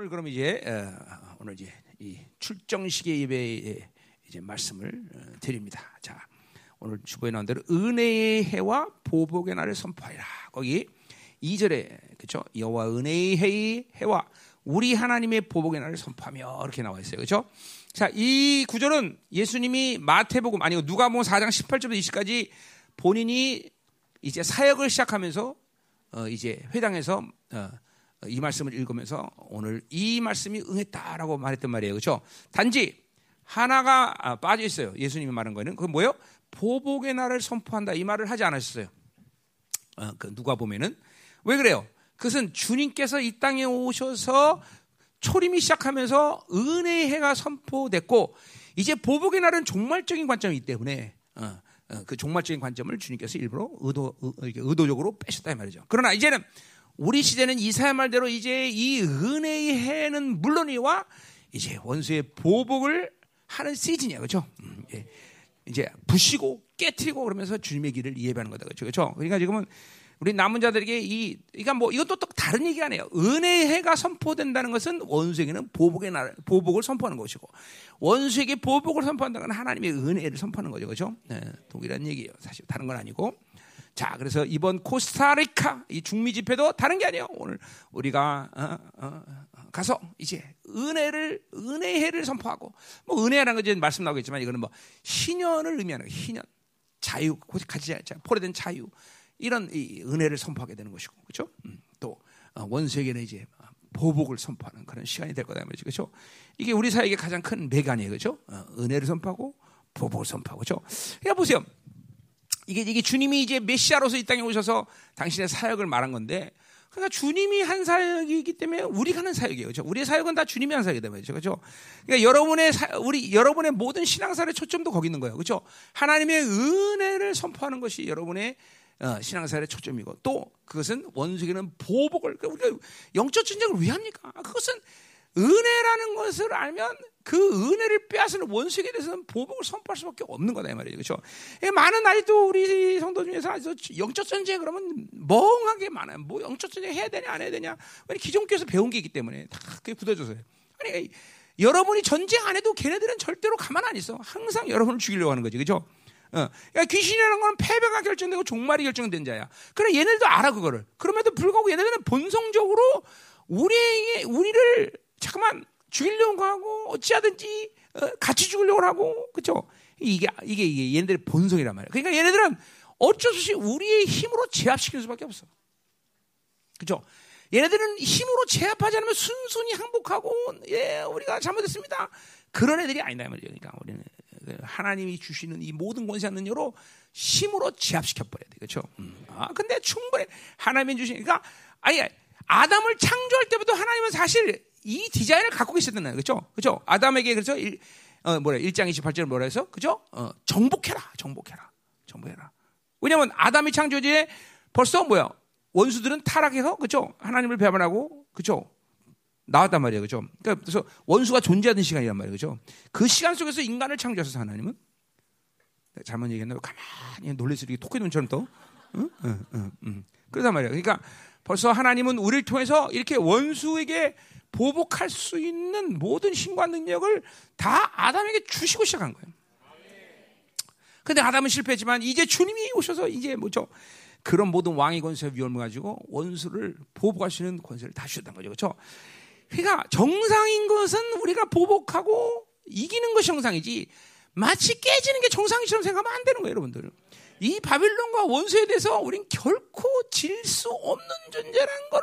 오늘 그럼 이제 어, 오늘 이제 이 출정식의 예배에 이제 말씀을 어, 드립니다. 자, 오늘 주보에 나온 대로 은혜의 해와 보복의 날을 선포하라. 거기 2절에 그렇죠? 여호와 은혜의 해와 우리 하나님의 보복의 날을 선포하며 이렇게 나와 있어요. 그렇죠? 자, 이 구절은 예수님이 마태복음 아니고 누가복음 4장 18절부터 20까지 본인이 이제 사역을 시작하면서 어, 이제 회당에서 어, 이 말씀을 읽으면서 오늘 이 말씀이 응했다라고 말했던 말이에요. 그렇죠? 단지 하나가 아, 빠져 있어요. 예수님이 말한 거는 그 뭐예요? 보복의 날을 선포한다 이 말을 하지 않으셨어요. 어, 그 누가 보면은 왜 그래요? 그것은 주님께서 이 땅에 오셔서 초림이 시작하면서 은혜의 해가 선포됐고 이제 보복의 날은 종말적인 관점이기 때문에 어, 어, 그 종말적인 관점을 주님께서 일부러 의도, 의도적으로 빼셨다 이 말이죠. 그러나 이제는 우리 시대는 이사야 말대로 이제 이 은혜의 해는 물론이와 이제 원수의 보복을 하는 시즌이야, 그렇죠? 음, 예. 이제 부시고 깨트리고 그러면서 주님의 길을 예배하는 거다, 그렇죠? 그렇죠? 그러니까 지금은 우리 남은 자들에게 이, 그러니까 뭐 이것도 또 다른 얘기가 아니에요. 은혜의 해가 선포된다는 것은 원수에게는 보복의 날, 보복을 선포하는 것이고, 원수에게 보복을 선포한다는 건 하나님의 은혜를 선포하는 거죠, 그렇죠? 네, 동일한 얘기예요. 사실 다른 건 아니고. 자, 그래서 이번 코스타리카 이 중미 집회도 다른 게 아니에요. 오늘 우리가 어, 어, 가서 이제 은혜를 은혜의 해를 선포하고 뭐 은혜라는 거 이제 말씀 나오겠지만 이거는 뭐 희년을 의미하는 거예요. 희년, 자유, 가지 포로된 자유 이런 이 은혜를 선포하게 되는 것이고 그렇죠? 음, 또 어, 원수에게는 이제 보복을 선포하는 그런 시간이 될 거다 말이죠. 그렇죠? 이게 우리 사회의 가장 큰 매간이에요. 그렇죠? 어, 은혜를 선포하고 보복을 선포하고 그렇죠? 그러니까 보세요. 이게 이게 주님이 이제 메시아로서 이 땅에 오셔서 당신의 사역을 말한 건데 그러니까 주님이 한 사역이기 때문에 우리가 하는 사역이에요. 그렇죠? 우리의 사역은 다 주님이 한 사역이다 말이죠. 그렇죠? 그러니까 여러분의 사, 우리 여러분의 모든 신앙사의 초점도 거기 있는 거예요. 그렇죠? 하나님의 은혜를 선포하는 것이 여러분의 어, 신앙사의 초점이고 또 그것은 원수에게는 보복을 그러니까 우리가 영적 전쟁을 왜 합니까? 그것은 은혜라는 것을 알면 그 은혜를 빼앗는 원수에게 대해서는 보복을 선포할 수밖에 없는 거다 이 말이죠. 그렇죠? 많은 아직도 우리 성도 중에서 아주 영적 전쟁 그러면 멍하게 많아요. 뭐 영적 전쟁 해야 되냐 안 해야 되냐? 왜냐 기존 교에서 배운 게 있기 때문에 다 그게 굳어져서요. 아니 여러분이 전쟁 안 해도 걔네들은 절대로 가만 안 있어. 항상 여러분을 죽이려고 하는 거지. 그렇죠? 어. 그러니까 귀신이라는 건 패배가 결정되고 종말이 결정된 자야. 그래 얘네들도 알아 그거를. 그럼에도 불구하고 얘네들은 본성적으로 우리에게 우리를 잠깐만 죽이려고 하고 어찌하든지 어, 같이 죽으려고 하고 그렇죠? 이게 이게 이게 얘네들의 본성이란 말이야. 그러니까 얘네들은 어쩔 수 없이 우리의 힘으로 제압시킬 수밖에 없어. 그렇죠? 얘네들은 힘으로 제압하지 않으면 순순히 항복하고 예 우리가 잘못했습니다. 그런 애들이 아니다 말이죠. 그러니까 우리는 그 하나님이 주시는 이 모든 권세한 능력으로 힘으로 제압시켜 버려야 돼. 그렇죠? 음. 아 근데 충분히 하나님이 주시니까 아예 아담을 창조할 때부터 하나님은 사실 이 디자인을 갖고 계셨던 거예요. 그렇죠? 그렇죠? 아담에게 그래서 일, 어, 뭐래? 1장 28절 뭐라 해서? 그죠? 어, 정복해라. 정복해라. 정복해라. 왜냐면 아담이 창조지에 벌써 뭐야? 원수들은 타락해서 그죠? 하나님을 배반하고 그죠? 나왔단 말이에요. 그죠? 그러니까 그래서 원수가 존재하던 시간이란 말이에요. 그죠? 그 시간 속에서 인간을 창조하셔서 하나님은 잘못 얘기했나? 가만히 놀래서 이렇게 토끼 눈처럼 또 응? 응, 응, 응. 그러단 말이에요. 그러니까 벌써 하나님은 우리를 통해서 이렇게 원수에게 보복할 수 있는 모든 힘과 능력을 다 아담에게 주시고 시작한 거예요. 근데 아담은 실패했지만 이제 주님이 오셔서 이제 뭐죠? 그런 모든 왕의 권세 위험을 가지고 원수를 보복할 수 있는 권세를 다 주셨던 거죠. 그렇죠? 그러니까 정상인 것은 우리가 보복하고 이기는 것이 정상이지 마치 깨지는 게 정상이처럼 생각하면 안 되는 거예요, 여러분들. 이 바빌론과 원수에 대해서 우린 결코 질 수 없는 존재라는 것을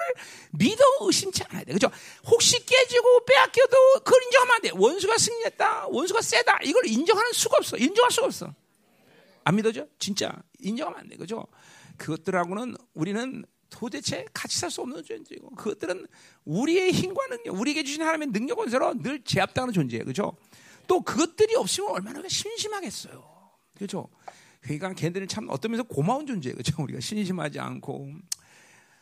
믿어 의심치 않아야 돼. 그죠? 혹시 깨지고 빼앗겨도 그걸 인정하면 안 돼. 원수가 승리했다. 원수가 세다. 이걸 인정하는 수가 없어. 인정할 수가 없어. 안 믿어져? 진짜 인정하면 안 돼. 그죠? 그것들하고는 우리는 도대체 같이 살 수 없는 존재이고 그것들은 우리의 힘과 능력, 우리에게 주신 하나님의 능력 원세로 늘 제압당하는 존재예요. 그죠? 또 그것들이 없으면 얼마나 심심하겠어요. 그죠? 그러니까 걔들은 참 어떤 면에서 고마운 존재예요. 그죠? 우리가 신심하지 않고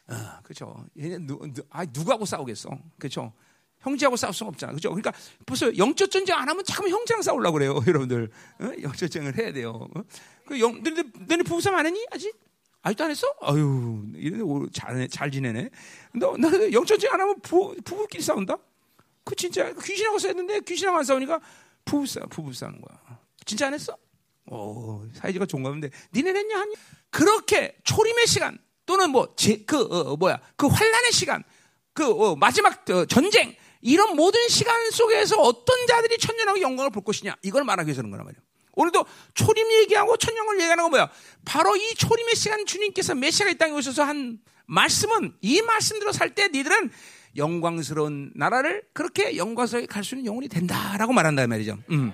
어, 그죠? 얘네 누, 누, 아, 누구하고 싸우겠어? 그죠? 형제하고 싸울 수는 없잖아. 그죠? 그러니까 벌써 영적 전쟁 안 하면 자꾸 형제랑 싸우려고 그래요, 여러분들. 어? 영적 전쟁을 해야 돼요. 어? 그 영, 너네, 너네 부부싸움 안 했니? 아직? 아직도 안 했어? 아유, 이런 잘, 잘 지내네. 너, 너 영적 전쟁 안 하면 부, 부부끼리 싸운다? 그 진짜 귀신하고 싸웠는데 귀신하고 안 싸우니까 부부 싸 부부 싸는 거야. 진짜 안 했어? 오, 사이즈가 좋은 건데 니네 했냐 하니? 그렇게 초림의 시간 또는 뭐제그 어, 뭐야 그 환란의 시간 그 어, 마지막 어, 전쟁 이런 모든 시간 속에서 어떤 자들이 천년하고 영광을 볼 것이냐 이걸 말하기 위해서 그런 거란 말이야. 오늘도 초림 얘기하고 천년을 얘기하는 건 뭐야? 바로 이 초림의 시간 주님께서 메시아가 이 땅에 오셔서 한 말씀은 이 말씀대로 살 때 니들은 영광스러운 나라를 그렇게 영광스럽게 갈 수 있는 영혼이 된다라고 말한다 말이죠. 음.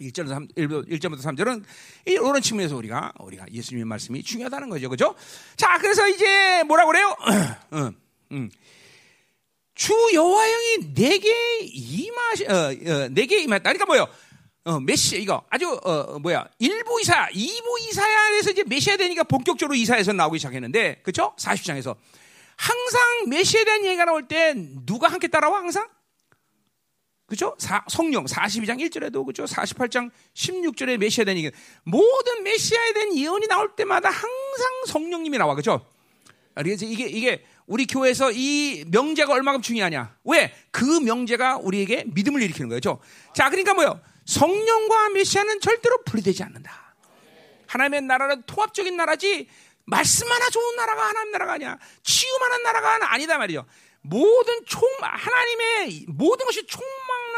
1절부터 3, 1절부터 3절은 이런 측면에서 우리가 우리가 예수님의 말씀이 중요하다는 거죠. 그죠? 자, 그래서 이제 뭐라 그래요? 주 여호와 형이 내게 임하 어, 어, 내게 임했다. 그러니까 뭐요? 어, 메시 이거 아주 어, 뭐야? 일부 이사, 이부 이사야에서 이제 메시아 되니까 본격적으로 이사에서 나오기 시작했는데, 그렇죠? 40장에서 항상 메시아에 대한 얘기가 나올 때 누가 함께 따라와 항상? 그죠? 사, 성령 42장 1절에도 그죠? 48장 16절에 메시아에 대한 얘기. 모든 메시아에 대한 예언이 나올 때마다 항상 성령님이 나와. 그죠? 그래서 이게 이게 우리 교회에서 이 명제가 얼마큼 중요하냐? 왜? 그 명제가 우리에게 믿음을 일으키는 거죠. 자, 그러니까 뭐요? 성령과 메시아는 절대로 분리되지 않는다. 하나님의 나라는 통합적인 나라지 말씀 하나 좋은 나라가 하나님 나라가 아니야. 치유만한 나라가 아니다 말이죠. 모든 총 하나님의 모든 것이 총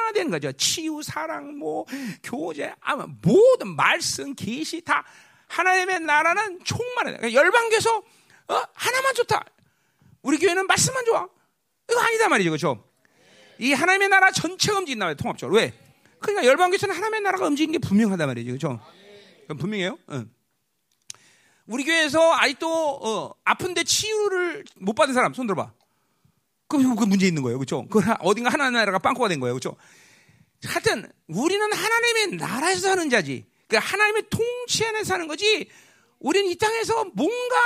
망라된 거죠. 치유, 사랑, 뭐 교제, 아마 모든 말씀, 계시 다 하나님의 나라는 총망라. 그러니까 열방교에서 어? 하나만 좋다. 우리 교회는 말씀만 좋아. 이거 아니다 말이죠, 그렇죠? 이 하나님의 나라 전체가 움직인다 말이에요, 통합적으로. 왜? 그러니까 열방교에서는 하나님의 나라가 움직이는 게 분명하단 말이죠, 그렇죠? 그럼 분명해요. 응. 우리 교회에서 아직도 어, 아픈데 치유를 못 받은 사람 손 들어봐. 그럼 그 문제 있는 거예요, 그렇죠? 그 어딘가 하나님 나라가 빵꾸가 된 거예요, 그렇죠? 하여튼 우리는 하나님의 나라에서 사는 자지. 그 하나님의 통치 안에 사는 거지. 우리는 이 땅에서 뭔가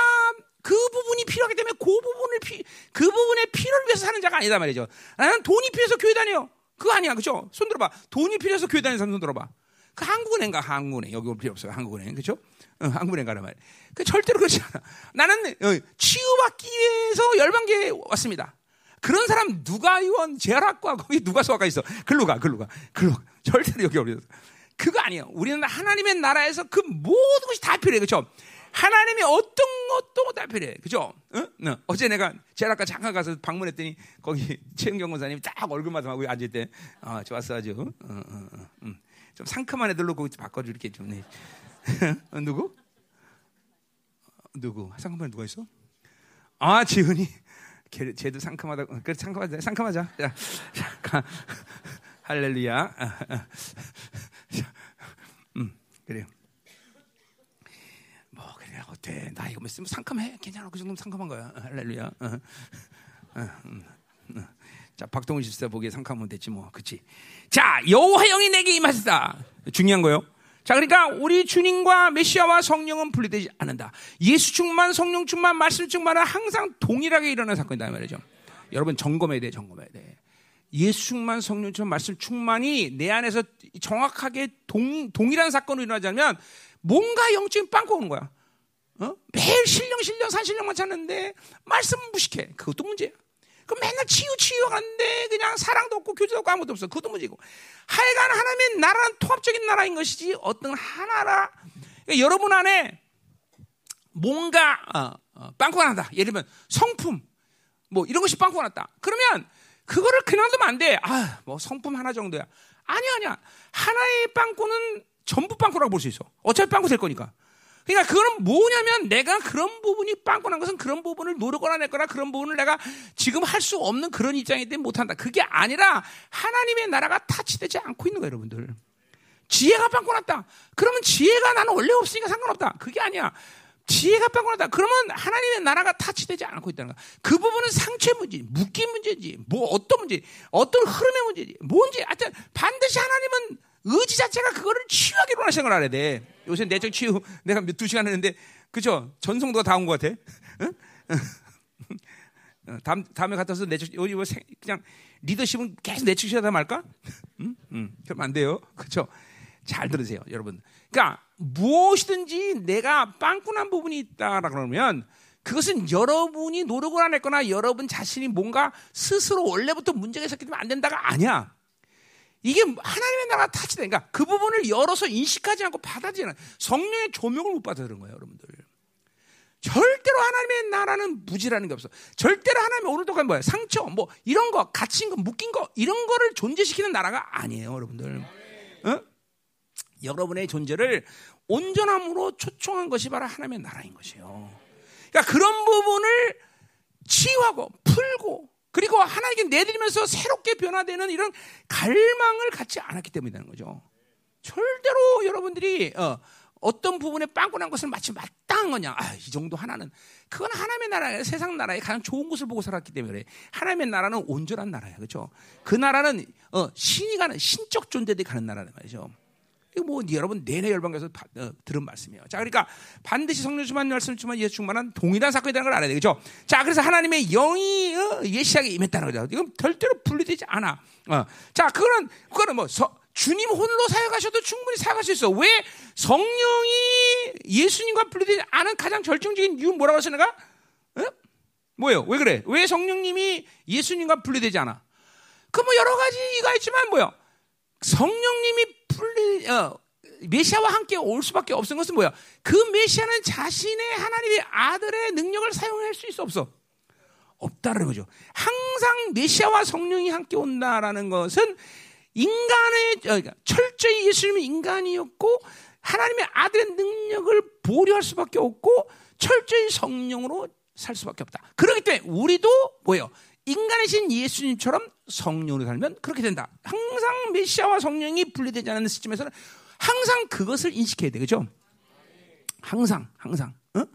그 부분이 필요하기 때문에 그 부분을 피, 그 부분의 필요를 위해서 사는 자가 아니다 말이죠. 나는 돈이 필요해서 교회 다녀. 그거 아니야, 그렇죠? 손 들어 봐. 돈이 필요해서 교회 다니는 사람 손 들어 봐. 그 한국은행가 한국은행 여기 올 필요 없어요. 한국은행 그렇죠? 어, 한국은행 가라 말이야. 그 절대로 그렇지 않아. 나는 어, 치유받기 위해서 열방계에 왔습니다. 그런 사람 누가 의원 재활학과 거기 누가 수학과 있어? 글로 가, 글로 가, 글로 가. 절대로 여기 오려. 그거 아니에요. 우리는 하나님의 나라에서 그 모든 것이 다 필요해, 그렇죠? 하나님이 어떤 것도 다 필요해. 그죠? 어? 어. 어제 내가 제락과 잠깐 가서 방문했더니 거기 최은경 권사님이 딱 얼굴만 하고 앉을 때, 아, 좋았어, 아주. 어, 어, 어, 음. 좀 상큼한 애들로 거기 바꿔줘, 이렇게 좀. 네. 어, 누구? 누구? 상큼한 누가 있어? 아, 지훈이. 걔, 쟤도 상큼하다. 그래, 상큼하자. 상큼하자. 자, 자 할렐루야. 음, 그래요. 뭐 그래 어때? 나 이거 있으면 상큼해. 괜찮아. 그 정도면 상큼한 거야. 할렐루야. 어, 어, 음, 어. 자, 박동훈 집사 보기에 상큼하면 됐지 뭐. 그치 자, 여호와 영이 내게 임하셨다. 중요한 거요. 자, 그러니까 우리 주님과 메시아와 성령은 분리되지 않는다. 예수 충만, 성령 충만, 말씀 충만은 항상 동일하게 일어나는 사건이다 말이죠. 여러분 점검해야 돼, 점검해야 돼. 예수 충만, 성령 충만, 말씀 충만이 내 안에서 정확하게 동, 동일한 사건으로 일어나자면 뭔가 영적인 빵꾸 오는 거야. 어? 매일 신령, 신령, 산신령만 찾는데 말씀 무식해. 그것도 문제야. 그 맨날 치유 치유 가는데 그냥 사랑도 없고 교제도 없고 아무것도 없어. 그것도 문제고. 하여간 하나님의 나라는 통합적인 나라인 것이지 어떤 하나라. 그러니까 여러분 안에 뭔가 어, 어, 빵꾸가 난다. 예를 들면 성품 뭐 이런 것이 빵꾸가 났다. 그러면 그거를 그냥 두면 안 돼. 아, 뭐 성품 하나 정도야. 아니야, 아니야. 하나의 빵꾸는 전부 빵꾸라고 볼 수 있어. 어차피 빵꾸 될 거니까. 그러니까 그거는 뭐냐면 내가 그런 부분이 빵꾸난 것은 그런 부분을 노력거나 냈거나 그런 부분을 내가 지금 할 수 없는 그런 입장이 때문에 못한다. 그게 아니라 하나님의 나라가 타치되지 않고 있는 거예요, 여러분들. 지혜가 빵꾸났다. 그러면 지혜가 나는 원래 없으니까 상관없다. 그게 아니야. 지혜가 빵꾸났다. 그러면 하나님의 나라가 타치되지 않고 있다는 거야. 그 부분은 상처 문제, 묶임 문제지, 뭐 어떤 문제, 어떤 흐름의 문제지, 뭔지. 하여튼 반드시 하나님은 의지 자체가 그거를 치유하기로 하시는 걸 알아야 돼. 요새 내적 치유 내가 몇 두 시간 했는데 그죠? 전성도가 다 온 것 같아. 응? 어, 다음 다음에 갔다서 내적 여기 뭐 그냥 리더십은 계속 내적 시하다 말까? 응? 응. 그럼 안 돼요. 그렇죠? 잘 들으세요, 여러분. 그러니까 무엇이든지 내가 빵꾸난 부분이 있다라 그러면 그것은 여러분이 노력을 안 했거나 여러분 자신이 뭔가 스스로 원래부터 문제가 있었기 때문에 안 된다가 아니야. 이게 하나님의 나라가 타치되니까 그러니까 그 부분을 열어서 인식하지 않고 받아들이는 성령의 조명을 못 받아 그런 거예요, 여러분들. 절대로 하나님의 나라는 무지라는 게 없어. 절대로 하나님의 오늘도 가 뭐야? 상처, 뭐 이런 거, 갇힌 거, 묶인 거 이런 거를 존재시키는 나라가 아니에요, 여러분들. 어? 여러분의 존재를 온전함으로 초청한 것이 바로 하나님의 나라인 것이에요. 그러니까 그런 부분을 치유하고 풀고 그리고 하나님께 내드리면서 새롭게 변화되는 이런 갈망을 갖지 않았기 때문이라는 거죠. 절대로 여러분들이 어, 어떤 부분에 빵꾸 난 것을 마치 마땅한 거냐. 아, 이 정도 하나는. 그건 하나님의 나라예요. 세상 나라에 가장 좋은 것을 보고 살았기 때문에 그래. 하나님의 나라는 온전한 나라예요. 그렇죠? 그 나라는 어, 신이 가는 신적 존재들이 가는 나라는 말이죠. 뭐 여러분 내내 열방에서 어, 들은 말씀이에요. 자, 그러니까 반드시 성령 충만 말씀 충만 예수 충만한 동일한 사건이라는 걸 알아야 되겠죠. 자, 그래서 하나님의 영이 어, 예시하게 임했다는 거죠. 이건 절대로 분리되지 않아. 어. 자, 그거는 그거는 뭐 서, 주님 홀로 사역하셔도 충분히 사역할 수 있어. 왜 성령이 예수님과 분리되지 않은 가장 결정적인 이유 뭐라고 했어 내가? 어? 뭐예요? 왜 그래? 왜 성령님이 예수님과 분리되지 않아? 그 뭐 여러 가지가 있지만 뭐요? 성령님이 풀리 어, 메시아와 함께 올 수밖에 없는 것은 뭐야? 그 메시아는 자신의 하나님의 아들의 능력을 사용할 수 있어 없어? 없다는 거죠. 항상 메시아와 성령이 함께 온다라는 것은 인간의 어, 그러니까 철저히 예수님이 인간이었고 하나님의 아들의 능력을 보류할 수밖에 없고 철저히 성령으로 살 수밖에 없다. 그렇기 때문에 우리도 뭐예요? 인간이신 예수님처럼 성령으로 살면 그렇게 된다. 항상 메시아와 성령이 분리되지 않는 시점에서는 항상 그것을 인식해야 되겠죠. 항상, 항상. 어?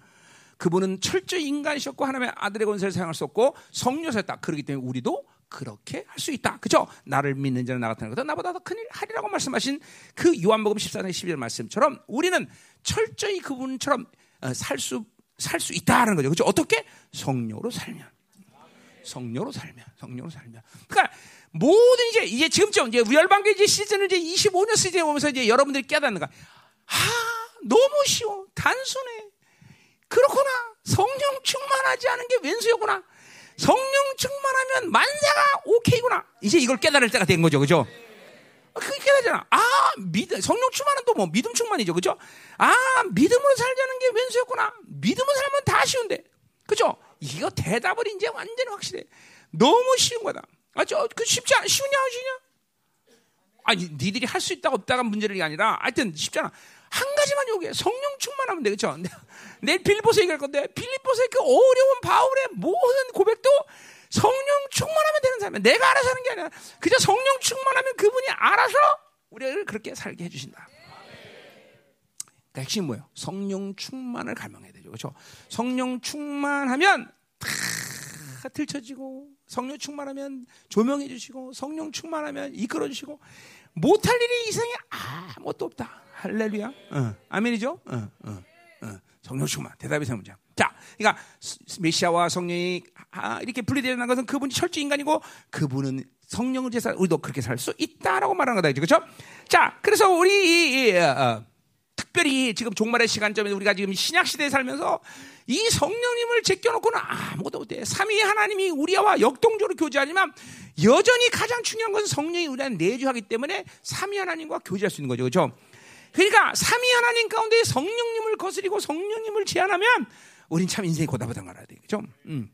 그분은 철저히 인간이셨고 하나님의 아들의 권세를 사용할 수 없고 성령이었다. 그렇기 때문에 우리도 그렇게 할 수 있다. 그죠? 나를 믿는 자는 나 같은 것보다 나보다 더 큰일 하리라고 말씀하신 그 요한복음 14장 12절 말씀처럼 우리는 철저히 그분처럼 어, 살 수, 살 수 있다는 거죠. 그죠? 어떻게? 성령으로 살면. 성령으로 살면, 성령으로 살면. 그러니까 모든 이제 이제 지금쯤 이제 열방교 이제 시즌을 이제 25년 시즌에 오면서 이제 여러분들이 깨닫는 거. 아, 너무 쉬워, 단순해. 그렇구나. 성령 충만하지 않은 게 왼수였구나. 성령 충만하면 만사가 오케이구나. 이제 이걸 깨달을 때가 된 거죠, 그죠? 그게 깨달잖아. 아, 믿, 성령 충만은 또 뭐 믿음 충만이죠, 그죠? 아, 믿음으로 살자는 게 왼수였구나. 믿음으로 살면 다 쉬운데, 그죠? 이거 대답을 이제 완전히 확실해. 너무 쉬운 거다. 아, 저, 그 쉽지 않, 쉬우냐, 쉬냐? 아니, 니들이 할 수 있다, 없다가 문제를 게 아니라, 하여튼 쉽잖아. 한 가지만 요구해. 성령 충만하면 되겠죠. 내일 빌리보스 얘기할 건데, 빌리보스의 그 어려운 바울의 모든 고백도 성령 충만하면 되는 사람이야. 내가 알아서 하는 게 아니라, 그저 성령 충만하면 그분이 알아서 우리를 그렇게 살게 해주신다. 그러니까 핵심이 뭐예요? 성령 충만을 갈망해야 되죠. 그렇죠? 성령 충만하면 다 들춰지고 성령 충만하면 조명해 주시고 성령 충만하면 이끌어 주시고 못할 일이 이상에 아무것도 없다. 할렐루야. 어, 아멘이죠? 어, 어, 어. 성령 충만. 대답이 세 문장. 자, 그러니까 메시아와 성령이 아, 이렇게 분리되는 것은 그분이 철저 인간이고 그분은 성령을 제사 우리도 그렇게 살 수 있다라고 말하는 거다. 그렇죠? 자, 그래서 우리 이, 이, 어, 어 특별히 지금 종말의 시간점에 우리가 지금 신약 시대에 살면서 이 성령님을 제껴놓고는 아무것도 못해. 삼위 하나님이 우리와 역동적으로 교제하지만 여전히 가장 중요한 것은 성령이 우리한테 내주하기 때문에 삼위 하나님과 교제할 수 있는 거죠. 그렇죠? 그러니까 삼위 하나님 가운데 성령님을 거스리고 성령님을 제한하면 우린 참 인생이 고다바당 알아야 되겠죠. 음.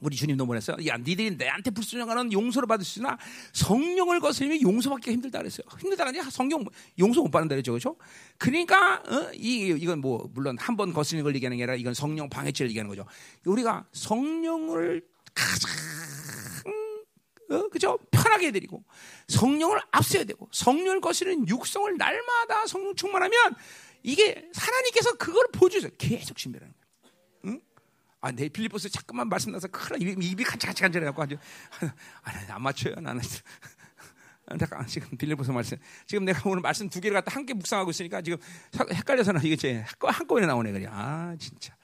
우리 주님도 보냈어요. 야, 니들이 내한테 불순종하는 용서를 받을 수 있으나 성령을 거스르면 용서받기가 힘들다 그랬어요. 힘들다가 아니라 성령 용서 못 받는다 그랬죠. 그렇죠? 그러니까 어? 이 이건 뭐 물론 한 번 거스르는 걸 얘기하는 게 아니라 이건 성령 방해죄를 얘기하는 거죠. 우리가 성령을 가장 어? 그죠? 편하게 해드리고 성령을 앞서야 되고 성령을 거스르는 육성을 날마다 성령 충만하면 이게 하나님께서 그걸 보여주세요. 계속 신비라는 거예요. 아, 내 빌리포스 자꾸만 말씀 나서 큰일 입이, 입이 간질 간질해갖고 아주 아, 안 맞춰요 나는. 잠깐 지금 빌리포스 말씀. 지금 내가 오늘 말씀 두 개를 갖다 함께 묵상하고 있으니까 지금 헷갈려서는 이게 제 한꺼번에 나오네 그래. 아 진짜.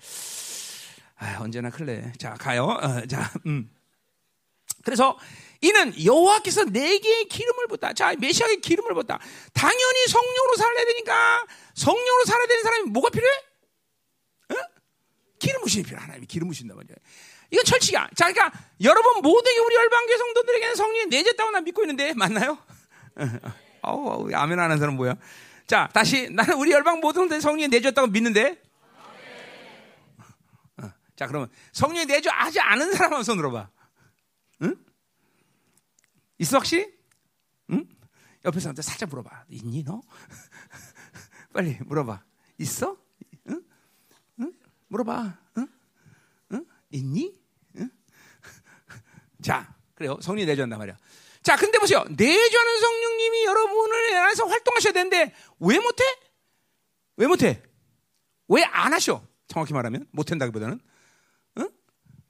아, 언제나 클래. 자 가요. 어, 자, 음. 그래서 이는 여호와께서 내게 기름을 붓다. 자, 메시아에게 기름을 붓다. 당연히 성령으로 살아야 되니까 성령으로 살아야 되는 사람이 뭐가 필요해? 기름 부심이 필요 하나님이 기름 부신단 말이야. 이건 철칙이야. 자, 그러니까 여러분 모두에게 우리 열방교 성도들에게는 성령이 내줬다고 난 믿고 있는데 맞나요? 어우, 아멘 안 하는 사람 뭐야? 자, 다시 나는 우리 열방 모든 성령이 내줬다고 믿는데. 어, 자, 그러면 성령이 내줘 하지 않은 사람만 손 들어봐. 응? 있어 확실히? 응? 옆에 사람한테 살짝 물어봐. 있니 너? 빨리 물어봐. 있어? 물어봐. 응? 응? 있니? 응? 자, 그래요. 성령이 내줬단 말이야. 자, 근데 보세요. 내주하는 성령님이 여러분을 안에서 활동하셔야 되는데 왜 못해? 왜 못해? 왜 안 하셔? 정확히 말하면 못한다기보다는 응?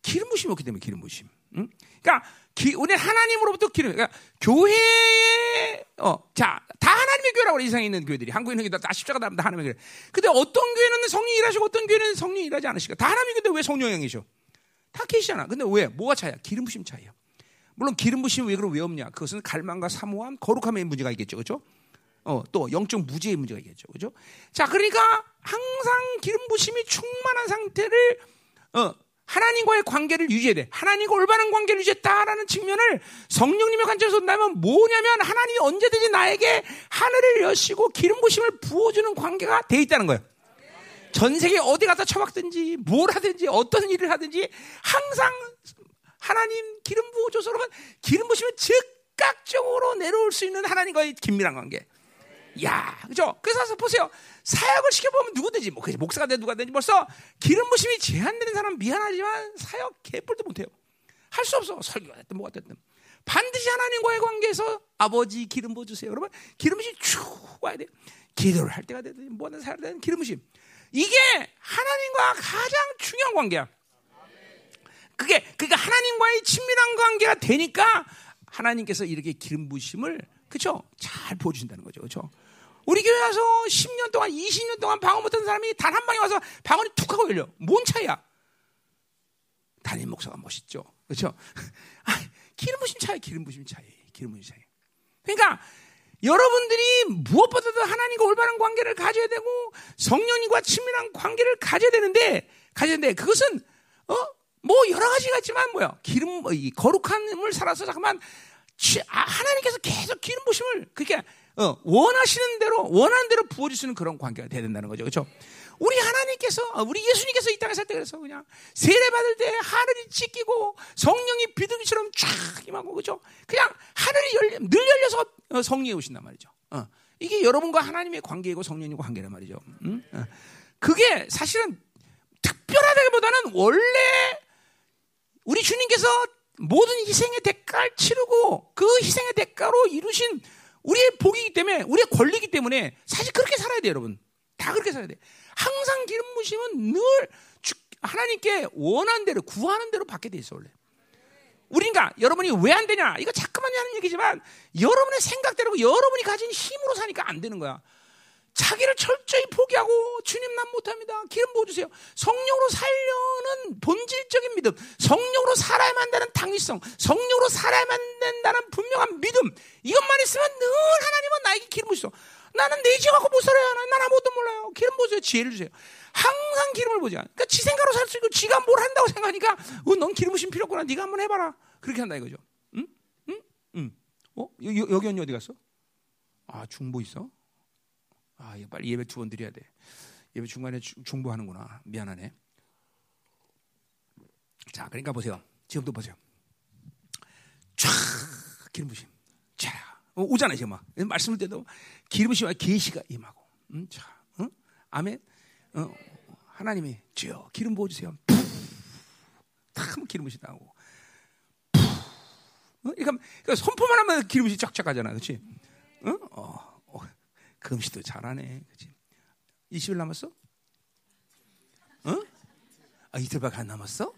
기름 부심이 없기 때문에 기름 부심. 응? 그러니까 기, 우리 하나님으로부터 기름. 그러니까 교회에 어, 자, 다 하나님의 교회라고 그래, 이상에 있는 교회들이. 한국에 있는 게다 십자가 다 하나님의 교회. 근데 어떤 교회는 성령이 일하시고 어떤 교회는 성령이 일하지 않으시까? 다 하나님의 교회인데 왜 성령이셔? 다 계시잖아. 근데 왜? 뭐가 차이야? 기름 부심 차이야. 물론 기름 부심이 왜 그럼 왜 없냐? 그것은 갈망과 사모함, 거룩함의 문제가 있겠죠, 그렇죠? 어, 또 영적 무지의 문제가 있겠죠, 그렇죠? 자, 그러니까 항상 기름 부심이 충만한 상태를 어, 하나님과의 관계를 유지해야 돼. 하나님과 올바른 관계를 유지했다라는 측면을 성령님의 관점에서 본다면 뭐냐면 하나님이 언제든지 나에게 하늘을 여시고 기름 부심을 부어주는 관계가 돼 있다는 거예요. 전 세계 어디 가서 처박든지 뭘 하든지 어떤 일을 하든지 항상 하나님 기름 부어줘서 그러면 기름 부시면 즉각적으로 내려올 수 있는 하나님과의 긴밀한 관계. 야, 그죠? 그래서 보세요. 사역을 시켜보면 누구든지, 뭐, 목사가 되든 누가 되든지 벌써 기름 부심이 제한되는 사람 미안하지만 사역 개뿔도 못해요. 할 수 없어. 설교가 됐든 뭐가 됐든. 반드시 하나님과의 관계에서 아버지 기름 부어주세요. 여러분, 기름 부심 쭉 와야 돼. 기도를 할 때가 되든 뭐든 살야 되든 기름 부심. 이게 하나님과 가장 중요한 관계야. 그게 그러니까 하나님과의 친밀한 관계가 되니까 하나님께서 이렇게 기름 부심을 그렇죠? 잘 부어 주신다는 거죠. 그렇죠? 우리 교회 와서 10년 동안 20년 동안 방언 못한 사람이 단 한 방에 와서 방언이 툭 하고 열려. 뭔 차이야? 담임 목사가 멋있죠. 그렇죠? 아, 기름 부심 차이, 기름 부심 차이, 기름 부심 차이. 그러니까 여러분들이 무엇보다도 하나님과 올바른 관계를 가져야 되고 성령님과 친밀한 관계를 가져야 되는데 가져야 되는데 그것은 어? 뭐 여러 가지가 있지만 뭐야 기름 이 거룩함을 살아서 잠깐만 아, 하나님께서 계속 기름 부심을 그렇게 어, 원하시는 대로 원하는 대로 부어주시는 그런 관계가 돼야 된다는 거죠, 그렇죠? 우리 하나님께서 어, 우리 예수님께서 이 땅에 살 때 그래서 그냥 세례 받을 때 하늘이 찢기고 성령이 비둘기처럼 쫙 임하고 그죠? 그냥 하늘이 열려, 늘 열려서 어, 성령이 오신단 말이죠. 어. 이게 여러분과 하나님의 관계이고 성령님과 관계란 말이죠. 음? 어. 그게 사실은 특별하다기보다는 원래 우리 주님께서 모든 희생의 대가를 치르고 그 희생의 대가로 이루신 우리의 복이기 때문에 우리의 권리이기 때문에 사실 그렇게 살아야 돼요, 여러분. 다 그렇게 살아야 돼. 항상 기름 부심은 늘 하나님께 원하는 대로 구하는 대로 받게 돼 있어 원래. 우리가 여러분이 왜 안 되냐? 이거 자꾸만 하는 얘기지만 여러분의 생각대로 여러분이 가진 힘으로 사니까 안 되는 거야. 자기를 철저히 포기하고 주님 난 못합니다. 기름 부어주세요. 성령으로 살려는 본질적인 믿음, 성령으로 살아야만 한다는 당위성, 성령으로 살아야만 된다는 분명한 믿음 이것만 있으면 늘 하나님은 나에게 기름 부으시죠. 나는 내지 갖고 못 살아요. 난 아무것도 몰라요. 기름 부으세요. 지혜를 주세요. 항상 기름을 보자. 그러니까 지 생각으로 살 수 있고 지가 뭘 한다고 생각하니까 어, 넌 기름 부심 필요 없구나. 네가 한번 해봐라. 그렇게 한다 이거죠. 응? 응? 응. 어? 여기, 여기 언니 어디 갔어? 아 중보 있어? 아, 빨리 예배 두 번 드려야 돼. 예배 중간에 중보하는구나. 미안하네. 자, 그러니까 보세요. 지금도 보세요. 쫙 기름 부심. 자, 어, 오잖아요, 지금 막. 말씀을 때도 기름 부심과 계시가 임하고. 음, 자, 응? 아멘. 어, 하나님이 주여 기름 부어 주세요. 탁 기름 부심 나오고. 어? 그러니까, 그러니까 손포만 하면 기름 부심 쫙쫙 가잖아. 그렇지? 어? 어. 금시도 잘하네. 그치? 20일 남았어? 어? 아, 이틀밖에 안 남았어?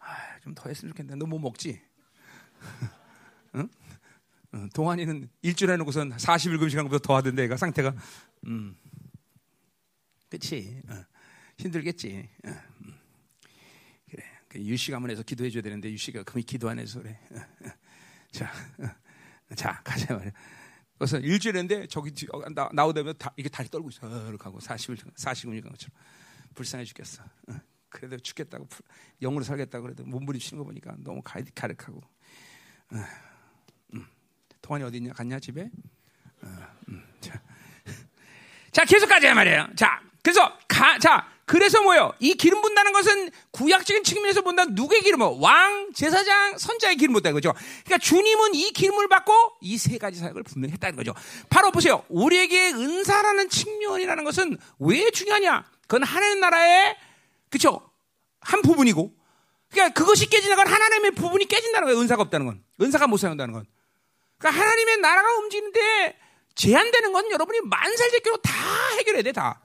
아, 좀 더 했으면 좋겠는데. 너 뭐 먹지? 응? 어, 동환이는 일주일 해놓고선 40일 금식한 것보다 더 하던데, 얘가 상태가. 음. 그치? 어. 힘들겠지. 어. 음. 그래. 그 유씨 가문에서 기도해줘야 되는데, 유씨가 금이 기도 안 해서 그래. 어, 어. 자, 어. 자, 가자 말이야. 그래서 일주일인데 저기 어, 나, 나오다면 다, 이게 다리 떨고 있어. 이렇게 하고 40일, 40분일 것처럼. 불쌍해 죽겠어. 어. 그래도 죽겠다고 영으로 살겠다고 그래도 몸부림치는 거 보니까 너무 가득하고. 동안이 어디 있냐? 갔냐 집에? 자. 자, 계속 가자 말이에요. 자, 그래서 가, 자, 그래서 뭐요? 이 기름 붓다는 것은 구약적인 측면에서 본다면 누구의 기름을? 왕, 제사장, 선자의 기름 붓다 거죠. 그러니까 주님은 이 기름을 받고 이 세 가지 사역을 분명히 했다는 거죠. 바로 보세요. 우리에게 은사라는 측면이라는 것은 왜 중요하냐? 그건 하나님 나라의 그쵸? 한 부분이고. 그러니까 그것이 깨지는 건 하나님의 부분이 깨진다는 거예요. 은사가 없다는 건. 은사가 못 사용한다는 건. 그러니까 하나님의 나라가 움직이는데 제한되는 건 여러분이 만살제끼로 다 해결해야 돼, 다.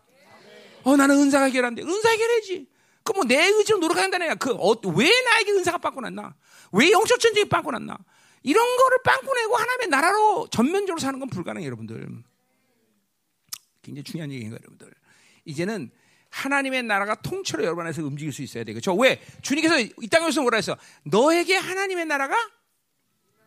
어, 나는 은사가 해결한데. 은사 해결해야지. 그 뭐 내 의지로 노력한다는 애야. 그, 어, 왜 나에게 은사가 빵꾸 났나? 왜 영적 전쟁이 빵꾸 났나? 이런 거를 빵꾸 내고 하나님의 나라로 전면적으로 사는 건 불가능해요, 여러분들. 굉장히 중요한 얘기인 거예요, 여러분들. 이제는 하나님의 나라가 통째로 여러분 안에서 움직일 수 있어야 되겠죠. 왜? 주님께서 이 땅에서 뭐라 했어? 너에게 하나님의 나라가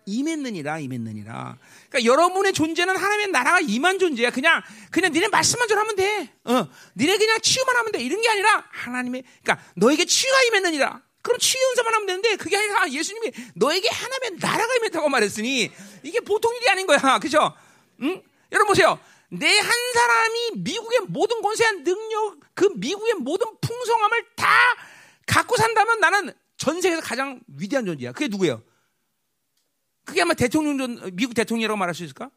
임했느니라 임했느니라. 그러니까 여러분의 존재는 하나님의 나라가 임한 존재야. 그냥 그냥 니네 말씀만 전하면 돼. 어, 니네 그냥 치유만 하면 돼. 이런 게 아니라 하나님의 그러니까 너에게 치유가 임했느니라. 그럼 치유 은사만 하면 되는데 그게 아니라 예수님이 너에게 하나님의 나라가 임했다고 말했으니 이게 보통 일이 아닌 거야. 그죠? 응? 여러분 보세요. 내 한 사람이 미국의 모든 권세한 능력, 그 미국의 모든 풍성함을 다 갖고 산다면 나는 전 세계에서 가장 위대한 존재야. 그게 누구예요? 그게 아마 대통령, 미국 대통령이라고 말할 수 있을까?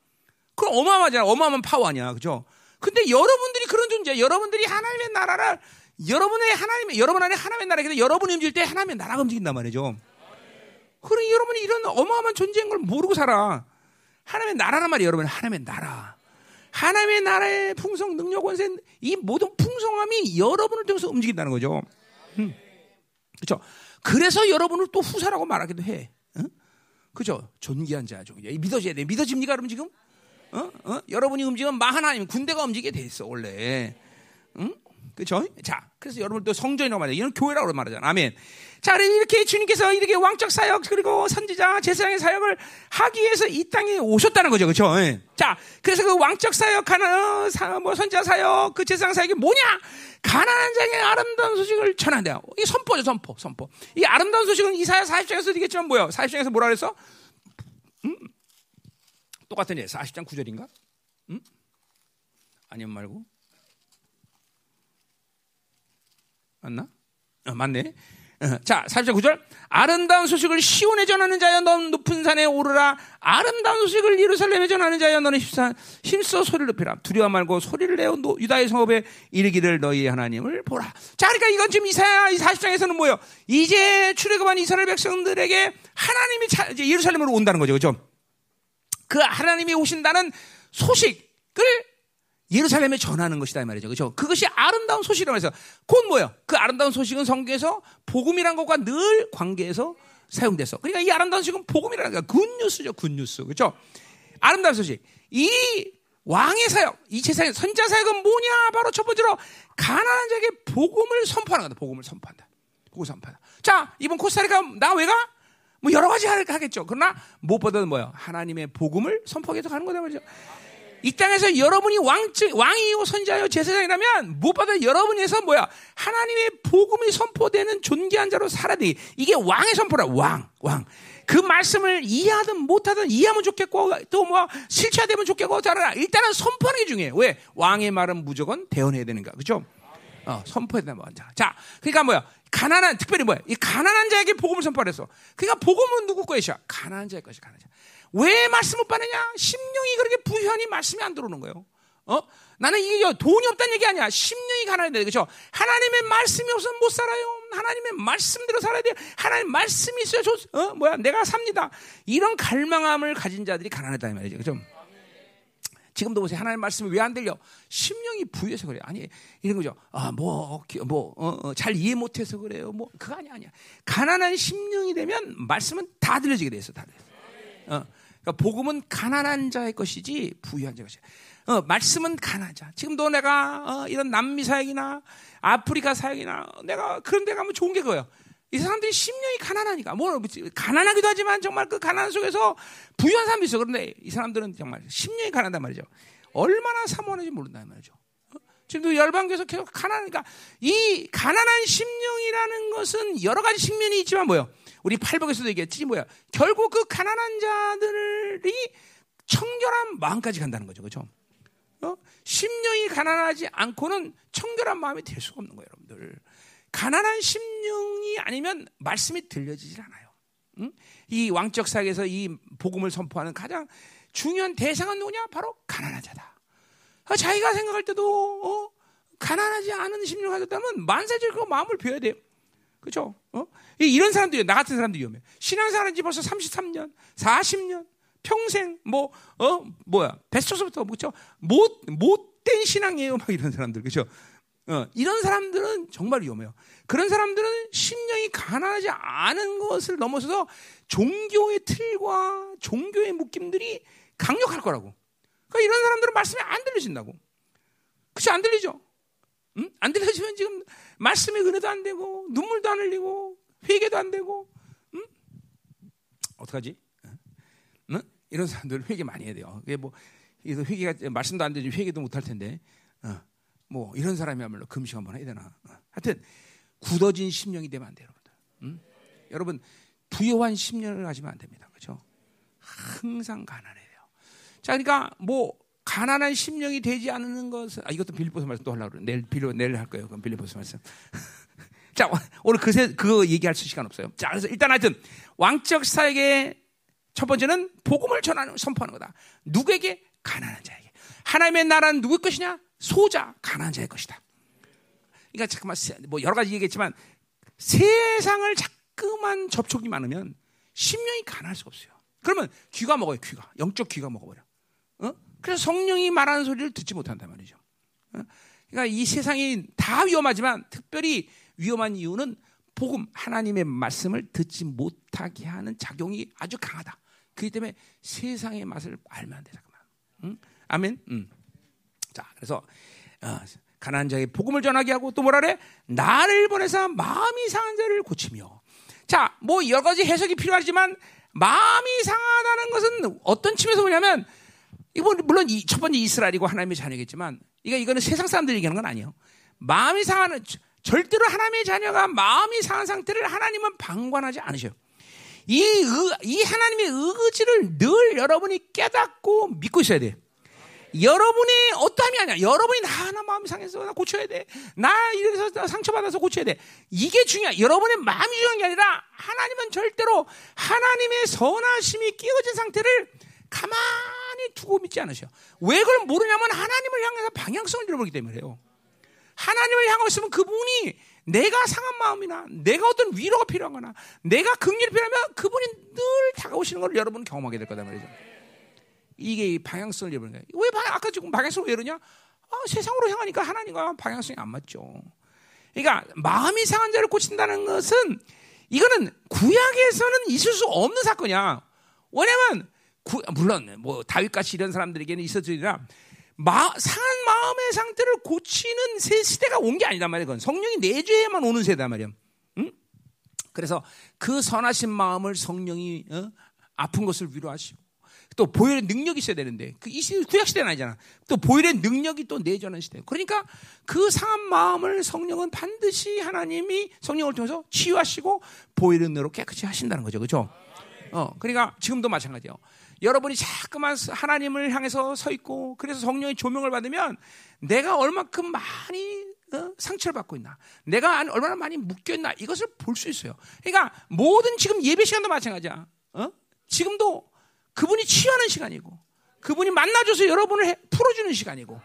그럼 어마어마하잖아. 어마어마한 파워 아니야. 그죠? 근데 여러분들이 그런 존재야. 여러분들이 하나님의 나라를, 여러분의 하나님의, 여러분 안에 하나님의 나라에 여러분이 움직일 때 하나님의 나라가 움직인단 말이죠. 그러니 여러분이 이런 어마어마한 존재인 걸 모르고 살아. 하나님의 나라란 말이에요. 여러분. 하나님의 나라. 하나님의 나라의 풍성, 능력, 원세, 이 모든 풍성함이 여러분을 통해서 움직인다는 거죠. 음. 그렇죠. 그래서 여러분을 또 후사라고 말하기도 해. 응? 그죠? 존귀한 자죠. 믿어져야 돼. 믿어집니까, 여러분 지금? 어? 어? 여러분이 움직이면 마 하나님 군대가 움직이게 돼 있어 원래. 응? 그죠? 자, 그래서 여러분 또 성전이라고 말해요. 이런 교회라고 말하잖아. 아멘. 자, 이렇게 주님께서 이렇게 왕적 사역 그리고 선지자 제사장의 사역을 하기 위해서 이 땅에 오셨다는 거죠, 그렇죠? 예. 자, 그래서 그 왕적 사역하는 사, 뭐 선지자 사역, 그 제사장 사역이 뭐냐? 가난한 자에게 아름다운 소식을 전한다. 이 선포죠, 선포, 선포. 이 아름다운 소식은 이사야 40장에서 되겠지만 뭐야? 40장에서 뭐라 그랬어? 음? 똑같은 예, 40장 9절인가? 음? 아니면 말고? 맞나? 어, 맞네. 어, 자, 40절 9절. 아름다운 소식을 시온에 전하는 자여 넌 높은 산에 오르라. 아름다운 소식을 예루살렘에 전하는 자여 너는 힘써, 힘써 소리를 높이라. 두려워 말고 소리를 내어 유다의 성읍에 이르기를 너희 하나님을 보라. 자, 그러니까 이건 지금 이사야 40장에서는 뭐예요? 이제 출애굽한 이스라엘 백성들에게 하나님이 자, 이제 예루살렘으로 온다는 거죠. 그죠? 그 하나님이 오신다는 소식을 예루살렘에 전하는 것이다 이 말이죠. 그렇죠? 그것이 아름다운 소식이라고 해서 곧 뭐예요? 그 아름다운 소식은 성경에서 복음이란 것과 늘 관계해서 사용돼서. 그러니까 이 아름다운 소식은 복음이라는 거야. 굿뉴스죠. 굿뉴스. 그렇죠? 아름다운 소식. 이 왕의 사역, 이 세상의 선자 사역은 뭐냐? 바로 첫 번째로 가난한 자에게 복음을 선포하는 거다. 복음을 선포한다. 복음 선포한다. 자, 이번 코스타리카 나 왜 가? 뭐 여러 가지 하겠죠. 그러나 무엇보다도 뭐예요? 하나님의 복음을 선포하게 가는 거다 말이죠. 이 땅에서 여러분이 왕증, 왕이요, 선자요, 제사장이라면 무엇보다 여러분에서 뭐야? 하나님의 복음이 선포되는 존귀한 자로 살아야 돼. 이게 왕의 선포라. 왕, 왕. 그 말씀을 이해하든 못하든 이해하면 좋겠고 또 뭐 실체화되면 좋겠고 자라 일단은 선포하는 게 중요해요. 왜? 왕의 말은 무조건 대언해야 되는가. 그죠? 어, 선포해야 된다. 먼저. 자, 그러니까 뭐야? 가난한 특별히 뭐야? 이 가난한 자에게 복음을 선포했어. 그러니까 복음은 누구 것이야? 가난한 자의 것이 가난한 자. 왜 말씀 못 받느냐? 심령이 그렇게 부현이 말씀이 안 들어오는 거예요. 어? 나는 이게 돈이 없다는 얘기 아니야. 심령이 가난해야 돼. 그죠? 하나님의 말씀이 없으면 못 살아요. 하나님의 말씀대로 살아야 돼. 하나님 말씀이 있어야 좋, 어? 뭐야? 내가 삽니다. 이런 갈망함을 가진 자들이 가난하다. 이 말이죠. 그죠? 지금도 보세요. 하나님 말씀이 왜 안 들려? 심령이 부여해서 그래요. 아니, 이런 거죠. 아, 뭐, 뭐, 어, 어, 잘 이해 못해서 그래요. 뭐, 그거 아니야, 아니야. 가난한 심령이 되면 말씀은 다 들려지게 돼 있어, 다. 어. 그러니까 복음은 가난한 자의 것이지 부유한 자의 것이야. 어, 말씀은 가난한 자. 지금도 내가 어, 이런 남미 사역이나 아프리카 사역이나 내가 그런 데 가면 좋은 게 그거예요. 이 사람들이 심령이 가난하니까 뭐 가난하기도 하지만 정말 그 가난 속에서 부유한 사람도 있어. 그런데 이 사람들은 정말 심령이 가난하단 말이죠. 얼마나 사모하는지 모른다는 말이죠. 어? 지금도 열방교에서 계속 가난, 그러니까 이 가난한 심령이라는 것은 여러 가지 측면이 있지만 뭐요? 우리 팔복에서도 얘기했지 뭐야? 결국 그 가난한 자들이 청결한 마음까지 간다는 거죠, 그렇죠? 어? 심령이 가난하지 않고는 청결한 마음이 될 수가 없는 거예요, 여러분들. 가난한 심령이 아니면 말씀이 들려지질 않아요. 응? 이 왕적 사회에서 이 복음을 선포하는 가장 중요한 대상은 누구냐? 바로 가난한 자다. 어, 자기가 생각할 때도 어? 가난하지 않은 심령을 가졌다면 그 마음을 비워야 돼요. 그죠? 어? 이런 사람들이 나 같은 사람도 위험해. 신앙생활한 지 벌써 33년, 40년, 평생 뭐 어 뭐야 베스트서부터 뭐죠? 못 못된 신앙이에요. 막 이런 사람들 그죠? 어, 이런 사람들은 정말 위험해요. 그런 사람들은 심령이 가난하지 않은 것을 넘어서서 종교의 틀과 종교의 묶임들이 강력할 거라고. 그러니까 이런 사람들은 말씀이 안 들리신다고. 그치, 안 들리죠? 응? 안 들려지면 지금 말씀의 은혜도 안 되고, 눈물도 안 흘리고, 회개도 안 되고, 응? 어떡하지? 응? 이런 사람들 회개 많이 해야 돼요. 그게 뭐, 회개가, 말씀도 안 되지, 회개도 못 할 텐데, 어. 뭐, 이런 사람이야말로 금식 한번 해야 되나. 어. 하여튼, 굳어진 심령이 되면 안 돼요, 여러분들. 응? 여러분, 부여한 심령을 가지면 안 됩니다. 그렇죠? 항상 가난해야 돼요. 자, 그러니까 뭐 가난한 심령이 되지 않는 것은 아, 이것도 빌리포스 말씀 또 하려고 그래. 내일 빌려 내일 할 거예요. 그럼 빌리포스 말씀. 자, 오늘 그새 그거 얘기할 수 시간 없어요. 자, 그래서 일단 하여튼 왕적 사에게 첫 번째는 복음을 전하는 선포하는 거다. 누구에게 가난한 자에게. 하나님의 나라는 누구의 것이냐? 소자 가난한 자의 것이다. 그러니까 잠깐만 뭐 여러 가지 얘기했지만 세상을 자꾸만 접촉이 많으면 심령이 가난할 수가 없어요. 그러면 귀가 먹어요, 귀가. 영적 귀가 먹어버려. 어? 그래서 성령이 말하는 소리를 듣지 못한단 말이죠. 어? 그러니까 이 세상이 다 위험하지만 특별히 위험한 이유는 복음, 하나님의 말씀을 듣지 못하게 하는 작용이 아주 강하다. 그렇기 때문에 세상의 맛을 알면 안 돼, 잠깐만. 응? 아멘? 응. 자, 그래서, 어, 가난한 자에게 복음을 전하게 하고 또 뭐라 그래? 나를 보내서 마음이 상한 자를 고치며. 자, 뭐 여러 가지 해석이 필요하지만 마음이 상하다는 것은 어떤 측면에서 보냐면 이거 물론 이, 첫 번째 이스라엘이고 하나님의 자녀겠지만 이거 이거는 세상 사람들이 얘기하는 건 아니에요. 마음이 상하는 절대로 하나님의 자녀가 마음이 상한 상태를 하나님은 방관하지 않으셔요. 이, 의, 이 하나님의 의지를 늘 여러분이 깨닫고 믿고 있어야 돼. 여러분의 어떠함이 아니야. 여러분이 나, 나 마음이 상해서 나 고쳐야 돼. 나 이래서 상처받아서 고쳐야 돼. 이게 중요해. 여러분의 마음이 중요한 게 아니라 하나님은 절대로 하나님의 선하심이 끼어진 상태를 가만히 두고 믿지 않으셔. 왜 그걸 모르냐면 하나님을 향해서 방향성을 잃어버리기 때문에요. 하나님을 향하고 있으면 그분이 내가 상한 마음이나 내가 어떤 위로가 필요한 거나 내가 긍휼이 필요하면 그분이 늘 다가오시는 걸 여러분 경험하게 될 거단 말이죠. 이게 방향성을 잃어버린 거예요. 왜 방향, 아까 지금 방향성을 왜 이러냐? 아, 세상으로 향하니까 하나님과 방향성이 안 맞죠. 그러니까 마음이 상한 자를 고친다는 것은 이거는 구약에서는 있을 수 없는 사건이야. 왜냐면 구, 물론 뭐 다윗같이 이런 사람들에게는 있었으리라 마, 상한 마음의 상태를 고치는 새 시대가 온 게 아니단 말이야. 그건 성령이 내주에만 오는 세대단 말이야. 응? 그래서 그 선하신 마음을 성령이 어? 아픈 것을 위로하시고 또 보혈의 능력이 있어야 되는데 그 이 시대 구약 시대는 아니잖아. 또 보혈의 능력이 또 내주하는 시대. 그러니까 그 상한 마음을 성령은 반드시 하나님이 성령을 통해서 치유하시고 보혈의 능력으로 깨끗이 하신다는 거죠. 그렇죠? 어, 그러니까 지금도 마찬가지예요. 여러분이 자꾸만 하나님을 향해서 서 있고 그래서 성령의 조명을 받으면 내가 얼마큼 많이 어? 상처를 받고 있나, 내가 얼마나 많이 묶여 있나 이것을 볼 수 있어요. 그러니까 모든 지금 예배 시간도 마찬가지야. 어? 지금도 그분이 치유하는 시간이고 그분이 만나줘서 여러분을 해, 풀어주는 시간이고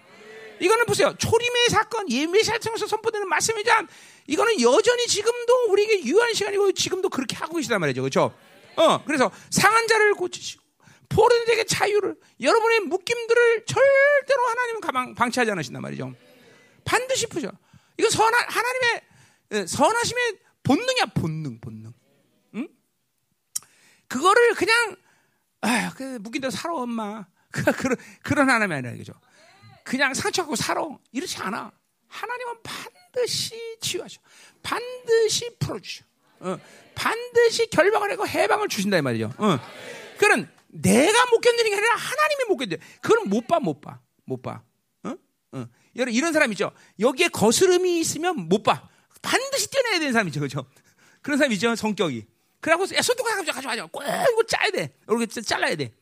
이거는 보세요. 초림의 사건, 예배 시간 통해서 선포되는 말씀이지만 이거는 여전히 지금도 우리에게 유효한 시간이고 지금도 그렇게 하고 계시단 말이죠. 그렇죠? 어, 그래서 상한 자를 고치시고 포로들에게 자유를 여러분의 묶임들을 절대로 하나님은 가방 방치하지 않으신단 말이죠. 반드시 푸죠. 이건 선한 하나님의 예, 선하심의 본능이야 본능 본능. 응? 그거를 그냥 아, 그 묶인 대로 살아 엄마. 그, 그런 그런 하나님이 아니라 이거죠. 그냥 상처받고 살아 이렇지 않아. 하나님은 반드시 치유하셔. 반드시 풀어주셔. 어, 반드시 결박을 하고 해방을 주신다 이 말이죠. 어. 그런 내가 못 견디는 게 아니라 하나님이 못 견뎌. 그건 못 봐, 못 봐, 못 봐. 어? 어. 여러분 이런 사람 있죠. 여기에 거스름이 있으면 못 봐. 반드시 떼내야 되는 사람 있죠, 그렇죠? 그런 사람 있죠, 성격이. 그래갖고 야, 손톱 가지고 가져가죠. 꼭 이거 짜야 돼. 이렇게 잘라야 돼.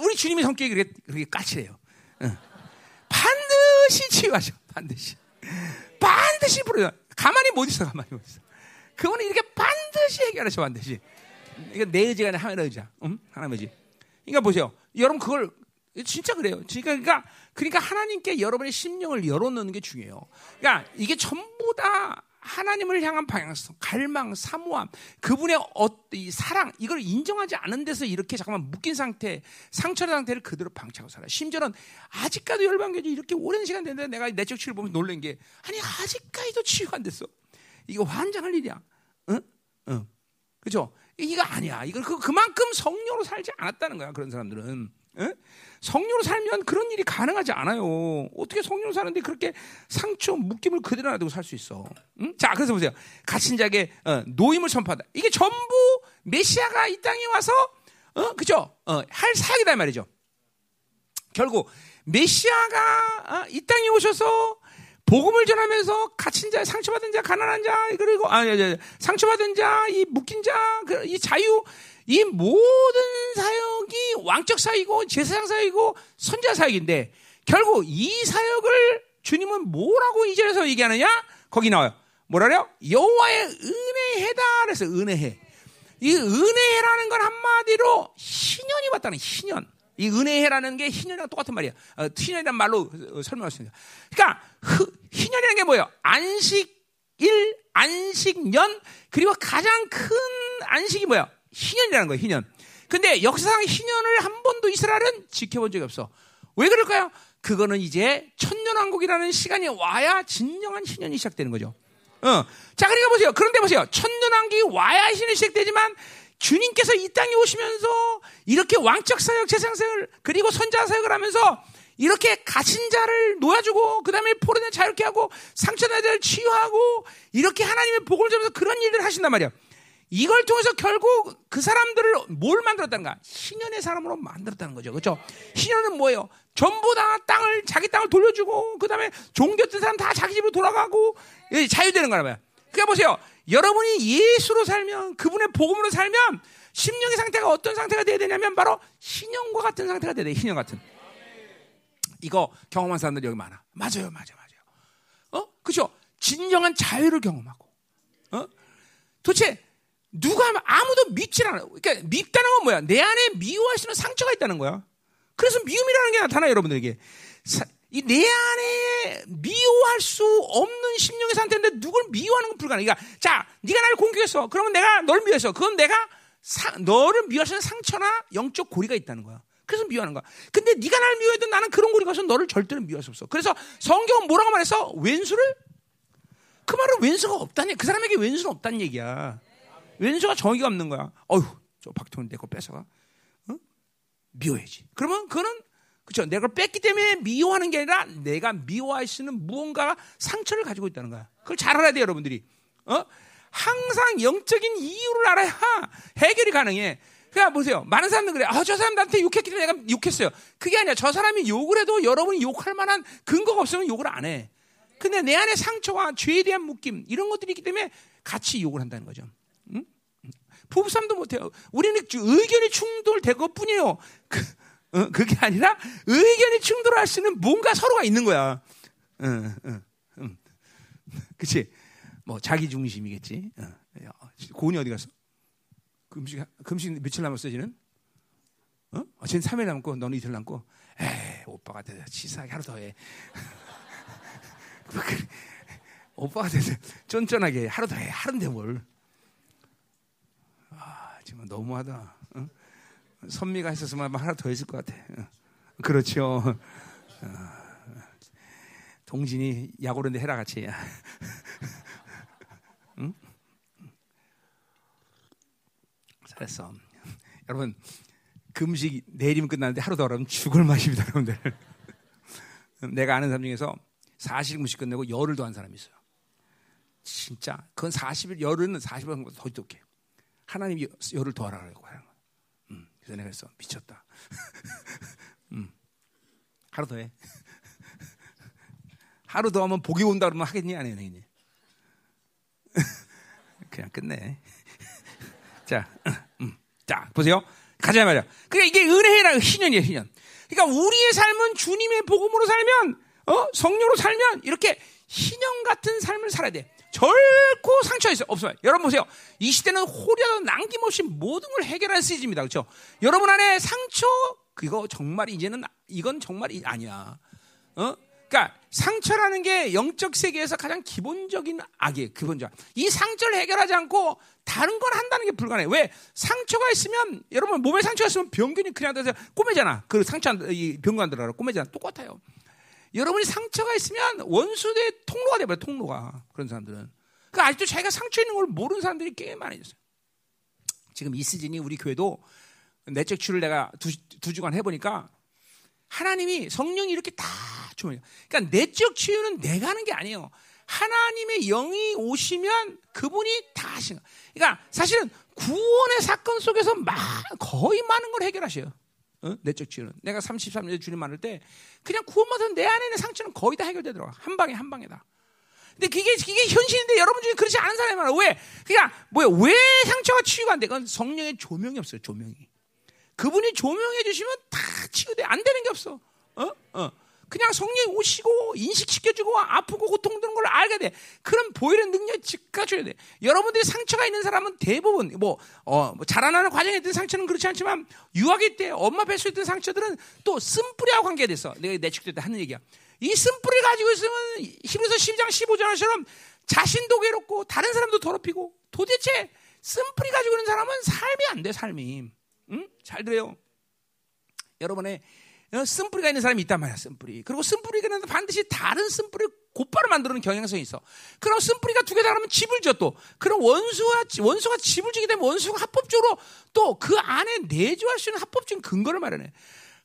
우리 주님의 성격이 그렇게, 그렇게 까칠해요. 응. 반드시 치유하죠. 반드시. 반드시 부르요. 가만히 못 있어, 가만히 못 있어. 그거는 이렇게 반드시 해결하셔, 반드시. 이거 내 의지가 아니라 하나님의 의지야. 응? 하나님의 의지. 그러니까 보세요. 여러분 그걸 진짜 그래요. 그러니까 그러니까 하나님께 여러분의 심령을 열어놓는 게 중요해요. 그러니까 이게 전부 다 하나님을 향한 방향성, 갈망, 사모함, 그분의 어, 이 사랑 이걸 인정하지 않은 데서 이렇게 잠깐만 묶인 상태, 상처의 상태를 그대로 방치하고 살아. 심지어는 아직까지 열방교지 이렇게 오랜 시간 됐는데 내가 내적 치유를 보면 놀란 게 아니 아직까지도 치유가 안 됐어. 이거 환장할 일이야. 응? 응. 그죠? 이거 아니야. 이걸 그, 그만큼 성령으로 살지 않았다는 거야. 그런 사람들은. 응? 성령으로 살면 그런 일이 가능하지 않아요. 어떻게 성령으로 사는데 그렇게 상처, 묶임을 그대로 놔두고 살 수 있어. 응? 자, 그래서 보세요. 갇힌 자에게 어, 노임을 선포하다. 이게 전부 메시아가 이 땅에 와서, 어, 그죠? 어, 할 사역이다 말이죠. 결국 메시아가 어, 이 땅에 오셔서 복음을 전하면서 갇힌 자, 상처받은 자, 가난한 자, 그리고 아, 상처받은 자, 이 묶인 자, 그, 이 자유 이 모든 사역이 왕적 사역이고 제사장 사역이고 선자 사역인데 결국 이 사역을 주님은 뭐라고 이절에서 얘기하느냐? 거기 나와요. 뭐라래요? 여호와의 은혜해다 그래서 은혜해. 이 은혜라는 건 한마디로 희년이 왔다는 희년. 이 은혜해라는 게 희년이랑 똑같은 말이야. 어, 희년이란 말로 설명했습니다. 그러니까 희년이라는 게 뭐예요? 안식일, 안식년 그리고 가장 큰 안식이 뭐야? 희년이라는 거예요, 희년. 근데 역사상 희년을 한 번도 이스라엘은 지켜본 적이 없어. 왜 그럴까요? 그거는 이제 천년왕국이라는 시간이 와야 진정한 희년이 시작되는 거죠. 어. 자, 그러니까 보세요. 그런데 보세요. 천년왕국이 와야 희년이 시작되지만 주님께서 이 땅에 오시면서 이렇게 왕적 사역, 재상 사역을 그리고 선자 사역을 하면서 이렇게 갇힌 자를 놓아주고 그 다음에 포로된 자유롭게 하고 상처난 자를 치유하고 이렇게 하나님의 복을 주면서 그런 일을 하신단 말이야. 이걸 통해서 결국 그 사람들을 뭘 만들었다는가? 신년의 사람으로 만들었다는 거죠. 그렇죠? 신년은 뭐예요? 전부 다 땅을 자기 땅을 돌려주고 그다음에 종교뜬 사람 다 자기 집으로 돌아가고 자유되는 거란 말이야. 그러니까 보세요. 여러분이 예수로 살면 그분의 복음으로 살면 심령의 상태가 어떤 상태가 돼야 되냐면 바로 신령과 같은 상태가 돼야 돼. 신령 같은. 이거 경험한 사람들이 여기 많아. 맞아요, 맞아요, 맞아요. 어? 그죠? 진정한 자유를 경험하고. 어? 도대체 누가 아무도 믿질 않아. 그러니까 밉다는 건 뭐야? 내 안에 미워할 수 있는 상처가 있다는 거야. 그래서 미움이라는 게 나타나 여러분들에게. 이 내 안에 미워할 수 없는 심령의 상태인데 누굴 미워하는 건 불가능해. 그러니까 자, 네가 나를 공격했어. 그러면 내가 널 미워했어. 그건 내가 사, 너를 있는 상처나 영적 고리가 있다는 거야. 그래서 미워하는 거야. 근데 네가 나를 미워해도 나는 그런 고리가 없어 너를 절대로 미워할 수 없어. 그래서 성경은 뭐라고 말했어? 왼수를? 그 말은 왼수가 없다니. 그 사람에게 왼수는 없다는 얘기야. 왼수가 정의가 없는 거야. 어휴, 저 박통은 내거 뺏어가. 어? 미워야지. 그러면 그거는 그렇죠. 내가 뺐기 때문에 미워하는 게 아니라 내가 미워할 수 있는 무언가 상처를 가지고 있다는 거야. 그걸 잘 알아야 돼 여러분들이. 어? 항상 영적인 이유를 알아야 해결이 가능해. 그러니까 보세요. 많은 사람들 그래. 아, 저 사람 나한테 욕했기 때문에 내가 욕했어요. 그게 아니야. 저 사람이 욕을 해도 여러분이 욕할 만한 근거가 없으면 욕을 안 해. 근데 내 안에 상처와 죄에 대한 묶임 이런 것들이 있기 때문에 같이 욕을 한다는 거죠. 부부싸움도 못해요. 우리는 의견이 충돌될 것 뿐이에요. 그, 어, 그게 아니라 의견이 충돌할 수 있는 뭔가 서로가 있는 거야. 어, 어, 음. 그치? 뭐, 자기 중심이겠지. 어, 고은이 어디 갔어? 금식, 금식 며칠 남았어, 쟤는? 어? 어 쟤는 3일 남고, 너는 이틀 남고. 에이, 오빠가 돼서 치사하게 하루 더 해. 뭐 오빠가 돼서 쫀쫀하게 하루 더 해. 하루인데 뭘. 지금 너무하다. 어? 선미가 했었으면 하나 더 했을 것 같아. 어. 그렇죠. 어. 동진이 야구르데 해라 같이. 응? 잘했어. 여러분 금식 내일이면 끝나는데 하루 더 하면 죽을 맛입니다, 여러분들. 내가 아는 사람 중에서 40일 금식 끝내고 열흘 더 한 사람이 있어요. 진짜 그건 40일 열흘은 40일 한거더 똑해. 하나님이 열을 더하라고 하는 거야. 음, 그래서 내가 그랬어. 미쳤다. 음, 하루 더 해. 하루 더 하면 복이 온다 그러면 하겠니 안 하겠니? 그냥 끝내. 자, 음, 자 보세요. 가자 말이야. 그러니까 이게 은혜라 희년이에요, 희년. 그러니까 우리의 삶은 주님의 복음으로 살면, 어, 성령으로 살면 이렇게 희년 같은 삶을 살아야 돼. 절코 상처 있어 없어요. 여러분 보세요. 이 시대는 호려도 남김없이 모든 걸 해결할 시즌입니다. 그렇죠? 여러분 안에 상처 그거 정말 이제는 이건 정말 아니야. 어? 그러니까 상처라는 게 영적 세계에서 가장 기본적인 악이에요. 기본적. 이 상처를 해결하지 않고 다른 걸 한다는 게 불가능해. 왜? 상처가 있으면 여러분 몸에 상처가 있으면 병균이 그냥 돼서 꼬매잖아. 그 상처 이 병균 안 들어가 꼬매잖아. 똑같아요. 여러분이 상처가 있으면 원수의 통로가 돼버려. 통로가 그런 사람들은. 그 아직도 자기가 상처 있는 걸 모르는 사람들이 꽤 많아졌어요. 지금 이 시즌이 우리 교회도 내적 치유를 내가 두, 두 주간 해보니까 하나님이 성령이 이렇게 다 주면 그러니까 내적 치유는 내가 하는 게 아니에요. 하나님의 영이 오시면 그분이 다 하신 거. 그러니까 사실은 구원의 사건 속에서 마, 거의 많은 걸 해결하셔요. 어? 내적 치유는. 내가 33년 주님 만날 때 그냥 구원받은 내 안에 있는 상처는 거의 다 해결되더라고. 한 방에 한 방에다. 근데 그게, 그게 현실인데 여러분 중에 그렇지 않은 사람이 많아. 왜? 그러니까 뭐야? 왜 상처가 치유가 안 돼? 그건 성령의 조명이 없어요. 조명이. 그분이 조명해 주시면 다 치유돼. 안 되는 게 없어. 어? 어. 그냥 성령이 오시고 인식시켜주고 아프고 고통되는 걸 알게 돼. 그런 보이는 능력이 즉각 줘야 돼. 여러분들이 상처가 있는 사람은 대부분 뭐, 어, 뭐 자라나는 과정에 있던 상처는 그렇지 않지만 유학일 때 엄마 뱃속에 있던 상처들은 또 쓴뿌리하고 관계됐어. 내가 내축될 때 하는 얘기야. 이 쓴뿌리 가지고 있으면 히브리서 10장 15절처럼 자신도 괴롭고 다른 사람도 더럽히고 도대체 쓴뿌리 가지고 있는 사람은 삶이 안 돼, 삶이. 응? 잘 들어요. 여러분의 어, 쓴뿌리가 있는 사람이 있단 말이야, 쓴뿌리. 그리고 쓴뿌리가 있는데 반드시 다른 쓴뿌리를 곧바로 만드는 경향성이 있어. 그럼 쓴뿌리가 두 개 다르면 집을 져 또. 그럼 원수가, 원수가 집을 지게 되면 원수가 합법적으로 또 그 안에 내주할 수 있는 합법적인 근거를 마련해.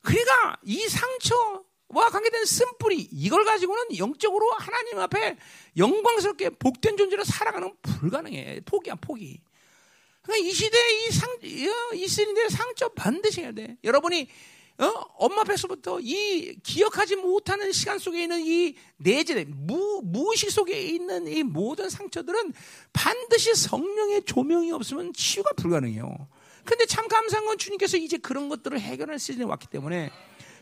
그러니까 이 상처와 관계된 쓴뿌리, 이걸 가지고는 영적으로 하나님 앞에 영광스럽게 복된 존재로 살아가는 불가능해. 포기야, 포기. 그러니까 이 시대에 이 상, 이 시대의 상처 반드시 해야 돼. 여러분이 어? 엄마 뱃속부터 이 기억하지 못하는 시간 속에 있는 이 내재, 무, 무의식 속에 있는 이 모든 상처들은 반드시 성령의 조명이 없으면 치유가 불가능해요. 근데 참 감사한 건 주님께서 이제 그런 것들을 해결할 시즌에 왔기 때문에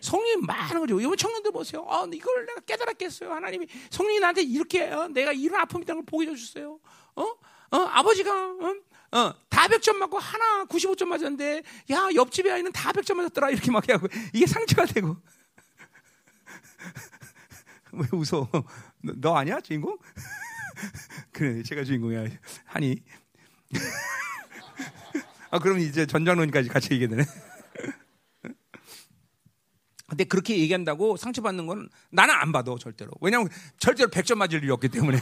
성령이 많은 거죠. 이번 청년들 보세요. 아, 이걸 내가 깨달았겠어요. 하나님이 성령이 나한테 이렇게 어, 내가 이런 아픔이라는 걸 보게 해주셨어요. 어? 어? 아버지가 어? 어, 다 100점 맞고 하나 95점 맞았는데 야 옆집에 아이는 다 100점 맞았더라 이렇게 막 하고 이게 상처가 되고 왜 웃어? 너, 너 아니야 주인공? 그래 제가 주인공이야 하니 아 그럼 이제 전장론까지 같이 얘기되네. 근데 그렇게 얘기한다고 상처받는 건 나는 안 받아 절대로. 왜냐면 절대로 100점 맞을 일이 없기 때문에.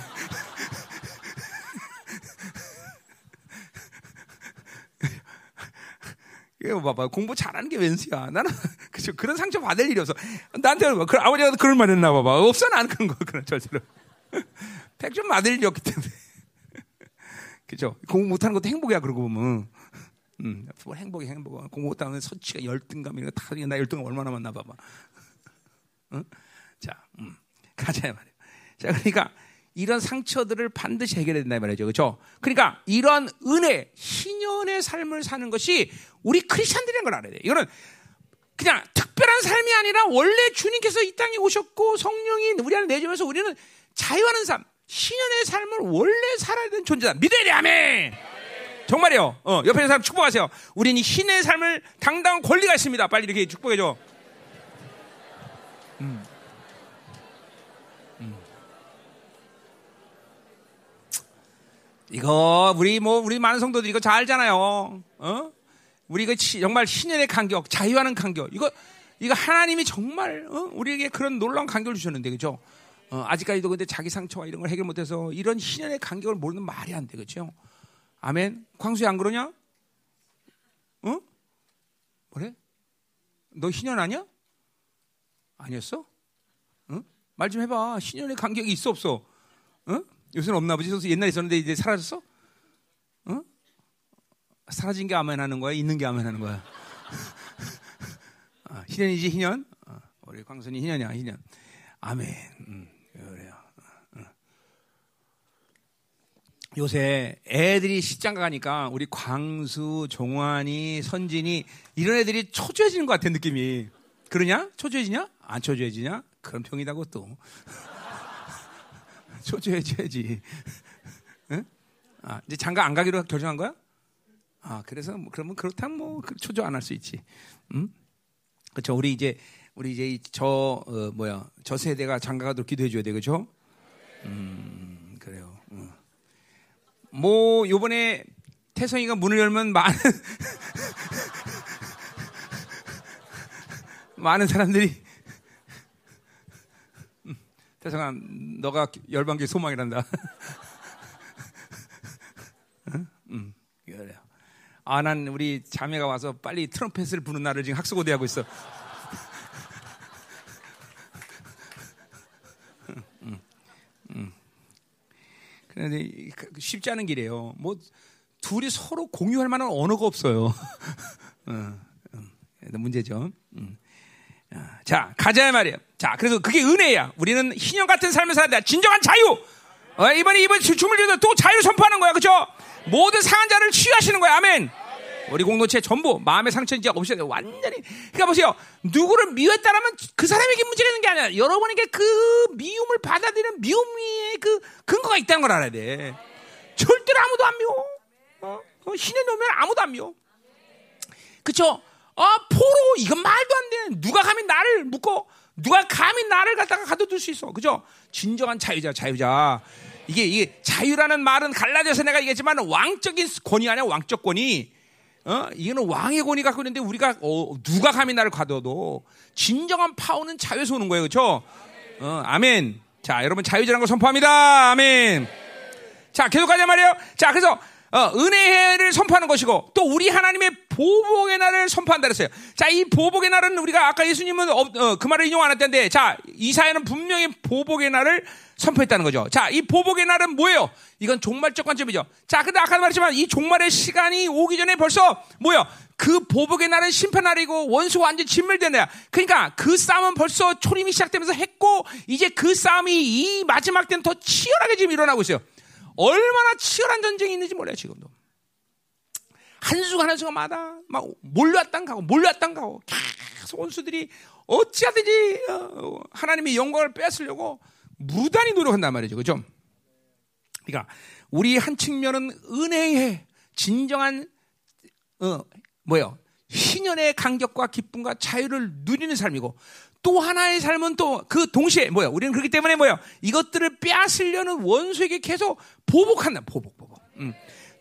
이거 봐봐 공부 잘하는 게 웬수야. 나는 그죠 그런 상처 받을 일이 없어. 나한테 그 아버지가 그런 말 했나 봐봐. 없어 나는 그런 거 그런 절대로. 100점 맞을 일이 없기 때문에. 그죠 공부 못하는 것도 행복이야 그러고 보면. 음, 뭐 행복이 행복. 공부 못하면 서치가 열등감 이런 거다 나 열등감 얼마나 많나 봐봐. 응? 자, 음, 가자 말이야. 자, 그러니까 이런 상처들을 반드시 해결해야 된다 말이죠. 그렇죠? 그러니까 이런 은혜, 희년의 삶을 사는 것이 우리 크리스천들이라는 걸 알아야 돼. 이거는 그냥 특별한 삶이 아니라 원래 주님께서 이 땅에 오셨고 성령이 우리 안에 내주면서 우리는 자유하는 삶, 희년의 삶을 원래 살아야 되는 존재다. 믿어야 돼. 아멘. 정말이요. 어, 옆에 있는 사람 축복하세요. 우리는 희년의 삶을 당당한 권리가 있습니다. 빨리 이렇게 축복해 줘. 음. 이거 우리 뭐 우리 많은 성도들이 이거 잘 알잖아요. 어? 우리 이거 정말 신년의 간격, 자유하는 간격. 이거 이거 하나님이 정말 어? 우리에게 그런 놀라운 간격을 주셨는데 그죠? 어, 아직까지도 근데 자기 상처와 이런 걸 해결 못해서 이런 신년의 간격을 모르는 말이 안 돼, 그죠? 아멘. 광수야 안 그러냐? 어? 뭐래? 너 신년 아니야? 아니었어? 어? 말좀 해봐. 신년의 간격이 있어 없어? 어? 요새는 없나 보지. 옛날에 있었는데 이제 사라졌어? 어? 사라진 게 아멘 하는 거야? 있는 게 아멘 하는 거야? 아, 희년이지, 희년? 어, 우리 광선이 희년이야, 희년. 아멘. 음, 그래요. 어. 요새 애들이 시장 가니까 우리 광수, 종환이, 선진이 이런 애들이 초조해지는 것 같은 느낌이 그러냐? 초조해지냐? 안 초조해지냐? 그런 평이다고 또 초조해져야지. 응? 아, 이제 장가 안 가기로 결정한 거야? 아, 그래서 뭐 그러면 그렇다면 뭐 초조 안 할 수 있지. 응? 그렇죠. 우리 이제 우리 이제 저 어, 뭐야 저 세대가 장가가도록 기도해 줘야 돼, 그렇죠? 음, 그래요. 응. 뭐 요번에 태성이가 문을 열면 많은 많은 사람들이 음, 태성아 너가 열방교 소망이란다. 응? 음, 그래요. 아, 난 우리 자매가 와서 빨리 트럼펫을 부는 날을 지금 학수고대하고 있어. 그런데 쉽지 않은 길이에요. 뭐 둘이 서로 공유할 만한 언어가 없어요. 음, 음. 문제죠. 음. 자, 가자 말이에요. 자, 그래서 그게 은혜야. 우리는 희년 같은 삶을 살아야 돼. 진정한 자유. 어, 이번에 이번 주물 기도 또 자유를 선포하는 거야. 그죠? 모든 상한 자를 치유하시는 거야. 아멘. 우리 공동체 전부 마음의 상처 이제 없어야 돼. 완전히. 그러니까 보세요. 누구를 미웠다라면 그 사람에게 문제가 있는 게 아니라 여러분에게 그 미움을 받아들이는 미움의 그 근거가 있다는 걸 알아야 돼. 절대로 아무도 안 미워. 어? 어, 신의 놈면 아무도 안 미워. 그쵸? 아, 포로, 이건 말도 안 돼. 누가 감히 나를 묶어? 누가 감히 나를 갖다가 가둬둘 수 있어. 그죠? 진정한 자유자, 자유자. 이게, 이게 자유라는 말은 갈라져서 내가 얘기했지만 왕적인 권위 아니야, 왕적 권위. 어? 이거는 왕의 권위 갖고 있는데 우리가, 어, 누가 감히 나를 가둬도 진정한 파워는 자유에서 오는 거예요. 그죠? 어, 아멘. 자, 여러분 자유자라는 걸 선포합니다. 아멘. 자, 계속 가자 말이에요. 자, 그래서 어, 은혜를 선포하는 것이고 또 우리 하나님의 보복의 날을 선포한다 그랬어요. 자, 이 보복의 날은 우리가 아까 예수님은 어, 어, 그 말을 인용 안 했던데 자, 이사야는 분명히 보복의 날을 선포했다는 거죠. 자, 이 보복의 날은 뭐예요? 이건 종말적 관점이죠. 자, 근데 아까 말했지만 이 종말의 시간이 오기 전에 벌써 뭐요? 그 보복의 날은 심판 날이고 원수 완전 진멸된 날. 그러니까 그 싸움은 벌써 초림이 시작되면서 했고 이제 그 싸움이 이 마지막 때는 더 치열하게 지금 일어나고 있어요. 얼마나 치열한 전쟁이 있는지 몰라요, 지금도. 한수가 한수가마다 막 몰려왔단 가고 몰려왔단 가고 계속 원수들이 어찌하든지 어, 하나님의 영광을 뺏으려고 무단히 노력한단 말이죠. 그죠? 그러니까 우리 한 측면은 은혜의 진정한 어 뭐요? 희년의 간격과 기쁨과 자유를 누리는 삶이고 또 하나의 삶은 또 그 동시에 뭐야? 우리는 그렇기 때문에 뭐야? 이것들을 빼앗으려는 원수에게 계속 보복한다. 보복, 보복. 음.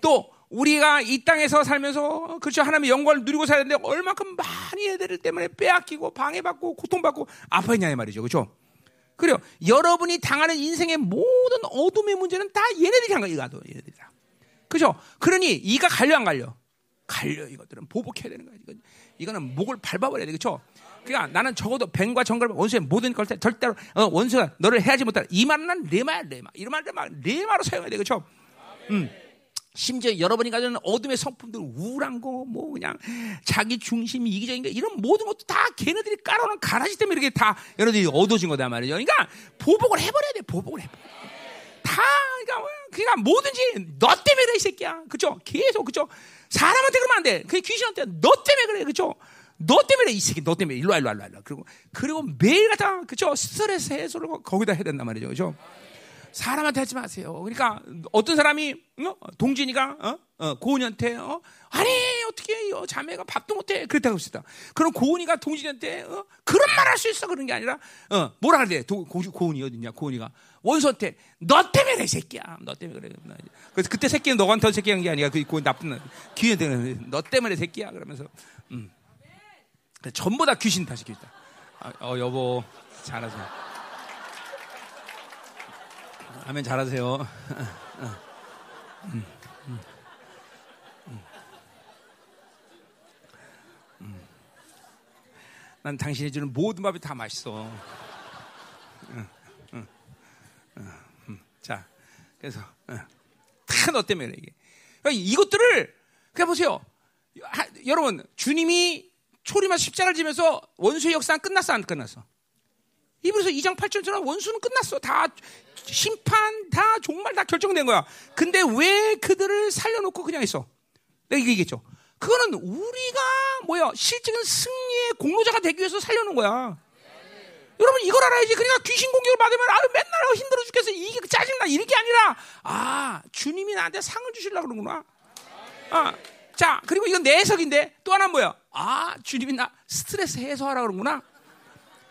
또 우리가 이 땅에서 살면서 그렇죠 하나님의 영광을 누리고 살야 되는데 얼마큼 많이 애들 때문에 빼앗기고 방해받고 고통받고 아파했냐 이 말이죠, 그렇죠? 그래요. 여러분이 당하는 인생의 모든 어둠의 문제는 다 얘네들이 한 거야, 이가도 얘네들이 다. 그죠? 그러니 이가 갈려 안 갈려? 갈려 이것들은 보복해야 되는 거야. 이거, 이거는 목을 밟아버려야 돼, 그렇죠? 그러니까 나는 적어도 뱀과 정글 원수의 모든 걸 절대로 어, 원수가 너를 해하지 못할 이 말은 난 레마야 레마 이런 말을 막 레마로 사용해야 돼 그렇죠? 음. 심지어 여러분이 가지는 어둠의 성품들 우울한 거, 뭐 그냥 자기 중심이 이기적인 거 이런 모든 것도 다 걔네들이 깔아놓은 가라지 때문에 이렇게 다 여러분들이 어두워진 거다 말이죠. 그러니까 보복을 해버려야 돼. 보복을 해버려. 다 그러니까 그러니까 뭐든지 너 때문에 그래 이 새끼야. 그죠? 계속 그죠? 사람한테 그러면 안 돼. 그 귀신한테 너 때문에 그래. 그죠? 너 때문에 이 새끼 너 때문에 일로 와 일로 와 일로 와 그리고 그리고 매일 갖다 그죠 스트레스 해소를 거기다 해야 된단 말이죠. 그죠 사람한테 하지 마세요. 그러니까 어떤 사람이 어? 동진이가 어? 어, 고은이한테 어? 아니 어떻게 요? 자매가 밥도 못해. 그랬다고 했다. 그럼 고은이가 동진이한테 어? 그런 말 할 수 있어. 그런 게 아니라 어, 뭐라 그래 도, 고, 고은이 어딨냐 고은이가. 원수한테 너 때문에 그래 새끼야 너 때문에 그래. 그래서 그때 새끼는 너한테 새끼 한 게 아니야 그 고은 나쁜 귀한테 너 때문에 새끼야. 그러면서 음. 전부 다 귀신 다시 귀신. 아, 어 여보 잘하세요. 아멘 잘하세요. 음, 음, 음. 난 당신이 주는 모든 밥이 다 맛있어. 자, 그래서 다너 때문에 이게. 그러니까 이것들을 그냥 보세요. 하, 여러분 주님이 초림한 십자가를 지면서 원수의 역사는 끝났어 안 끝났어? 이브리서 2장 8절처럼 원수는 끝났어. 다 심판 다 정말 다 결정된 거야. 근데 왜 그들을 살려놓고 그냥 있어? 내가 이게 얘기했죠. 그거는 우리가 뭐야 실질은 승리의 공로자가 되기 위해서 살려놓은 거야. 여러분 이걸 알아야지. 그러니까 귀신 공격을 받으면 아 맨날 힘들어 죽겠어. 이게 짜증나. 이게 아니라 아 주님이 나한테 상을 주시려고 그러는구나. 아, 자 그리고 이건 내 해석인데 또 하나 는 뭐야? 아 주님이 나 스트레스 해소하라 그러는구나.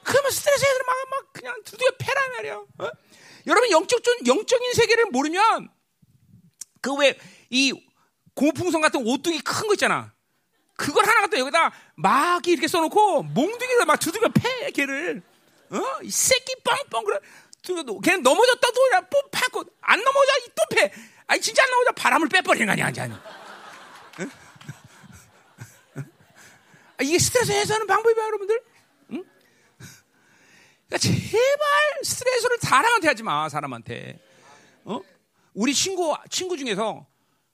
그러면 스트레스 해소를 막, 막 그냥 두드겨 패라 말이야. 어? 여러분 영적 영적인 세계를 모르면 그 왜 이 고풍선 같은 오뚜기 큰 거 있잖아. 그걸 하나 갖다 여기다 막 이렇게 써놓고 몽둥이를 막 두드겨 패 걔를. 어? 이 새끼 뻥뻥 그래. 걔는 넘어졌다도 그냥 ปุ๊ 파고 안 넘어져 또 패. 아니 진짜 안 넘어져 바람을 빼버리는 거 아니야 아니. 응? 이게 스트레스 해소하는 방법이야 여러분들. 응? 그러니까 제발 스트레스를 사람한테 하지 마 사람한테. 어? 우리 친구 친구 중에서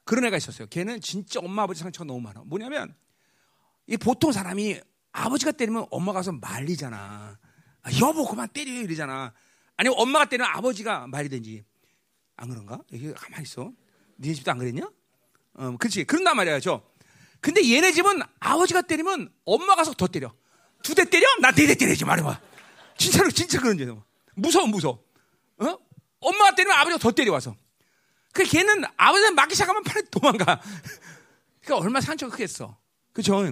그런 애가 있었어요. 걔는 진짜 엄마 아버지 상처가 너무 많아. 뭐냐면 이 보통 사람이 아버지가 때리면 엄마가 가서 말리잖아. 아, 여보 그만 때려 이러잖아. 아니면 엄마가 때리면 아버지가 말이든지 안 그런가? 이게 가만히 있어. 니네 집도 안 그랬냐? 어, 그렇지. 그런단 말이야, 저. 근데 얘네 집은 아버지가 때리면 엄마 가 서 더 때려. 두 대 때려? 나 네 대 때리지 말해봐. 진짜로, 진짜 그런 지 무서워, 무서워. 어? 엄마가 때리면 아버지가 더 때려 와서. 그 걔는 아버지한테 맞기 시작하면 팔에 도망가. 그러니까 얼마나 상처가 크겠어. 그죠?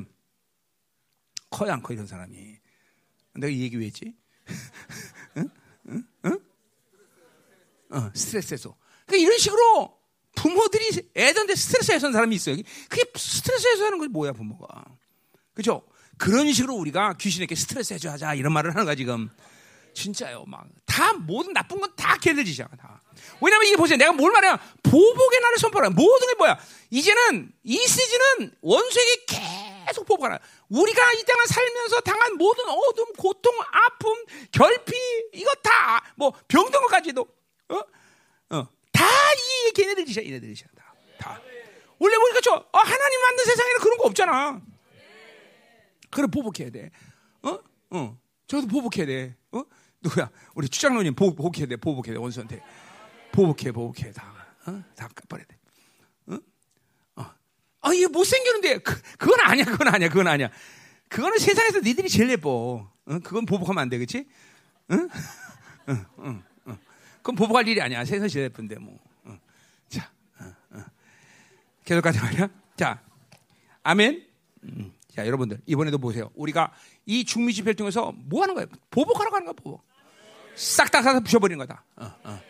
커요, 안 커, 이런 사람이. 내가 이 얘기 왜 했지? 응? 응? 응? 어, 스트레스 해소. 그러니까 이런 식으로 부모들이 애들한테 스트레스 해소하는 사람이 있어요. 그게 스트레스 해소하는 건 뭐야, 부모가. 그죠? 그런 식으로 우리가 귀신에게 스트레스 해소하자 이런 말을 하는 거야, 지금. 진짜요. 막 다 모든 나쁜 건 다 걔들 짓이야. 다. 왜냐면 이게 보세요. 내가 뭘 말해요? 보복의 날을 선포하라. 모든 게 뭐야? 이제는 이 시즌은 원수에게 계속 보복하라. 우리가 이 땅을 살면서 당한 모든 어둠, 고통, 아픔, 결핍 이거 다 뭐 병든 것까지도 어? 어. 다이 걔네들 짓이야. 얘네들 짓이야. 다. 다. 원래 보니까 저 어, 하나님 만든 세상에는 그런 거 없잖아. 그래 보복해야 돼. 어? 어. 저도 보복해야 돼. 어? 누구야? 우리 추장로님 보 복해야 돼. 보복해야 돼. 원수한테. 보복해, 보복해. 다. 어? 다 갚아야 돼. 어? 어. 아, 이게 못생겼는데. 그, 그건 아니야. 그건 아니야. 그건 아니야. 그거는 세상에서 니들이 제일 예뻐. 어? 그건 보복하면 안 돼. 그치? 응? 응, 응, 응. 그건 보복할 일이 아니야. 세상에서 제일 예쁜데, 뭐. 계속 가자 말이야. 자, 아멘. 음. 자, 여러분들, 이번에도 보세요. 우리가 이 중미 집회를 통해서 뭐 하는 거예요? 보복하라고 하는 거야, 보복. 싹다 사서 부셔버리는 거다. 어, 어.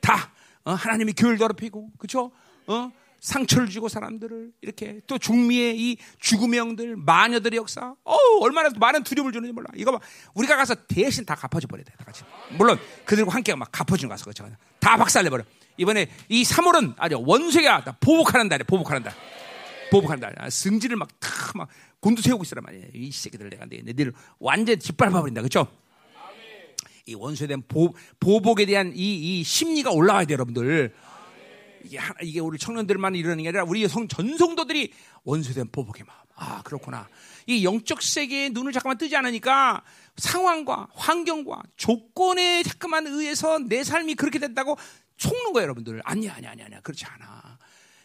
다 어, 하나님이 교회를 더럽히고, 그렇죠? 어? 상처를 주고 사람들을 이렇게 또 중미의 이 죽음의 영들, 마녀들의 역사, 어 얼마나 많은 두려움을 주는지 몰라. 이거 봐, 우리가 가서 대신 다 갚아줘 버려야 돼, 다 같이. 물론 그들과 함께 막 갚아주는 가서 그렇죠. 다 박살내 버려. 이번에 이 3월은 아주 원수가 다 보복하는 달이야, 보복하는 달. 보복하는 달. 아, 승질을 막 탁 막 곤두 세우고 있으란 말이야. 이 새끼들 내가 내들 완전 짓밟아 버린다, 그렇죠? 이 원수에 대한 보, 보복에 대한 이, 이 심리가 올라와야 돼요, 여러분들. 이게, 이게 우리 청년들만 이러는 게 아니라 우리 성, 전성도들이 원수에 대한 보복의 마음. 아, 그렇구나. 이 영적 세계에 눈을 잠깐만 뜨지 않으니까 상황과 환경과 조건에 잠깐만 의해서 내 삶이 그렇게 된다고 속는 거예요, 여러분들. 아니야, 아니야, 아니야, 아니야. 그렇지 않아.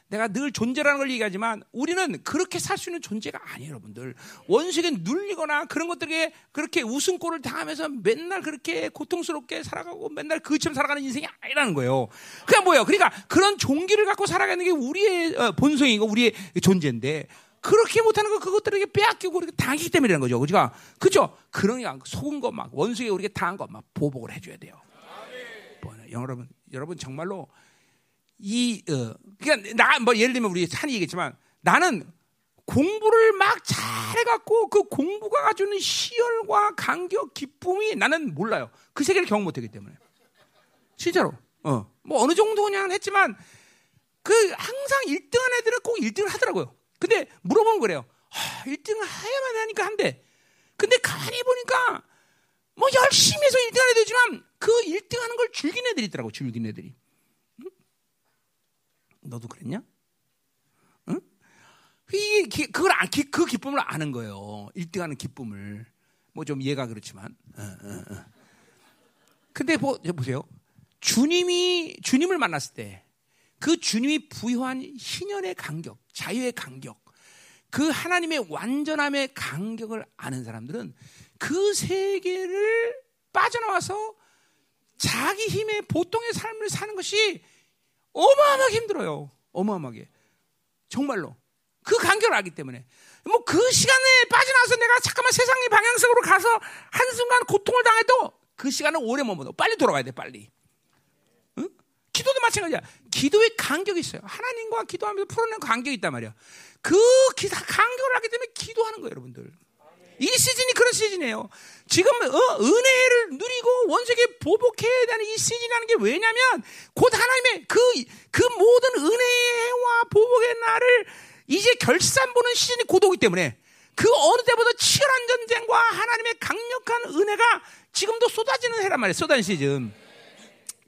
내가 늘 존재라는 걸 얘기하지만 우리는 그렇게 살 수 있는 존재가 아니에요, 여러분들. 원수에게 눌리거나 그런 것들에 그렇게 웃음꼴을 당하면서 맨날 그렇게 고통스럽게 살아가고 맨날 그처럼 살아가는 인생이 아니라는 거예요. 그냥 뭐예요? 그러니까 그런 종기를 갖고 살아가는 게 우리의 어, 본성이고 우리의 존재인데 그렇게 못하는 거 그것들에게 빼앗기고 그렇게 당하기 때문이라는 거죠. 그죠? 그죠? 그러니까 속은 거막 원수에게 우리가 당한 거막 보복을 해줘야 돼요. 뭐, 여러분, 여러분 정말로 이, 어, 그러니까 나, 뭐 예를 들면 우리 찬이 얘기했지만 나는 공부를 막 잘해갖고 그 공부가 가지는 희열과 감격, 기쁨이 나는 몰라요. 그 세계를 경험 못했기 때문에. 진짜로. 어. 뭐 어느 정도 그냥 했지만 그 항상 1등한 애들은 꼭 1등을 하더라고요. 근데 물어보면 그래요. 아, 1등을 해야만 하니까 한대. 근데 가만히 보니까 뭐 열심히 해서 1등을 해야 되지만 그 1등 하는 걸 즐기는 애들이 있더라고, 즐기는 애들이. 너도 그랬냐? 응? 이게 그걸 그 기쁨을 아는 거예요. 1등 하는 기쁨을. 뭐 좀 얘가 그렇지만. 어, 어, 어. 근데 보, 보세요. 주님이 주님을 만났을 때 그 주님이 부여한 희년의 간격, 자유의 간격, 그 하나님의 완전함의 간격을 아는 사람들은 그 세계를 빠져나와서 자기 힘의 보통의 삶을 사는 것이 어마어마하게 힘들어요. 어마어마하게. 정말로. 그 간격을 알기 때문에. 뭐 그 시간에 빠져나와서 내가 잠깐만 세상의 방향성으로 가서 한순간 고통을 당해도 그 시간은 오래 머무러. 빨리 돌아가야 돼, 빨리. 응? 기도도 마찬가지야. 기도의 간격이 있어요. 하나님과 기도하면서 풀어낸 간격이 있단 말이야. 그 간격을 하기 때문에 기도하는 거예요, 여러분들. 이 시즌이 그런 시즌이에요. 지금 어, 은혜를 누리고 원색에 보복해야 되는 이 시즌이라는 게 왜냐면 곧 하나님의 그, 그 모든 은혜와 보복의 날을 이제 결산 보는 시즌이 곧 오기 때문에 그 어느 때보다 치열한 전쟁과 하나님의 강력한 은혜가 지금도 쏟아지는 해란 말이에요. 쏟아지는 시즌.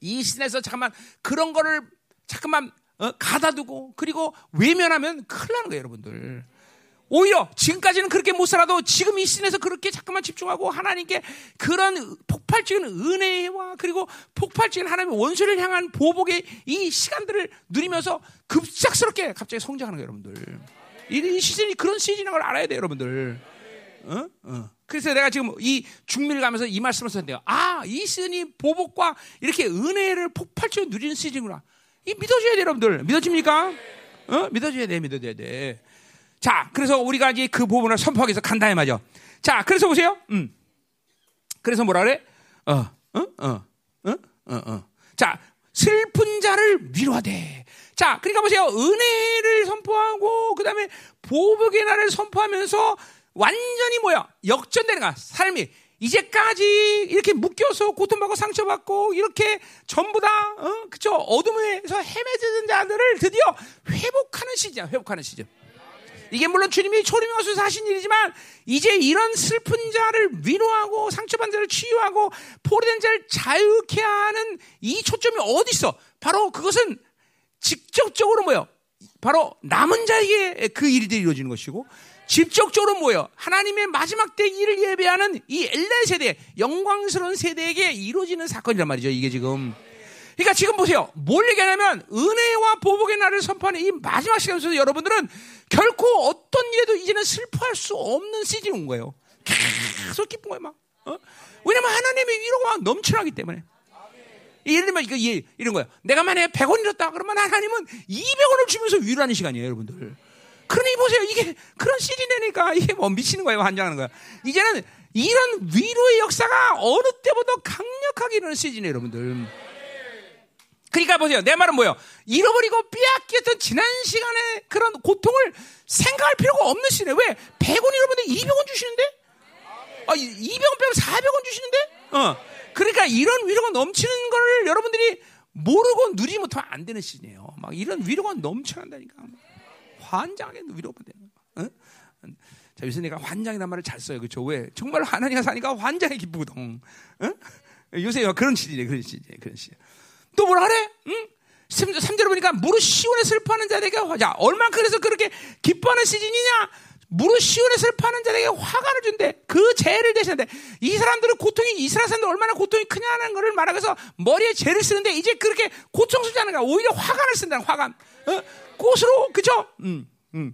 이 시즌에서 잠깐만 그런 거를 잠깐만 어, 가다두고 그리고 외면하면 큰일 나는 거예요, 여러분들. 오히려 지금까지는 그렇게 못 살아도 지금 이 시즌에서 그렇게 잠깐만 집중하고 하나님께 그런 폭발적인 은혜와 그리고 폭발적인 하나님의 원수를 향한 보복의 이 시간들을 누리면서 급작스럽게 갑자기 성장하는 거예요, 여러분들. 이 시즌이 그런 시즌인 걸 알아야 돼요, 여러분들. 어? 어. 그래서 내가 지금 이 중미를 가면서 이 말씀을 썼는데요. 아, 이 시즌이 보복과 이렇게 은혜를 폭발적으로 누리는 시즌이구나. 이 믿어줘야 돼요, 여러분들. 믿어집니까? 어? 믿어줘야 돼, 믿어줘야 돼. 자, 그래서 우리가 이제 그 부분을 선포하기 위해서 간다, 이 말이죠. 자, 그래서 보세요. 음. 그래서 뭐라 그래? 어, 어, 어, 어, 어, 어. 자, 슬픈 자를 위로하되. 자, 그러니까 보세요. 은혜를 선포하고, 그 다음에 보복의 날을 선포하면서 완전히 뭐야? 역전되는 거야. 삶이. 이제까지 이렇게 묶여서 고통받고 상처받고 이렇게 전부 다, 어? 그쵸? 어둠에서 헤매지는 자들을 드디어 회복하는 시즌이야. 회복하는 시즌. 이게 물론 주님이 초림에 오셔서 하신 일이지만 이제 이런 슬픈 자를 위로하고 상처받은 자를 치유하고 포로된 자를 자유케 하는 이 초점이 어디 있어? 바로 그것은 직접적으로 뭐요? 바로 남은 자에게 그 일들이 이루어지는 것이고 직접적으로 뭐예요? 하나님의 마지막 때 일을 예배하는 이 엘레 세대, 영광스러운 세대에게 이루어지는 사건이란 말이죠. 이게 지금. 그러니까 지금 보세요. 뭘 얘기하냐면 은혜와 보복의 날을 선포하는 이 마지막 시간에서 여러분들은 결코 어떤 일에도 이제는 슬퍼할 수 없는 시즌이 온 거예요. 계속 기쁜 거예요, 막. 어? 왜냐면 하나님의 위로가 넘쳐나기 때문에. 예를 들면 이거 이런 거예요. 내가 만약에 100원 잃었다 그러면 하나님은 200원을 주면서 위로하는 시간이에요, 여러분들. 그러니 보세요. 이게 그런 시즌이니까 이게 뭐 미치는 거예요, 환장하는 거야. 이제는 이런 위로의 역사가 어느 때보다 강력하게 일어나는 시즌이에요, 여러분들. 그러니까 보세요. 내 말은 뭐예요? 잃어버리고 빼앗겼던 지난 시간의 그런 고통을 생각할 필요가 없는 시네. 왜? 100원 잃어버렸는데 200원 주시는데? 아, 200원 빼면 400원 주시는데? 어. 그러니까 이런 위로가 넘치는 거를 여러분들이 모르고 누리지 못하면 안 되는 시네요. 막 이런 위로가 넘쳐난다니까. 환장하게 위로가 되는 거. 어? 자, 요새 내가 환장이란 말을 잘 써요. 그죠? 왜? 정말 하나님과 사니까 환장이 기쁘거든. 어? 요새 그런 시이네 그런 시이 그런 시. 또 뭐라 그래? 응? 3절을 보니까 무릇 시온에 슬퍼하는 자에게 화자. 얼마 그래서 그렇게 기뻐하는 시즌이냐? 무릇 시온에 슬퍼하는 자에게 화관을 준대. 그 죄를 대신한대. 이 사람들은 고통이 이스라엘 사람들 얼마나 고통이 크냐는 것을 말하면서 머리에 죄를 쓰는데 이제 그렇게 고통스럽지 않은 거야. 오히려 화관을 쓴다는 화관. 어? 꽃으로 그죠? 음, 음.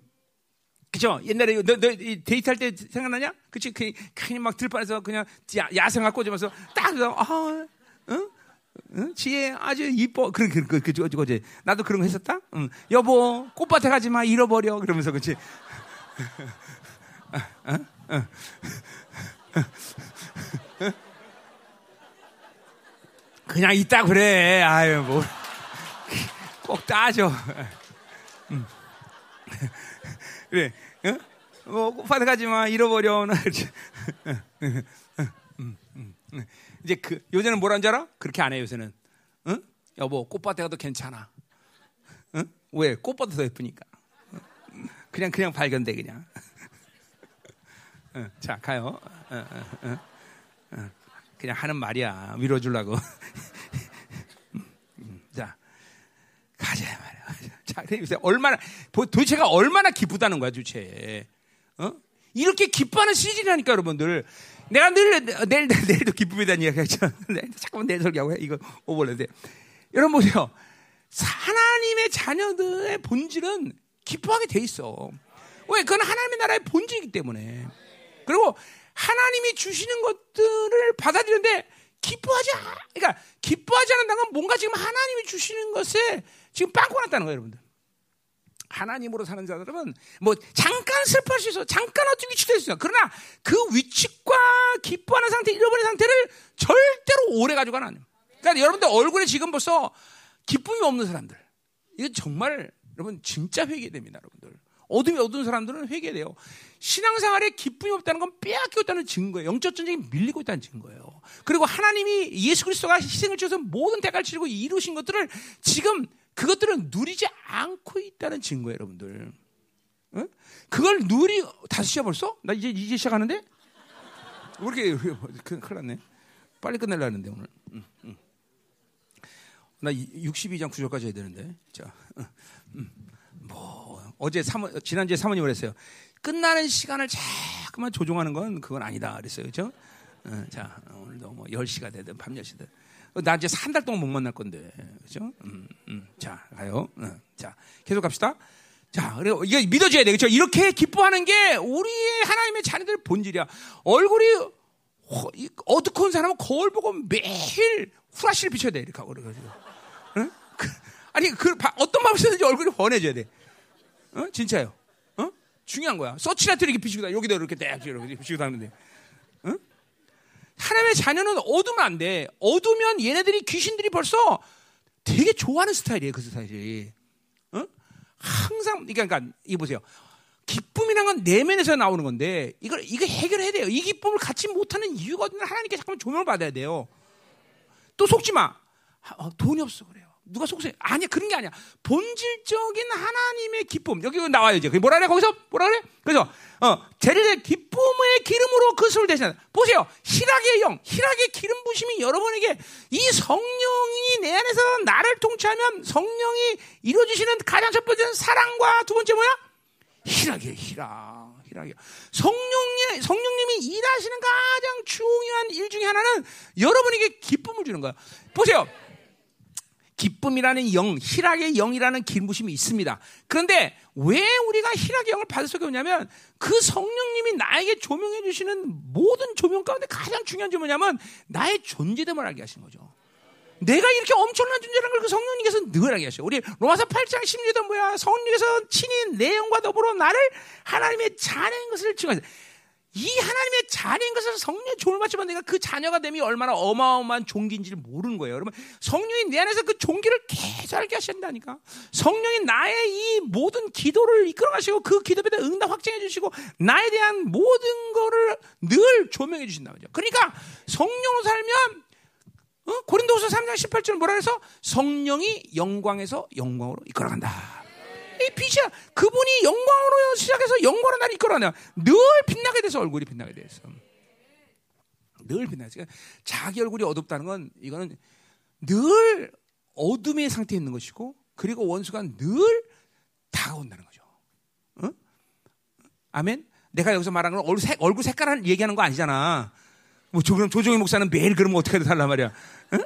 그죠? 옛날에 너, 너 데이트할 때 생각나냐? 그치? 그, 그냥 막 들판에서 그냥 야, 생화 꽂으면서 딱, 아, 응? 응? 지혜 아주 이뻐. 그런, 그, 그, 그, 그, 그, 그, 나도 그런 거 했었다? 응. 여보, 꽃밭에 가지 마. 잃어버려. 그러면서, 그치? 어? 어? 그냥 있다 그래. 아유, 뭐. 꼭 따져. 응. 그래. 응? 뭐, 꽃밭에 가지 마. 잃어버려. 이제 그 요새는 뭐라는 줄 알아? 그렇게 안 해, 요새는. 응? 여보, 꽃밭에 가도 괜찮아. 응? 왜? 꽃밭이 더 예쁘니까. 그냥, 그냥 발견돼, 그냥. 응, 자, 가요. 응, 그냥 하는 말이야. 밀어주려고. 자, 가자, 말이야. 자, 그래서 얼마나, 도대체가 얼마나 기쁘다는 거야, 도대체. 어? 이렇게 기뻐하는 시즌이라니까 여러분들. 내가 늘 내일 내일도 기쁨에 대한 이야기 하죠. 잠깐만 내일 설교하고 해. 이거 오버레드. 여러분 보세요. 하나님의 자녀들의 본질은 기뻐하게 돼 있어. 왜? 그건 하나님의 나라의 본질이기 때문에. 그리고 하나님이 주시는 것들을 받아들이는데 기뻐하지, 그러니까 기뻐하지 않는다는 건 뭔가 지금 하나님이 주시는 것에 지금 빵꾸 났다는 거예요, 여러분들. 하나님으로 사는 자들은 뭐 잠깐 슬퍼할 수 있어. 잠깐 어떻게 위축될 수 있어. 그러나 그 위축과 기뻐하는 상태, 잃어버린 상태를 절대로 오래 가지고 가는. 그러니까 여러분들 얼굴에 지금 벌써 기쁨이 없는 사람들. 이거 정말 여러분 진짜 회개됩니다, 여러분들. 어둠이 어두운 사람들은 회개돼요. 신앙생활에 기쁨이 없다는 건 빼앗기고 있다는 증거예요. 영적 전쟁이 밀리고 있다는 증거예요. 그리고 하나님이 예수 그리스도가 희생을 주셔서 모든 대가를 치르고 이루신 것들을 지금 그것들은 누리지 않고 있다는 증거예요, 여러분들. 응? 그걸 누리 다섯 시야 벌써? 나 이제 이제 시작하는데? 왜 이렇게 큰일 났네. 빨리 끝내려는데 오늘. 응, 응. 나 62장 9절까지 해야 되는데. 자, 뭐 어제 사모, 지난주에 사모님을 했어요. 끝나는 시간을 자꾸만 조종하는 건 그건 아니다 그랬어요. 그죠? 어, 자, 오늘도 뭐 10시가 되든 밤 10시든. 나 이제 한 달 동안 못 만날 건데. 그죠? 음, 음. 자, 가요. 어, 자, 계속 갑시다. 자, 그리고 이게 믿어줘야 돼. 그죠? 이렇게 기뻐하는 게 우리의 하나님의 자녀들 본질이야. 얼굴이 어두운 사람은 거울 보고 매일 후라시를 비춰야 돼. 이렇게 하고 그래가지고. 응? 그, 아니, 그, 어떤 마음이 있었는지 얼굴이 번해져야 돼. 어? 진짜요. 어? 중요한 거야. 서치라트 이렇게 비치고 다 여기다 이렇게 딱 이렇게 비치고 다니는데. 어? 하나님의 자녀는 어두면 안 돼. 어두면 얘네들이 귀신들이 벌써 되게 좋아하는 스타일이에요. 그 스타일이. 어? 항상 그러니까, 그러니까 이 보세요. 기쁨이란 건 내면에서 나오는 건데 이걸 이거 해결해야 돼요. 이 기쁨을 갖지 못하는 이유가 하나님께 잠깐만 조명을 받아야 돼요. 또 속지 마. 아, 돈이 없어 그래요. 누가 속세? 아니야 그런 게 아니야. 본질적인 하나님의 기쁨 여기 나와요 이제. 뭐라 그래 거기서 뭐라 그래? 그래서 어 제를 기쁨의 기름으로 그 술을 대신 보세요. 희락의 영, 희락의 기름 부심이 여러분에게 이 성령이 내 안에서 나를 통치하면 성령이 이루어지시는 가장 첫 번째는 사랑과 두 번째 뭐야? 희락이에요 희락. 희락이요. 성령님, 성령님이 일하시는 가장 중요한 일 중에 하나는 여러분에게 기쁨을 주는 거야. 보세요. 기쁨이라는 영, 희락의 영이라는 기름부심이 있습니다. 그런데 왜 우리가 희락의 영을 받을 수가 없냐면 그 성령님이 나에게 조명해 주시는 모든 조명 가운데 가장 중요한 점이 뭐냐면 나의 존재됨을 알게 하시는 거죠. 내가 이렇게 엄청난 존재라는 걸 그 성령님께서 늘 알게 하셔요. 우리 로마서 8장 16절 뭐야? 성령님께서 친히 내 영과 더불어 나를 하나님의 자녀인 것을 증거하세요. 이 하나님의 자녀인 것을 성령의 종을 맞지만 내가 그 자녀가 됨이 얼마나 어마어마한 종기인지를 모르는 거예요. 여러분, 성령이 내 안에서 그 종기를 계속 알게 하신다니까. 성령이 나의 이 모든 기도를 이끌어 가시고 그 기도에 대한 응답 확증해 주시고 나에 대한 모든 거를 늘 조명해 주신다 말이죠. 그러니까 성령으로 살면 어? 고린도서 3장 18절 뭐라 해서 성령이 영광에서 영광으로 이끌어간다. 이 빛이야. 그분이 영광으로 시작해서 영광으로 나를 이끌어내늘 빛나게 돼서 얼굴이 빛나게 돼서. 늘 빛나지. 그러니까 자기 얼굴이 어둡다는 건 이거는 늘 어둠의 상태에 있는 것이고 그리고 원수가 늘 다가온다는 거죠. 어? 아멘? 내가 여기서 말하는 건 얼굴, 색, 얼굴 색깔을 얘기하는 거 아니잖아. 뭐 조정, 조정희 목사는 매일 그러면 어떻게 해도 달란 말이야. 어?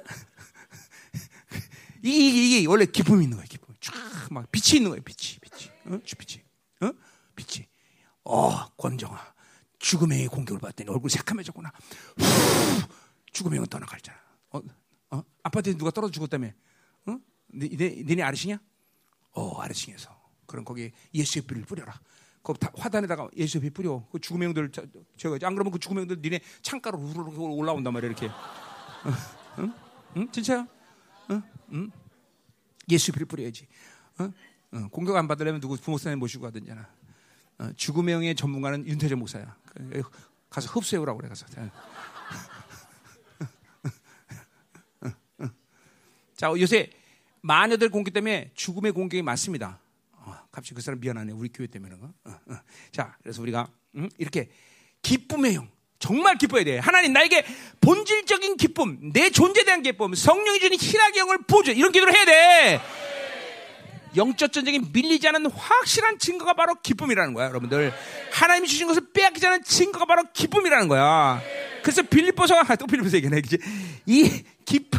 이게, 이게 원래 기쁨이 있는 거야, 기쁨. 쫙막 빛이 있는 거예요. 빛이, 빛이, 어? 빛이, 어? 빛이. 어, 권정아, 죽음의 공격을 받더니 얼굴 새카매졌구나. 후, 죽음의 영은 떠나갈잖아. 어, 어? 아파트에 누가 떨어져 죽었다며? 어? 네, 네, 니네 아르싱이야? 어, 아르싱에서. 그럼 거기 예수의 피를 뿌려라. 그 화단에다가 예수의 피 뿌려. 그 죽음의 영들 저거 안 그러면 그 죽음의 영들 니네 창가로 우르르 올라온단 말이야 이렇게. 어? 응? 응? 진짜야? 응? 응? 예수 피를 뿌려야지. 어? 어, 공격 안 받으려면 누구 부목사님 모시고 가든지나. 어, 죽음의 영의 전문가는 윤태재 목사야. 그, 가서 흡수해오라고 그래 가서. 자 요새 마녀들 공격 때문에 죽음의 공격이 많습니다. 어, 갑자기 그 사람 미안하네 우리 교회 때문에 어, 어. 자 그래서 우리가 음, 이렇게 기쁨의 영 정말 기뻐야 돼. 하나님 나에게 본질적인 기쁨, 내 존재에 대한 기쁨, 성령이 주는 희락의 영을 보죠. 이런 기도를 해야 돼. 영적 전쟁에 밀리지 않은 확실한 증거가 바로 기쁨이라는 거야, 여러분들. 하나님이 주신 것을 빼앗기지 않은 증거가 바로 기쁨이라는 거야. 그래서 빌립보서가 또 빌립보서 얘기네. 그지? 이 기뻐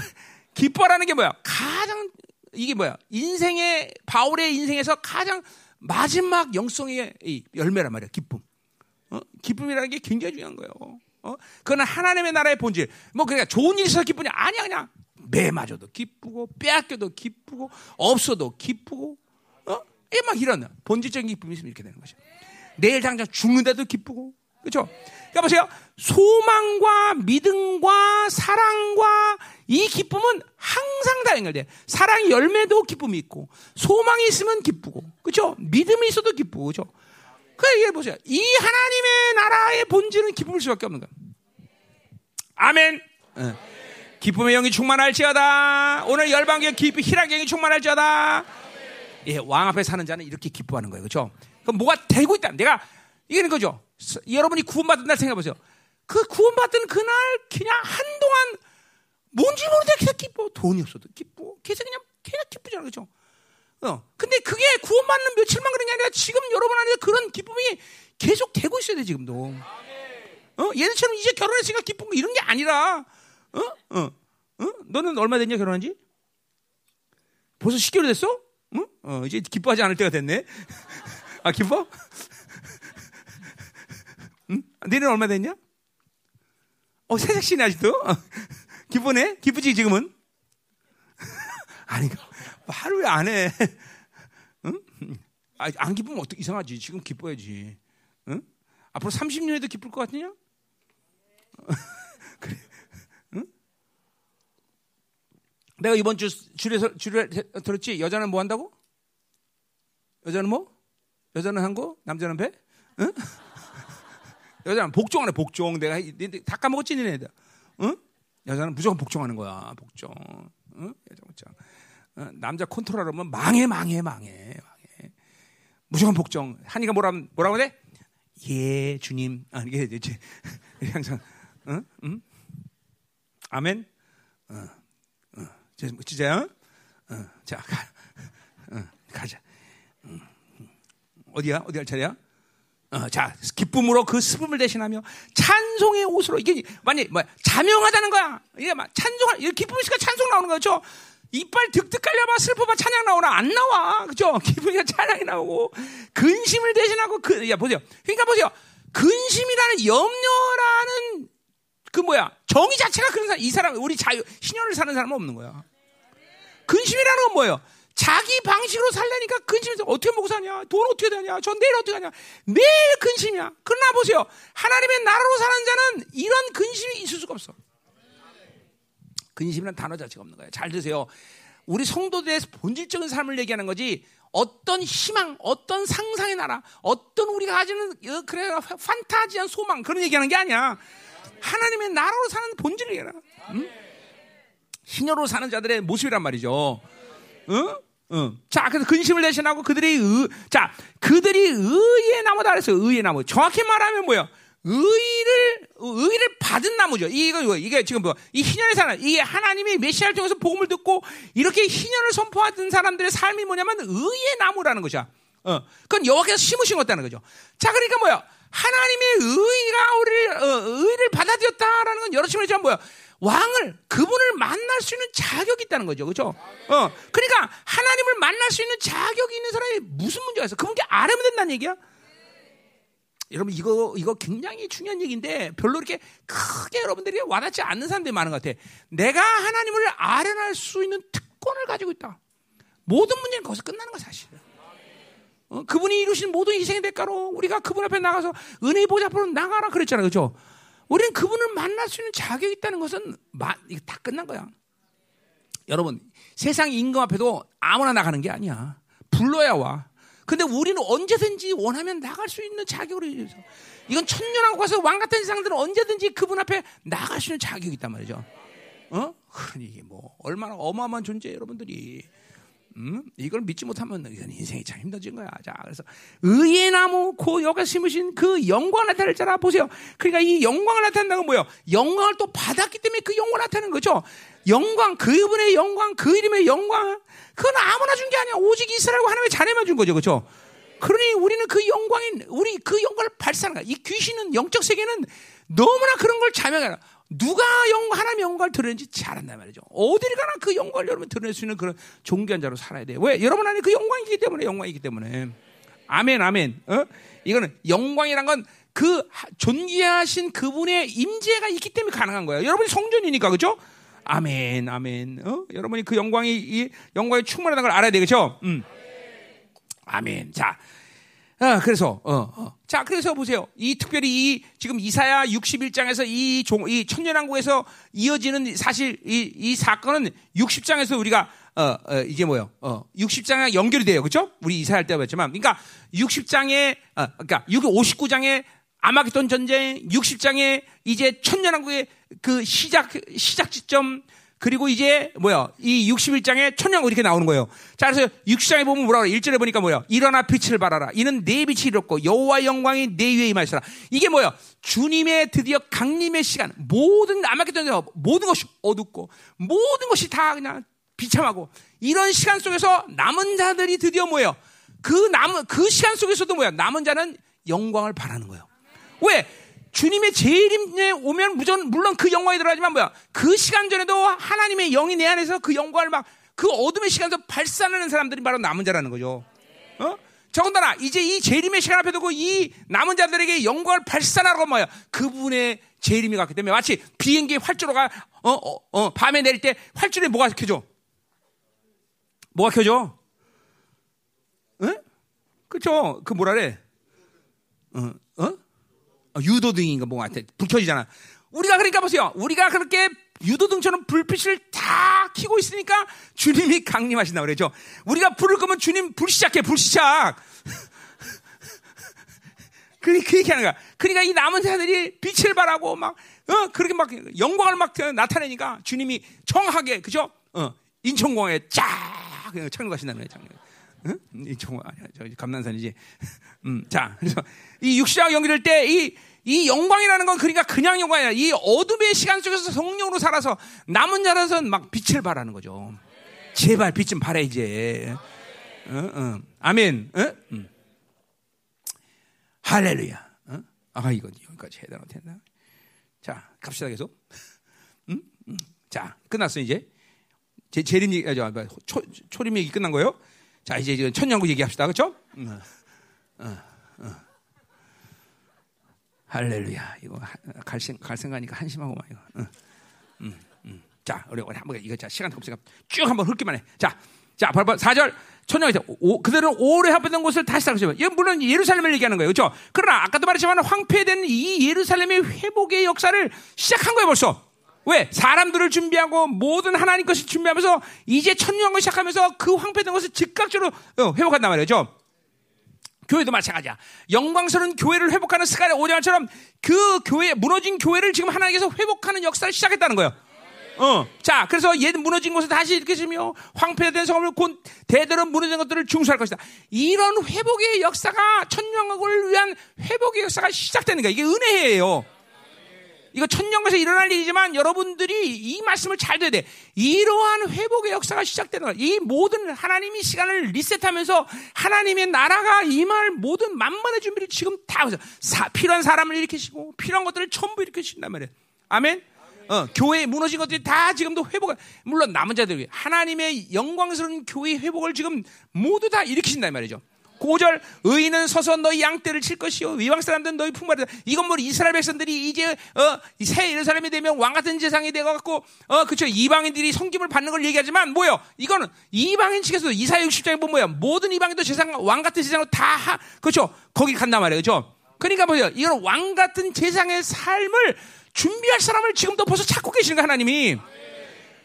기뻐라는 게 뭐야? 가장 이게 뭐야? 인생의 바울의 인생에서 가장 마지막 영성의 이 열매란 말이야. 기쁨. 어? 기쁨이라는 게 굉장히 중요한 거예요. 어? 그건 하나님의 나라의 본질. 뭐 그러니까 좋은 일이 있어서 기쁘냐? 아니야, 그냥 매 맞아도 기쁘고 빼앗겨도 기쁘고 없어도 기쁘고 어? 막 이런 본질적인 기쁨이 있으면 이렇게 되는 것이죠. 내일 당장 죽는데도 기쁘고 그렇죠? 그러니까 보세요. 소망과 믿음과 사랑과 이 기쁨은 항상 다 연결돼. 사랑의 열매도 기쁨이 있고 소망이 있으면 기쁘고 그렇죠? 믿음이 있어도 기쁘고 그렇죠? 그러니까 보세요. 이 하나님의 나라의 본질은 기쁨일 수밖에 없는 거야. 아멘. 네. 기쁨의 영이 충만할지어다. 오늘 열방교 기쁨 희락의 영이 충만할지어다. 예, 왕 앞에 사는 자는 이렇게 기뻐하는 거예요. 그렇죠? 그럼 뭐가 되고 있다. 내가 이게 거죠. 여러분이 구원받은 날 생각해 보세요. 그 구원받은 그날 그냥 한동안 뭔지 모르는데 계속 기뻐. 돈이 없어도 기뻐. 계속 그냥 계속 기쁘잖아. 그렇죠? 어. 근데 그게 구원받는 며칠만 그런 게 아니라 지금 여러분 안에 그런 기쁨이 계속 되고 있어야 돼, 지금도. 어? 얘들처럼 이제 결혼했으니까 기쁜 거 이런 게 아니라 어? 어? 어? 너는 얼마 됐냐 결혼한 지? 벌써 10개월 됐어? 응? 어, 이제 기뻐하지 않을 때가 됐네. 아, 기뻐? 응? 너는 얼마 됐냐? 어, 새색시네, 아직도? 어, 기쁘네? 기쁘지, 지금은? 뭐 하루에 안 해. 응? 아, 안 기쁘면 어떻게 이상하지? 지금 기뻐야지. 응? 앞으로 30년에도 기쁠 것 같으냐? 그래. 내가 이번 주 줄에서 줄에 들었지 여자는 뭐 한다고? 여자는 뭐? 여자는 한 거, 남자는 배? 응? 여자는 복종하네 복종. 내가 다 까먹었지 니네들. 응? 여자는 무조건 복종하는 거야. 복종. 응? 여자 복종. 응? 남자 컨트롤하면 망해 망해 망해 망해. 무조건 복종. 한이가 뭐라 뭐라고 해? 예 주님. 아 이게 이제 항상 응? 응? 아멘. 어. 진짜요? 어, 자, 가, 어, 가자. 음, 어디야? 어디 할 차례야? 어, 자, 기쁨으로 그 스픔을 대신하며 찬송의 옷으로 이게 만약 뭐 자명하다는 거야. 이게 막 찬송할 기쁨이 있으니까 찬송 나오는 거죠. 이빨 득득 깔려봐 슬퍼봐 찬양 나오나 안 나와 그죠 기쁨이가 찬양이 나오고 근심을 대신하고 그 야 보세요 그러니까 보세요 근심이라는 염려라는 그 뭐야 정의 자체가 그런 사람 이 사람 우리 자유 신현을 사는 사람은 없는 거야 근심이라는 건 뭐예요? 자기 방식으로 살려니까 근심해서 어떻게 먹고 사냐? 돈 어떻게 되냐? 전 내일 어떻게 하냐? 매일 근심이야. 그러나 보세요. 하나님의 나라로 사는 자는 이런 근심이 있을 수가 없어. 근심이란 단어 자체가 없는 거예요. 잘 드세요. 우리 성도들의 본질적인 삶을 얘기하는 거지 어떤 희망, 어떤 상상의 나라, 어떤 우리가 가지는 어, 그래 판타지한 소망 그런 얘기하는 게 아니야. 하나님의 나라로 사는 본질을 얘기하라. 응? 신여로 사는 자들의 모습이란 말이죠. 응? 응. 자, 그래서 근심을 대신하고 그들이 의, 자, 그들이 의의 나무다 그랬어요. 의의 나무. 정확히 말하면 뭐야? 의를 의를 받은 나무죠. 이거 이게 지금 뭐 이 희년의 사람, 이게 하나님이 메시아를 통해서 복음을 듣고 이렇게 희년을 선포하던 사람들의 삶이 뭐냐면 의의 나무라는 것이야. 어, 그건 여호와께서 심으신 것다는 거죠. 자, 그러니까 뭐야? 하나님의 의가 우리를 어, 의를 받아들였다라는 건 여러 측면에서 뭐야? 왕을 그분을 만날 수 있는 자격이 있다는 거죠, 그렇죠? 어, 그러니까 하나님을 만날 수 있는 자격이 있는 사람이 무슨 문제가 있어? 그분께 알면 된다는 얘기야. 여러분 이거 이거 굉장히 중요한 얘기인데 별로 이렇게 크게 여러분들이 와닿지 않는 사람들이 많은 것 같아. 내가 하나님을 아련할 수 있는 특권을 가지고 있다. 모든 문제는 거기서 끝나는 거야 사실. 어, 그분이 이루신 모든 희생의 대가로 우리가 그분 앞에 나가서 은혜 보좌 앞으로 나가라 그랬잖아요, 그렇죠? 우리는 그분을 만날 수 있는 자격이 있다는 것은 마, 이거 다 끝난 거야. 여러분, 세상 임금 앞에도 아무나 나가는 게 아니야. 불러야 와. 근데 우리는 언제든지 원하면 나갈 수 있는 자격으로 있어. 이건 천년하고 가서 왕 같은 세상들은 언제든지 그분 앞에 나갈 수 있는 자격이 있단 말이죠. 어? 그러니 뭐 얼마나 어마어마한 존재 여러분들이. 음? 이걸 믿지 못하면 인생이 참 힘들어진 거야. 자, 그래서 의의 나무 그 여기서 심으신 그 영광을 나타낼 자라 보세요. 그러니까 이 영광을 나타낸다는 건 뭐예요? 영광을 또 받았기 때문에 그 영광을 나타내는 거죠. 영광, 그분의 영광, 그 이름의 영광, 그건 아무나 준 게 아니야. 오직 이스라엘과 하나님의 자녀만 준 거죠. 그렇죠? 그러니 우리는 그 영광인 우리 그 영광을 발산하는 거야. 이 귀신은 영적 세계는 너무나 그런 걸 자명해라. 누가 영 하나님의 영광을 드러내는지 잘 안단 말이죠. 어디를 가나 그 영광을 여러분 드러낼 수 있는 그런 존귀한 자로 살아야 돼. 왜? 여러분 안에 그 영광이기 때문에 영광이기 때문에. 아멘, 아멘. 어? 이거는 영광이란 건 그 존귀하신 그분의 임재가 있기 때문에 가능한 거예요. 여러분이 성전이니까 그죠? 아멘, 아멘. 어? 여러분이 그 영광이 이 영광이 충만하다는 걸 알아야 되겠죠? 음. 아멘. 자, 아, 그래서, 어, 어. 자, 그래서 보세요. 이 특별히 이, 지금 이사야 61장에서 이 종, 이 천년왕국에서 이어지는 사실 이, 이 사건은 60장에서 우리가, 어, 어, 이게 뭐요? 어, 60장에 연결이 돼요. 그죠? 우리 이사할 때 봤지만. 그러니까 60장에, 어, 그러니까 59장에 아마겟돈 전쟁, 60장에 이제 천년왕국의 그 시작, 시작 지점, 그리고 이제 뭐야? 이 61장에 천년왕국 이렇게 나오는 거예요. 자, 그래서 60장에 보면 뭐라 그래? 1절에 보니까 뭐야? 일어나 빛을 발하라. 이는 내 빛이 이롭고 여호와 영광이 내 위에 임하시라. 이게 뭐야? 주님의 드디어 강림의 시간. 모든 아마겟돈 모든 것이 어둡고 모든 것이 다 그냥 비참하고 이런 시간 속에서 남은 자들이 드디어 뭐예요? 그 남은 그 시간 속에서도 뭐야? 남은 자는 영광을 바라는 거예요. 왜? 주님의 재림에 오면 무전, 물론 그 영광이 들어가지만 뭐야? 그 시간 전에도 하나님의 영이 내 안에서 그 영광을 막 그 어둠의 시간에서 발산하는 사람들이 바로 남은 자라는 거죠. 어? 더군다나 이제 이 재림의 시간 앞에 두고 이 남은 자들에게 영광을 발산하라고 뭐야? 그분의 재림이 갔기 때문에 마치 비행기 활주로가 어, 어, 어, 밤에 내릴 때 활주로에 뭐가 켜져? 뭐가 켜져? 응? 그쵸? 그 뭐라래? 어, 어? 유도등인가 뭐가 같아. 불 켜지잖아. 우리가 그러니까 보세요. 우리가 그렇게 유도등처럼 불빛을 다 켜고 있으니까 주님이 강림하신다 그러죠. 우리가 불을 끄면 주님 불 시작해, 불 시작. 그, 그 얘기 하는 거야. 그러니까 이 남은 자들이 빛을 발하고 막, 어, 그렇게 막 영광을 막 나타내니까 주님이 정하게, 그죠? 어, 인천공항에 쫙 착륙하신다는 거예요, 착륙. 응? 인천공항 아니야. 저 감난산이지. 음, 자, 그래서 이 육시장 연결될 때 이, 이 영광이라는 건 그러니까 그냥 영광이 아니라 이 어둠의 시간 속에서 성령으로 살아서 남은 자라서 막 빛을 발하는 거죠. 제발 빛 좀 발해 이제. 어, 어. 아멘. 어? 음. 할렐루야. 어? 아 이거 여기까지 되나 되나? 자 갑시다 계속. 음? 음. 자 끝났어 이제. 제 재림 얘기, 아, 초, 초림 얘기 끝난 거예요. 자 이제 지금 천년국 얘기합시다, 그렇죠? 음. 어, 어. 할렐루야. 이거 갈, 생, 갈 생각하니까 한심하고 막 이거. 자, 우리, 한번 이거 자 시간 없으니까 쭉 한번 훑기만 해. 자, 자, 바로 4절. 천년이 그들은 오래 합했던 곳을 다시 쌓으시면 이건 물론 예루살렘을 얘기하는 거예요. 그렇죠? 그러나 아까도 말했지만 황폐된 이 예루살렘의 회복의 역사를 시작한 거예요, 벌써. 왜? 사람들을 준비하고 모든 하나님 것을 준비하면서 이제 천년을 시작하면서 그 황폐된 것을 즉각적으로 회복한단 말이죠. 교회도 마찬가지야. 영광스러운 교회를 회복하는 스가랴 5장처럼 그 교회, 무너진 교회를 지금 하나님께서 회복하는 역사를 시작했다는 거예요. 어. 자, 그래서 얘 무너진 곳을 다시 일으키시며 황폐된 성을 곧 대대로 무너진 것들을 중수할 것이다. 이런 회복의 역사가 천년국을 위한 회복의 역사가 시작되는 거야. 이게 은혜예요. 이거 천년에서 일어날 일이지만 여러분들이 이 말씀을 잘 들어야 돼. 이러한 회복의 역사가 시작되는 거야. 이 모든 하나님이 시간을 리셋하면서 하나님의 나라가 임할 모든 만만의 준비를 지금 다 사, 필요한 사람을 일으키시고 필요한 것들을 전부 일으키신단 말이에요. 아멘. 어, 교회 무너진 것들이 다 지금도 회복, 물론 남은 자들, 하나님의 영광스러운 교회 회복을 지금 모두 다 일으키신단 말이죠. 5절 의인은 서서 너희 양떼를 칠 것이요 위왕 사람들은 너희 품바리다. 이건 뭐 이스라엘 백성들이 이제 어, 새 예루살렘이 되면 왕 같은 재상이 돼 갖고 어 그쵸 이방인들이 성김을 받는 걸 얘기하지만 뭐요? 이거는 이방인 측에서도 이사야 60장에 보면 뭐야? 모든 이방인도 재상 왕 같은 재상으로 다 그렇죠. 거기 간단 말이에요. 그렇죠? 그러니까 보세요. 이건 왕 같은 재상의 삶을 준비할 사람을 지금도 벌써 찾고 계시는 거 하나님이.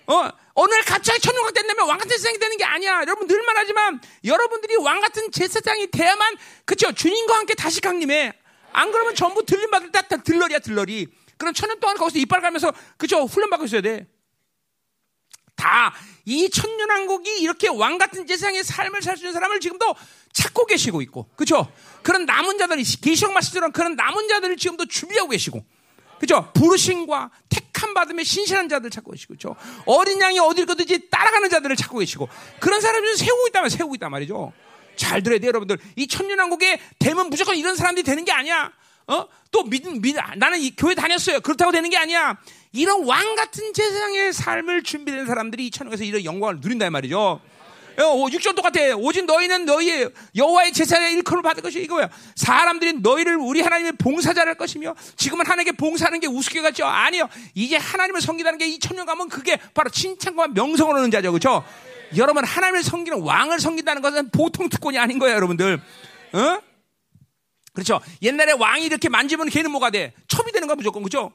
어, 날 갑자기 천년왕 된다면 왕 같은 세상이 되는 게 아니야. 여러분 늘 말하지만 여러분들이 왕 같은 제사장이 돼야만 그쵸 주님과 함께 다시 강림해. 안 그러면 전부 들림 받을 때 다 들러리야 들러리. 그럼 천년 동안 거기서 이빨 가면서 그쵸 훈련 받고 있어야 돼. 다 이 천년왕국이 이렇게 왕 같은 세상의 삶을 살 수 있는 사람을 지금도 찾고 계시고 있고, 그렇죠? 그런 남은 자들이 계시록 말씀처럼 그런 남은 자들을 지금도 준비하고 계시고, 그렇죠? 부르심과 택 택함 받으며 신실한 자들 찾고 계시고, 저 어린 양이 어딜 거든지 따라가는 자들을 찾고 계시고, 그런 사람들을 세우고 있다면 세우고 있단 말이죠. 잘 들어야 돼요, 여러분들. 이 천년왕국에 되면 무조건 이런 사람들이 되는 게 아니야. 어? 또 믿, 믿, 나는 이 교회 다녔어요. 그렇다고 되는 게 아니야. 이런 왕 같은 세상의 삶을 준비된 사람들이 이 천국에서 이런 영광을 누린다 말이죠. 어, 육전 똑같아. 오직 너희는 너희의 여호와의 제사의 일컬을 받을 것이 이거야. 사람들이 너희를 우리 하나님의 봉사자를 할 것이며 지금은 하나님께 봉사하는 게 우습게 같죠? 아니요. 이제 하나님을 섬기다는 게 이 천년 가면 그게 바로 칭찬과 명성을 얻는 자죠. 그렇죠? 여러분 하나님을 섬기는 왕을 섬긴다는 것은 보통 특권이 아닌 거예요, 여러분들. 어? 그렇죠? 옛날에 왕이 이렇게 만지면 걔는 뭐가 돼? 첩이 되는 거야, 무조건. 그죠?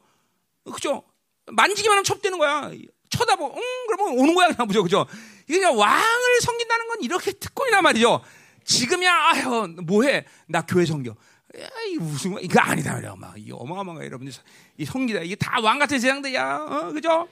그죠? 만지기만 하면 첩되는 거야. 쳐다보, 응, 그러면 오는 거야, 그냥 무조건. 그죠? 그러니까 왕을 섬긴다는 건 이렇게 특권이란 말이죠. 지금이야, 아유, 뭐해? 나 교회 섬겨. 이 무슨, 이거 아니다, 말이야. 막, 이 어마어마한 여러분들. 이 성기다. 이게 다 왕 같은 세상들이야. 어, 그죠?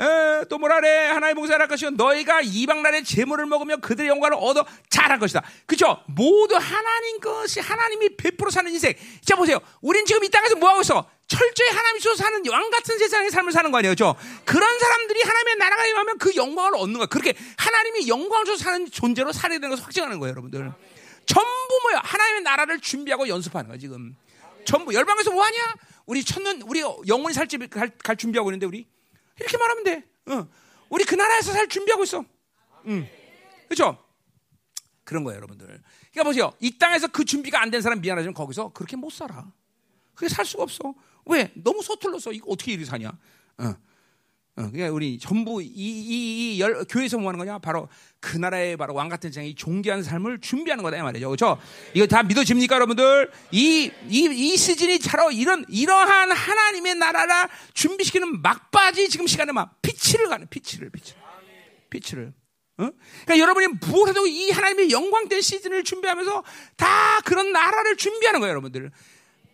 에, 또 뭐라래 하나의 봉사를 할 것이요 너희가 이방 나라의 재물을 먹으며 그들의 영광을 얻어 잘할 것이다. 그죠? 모두 하나님 것이 하나님이 100% 사는 인생. 자 보세요. 우린 지금 이 땅에서 뭐 하고 있어? 철저히 하나님 께서 사는 왕 같은 세상의 삶을 사는 거 아니에요, 그죠? 그런 사람들이 하나님의 나라가 임하면 그 영광을 얻는 거야. 그렇게 하나님이 영광을 줘서 사는 존재로 살아야 되는 것을 확증하는 거예요, 여러분들. 전부 뭐야? 하나님의 나라를 준비하고 연습하는 거야, 지금. 전부 열방에서 뭐 하냐? 우리 첫눈 우리 영원히 살집 갈, 갈 준비하고 있는데 우리 이렇게 말하면 돼. 어. 우리 그 나라에서 살 준비하고 있어. 응. 그렇죠? 그런 거예요, 여러분들. 그러니까 보세요. 이 땅에서 그 준비가 안 된 사람 미안하지만 거기서 그렇게 못 살아. 그게 살 수가 없어. 왜? 너무 서툴러서 이거 어떻게 이리 사냐? 어. 어, 그러니까 우리 전부 이, 이, 이 열, 교회에서 뭐 하는 거냐? 바로 그 나라의 바로 왕 같은 장이 존귀한 삶을 준비하는 거다 이 말이죠. 그렇죠? 이거 다 믿어집니까, 여러분들? 이, 이, 이 시즌이 바로 이런 이러한 하나님의 나라라 준비시키는 막바지 지금 시간에 막 피치를 가는 피치를 피치를 피치를. 어? 그러니까 여러분이 무엇해도 이 하나님의 영광된 시즌을 준비하면서 다 그런 나라를 준비하는 거예요, 여러분들.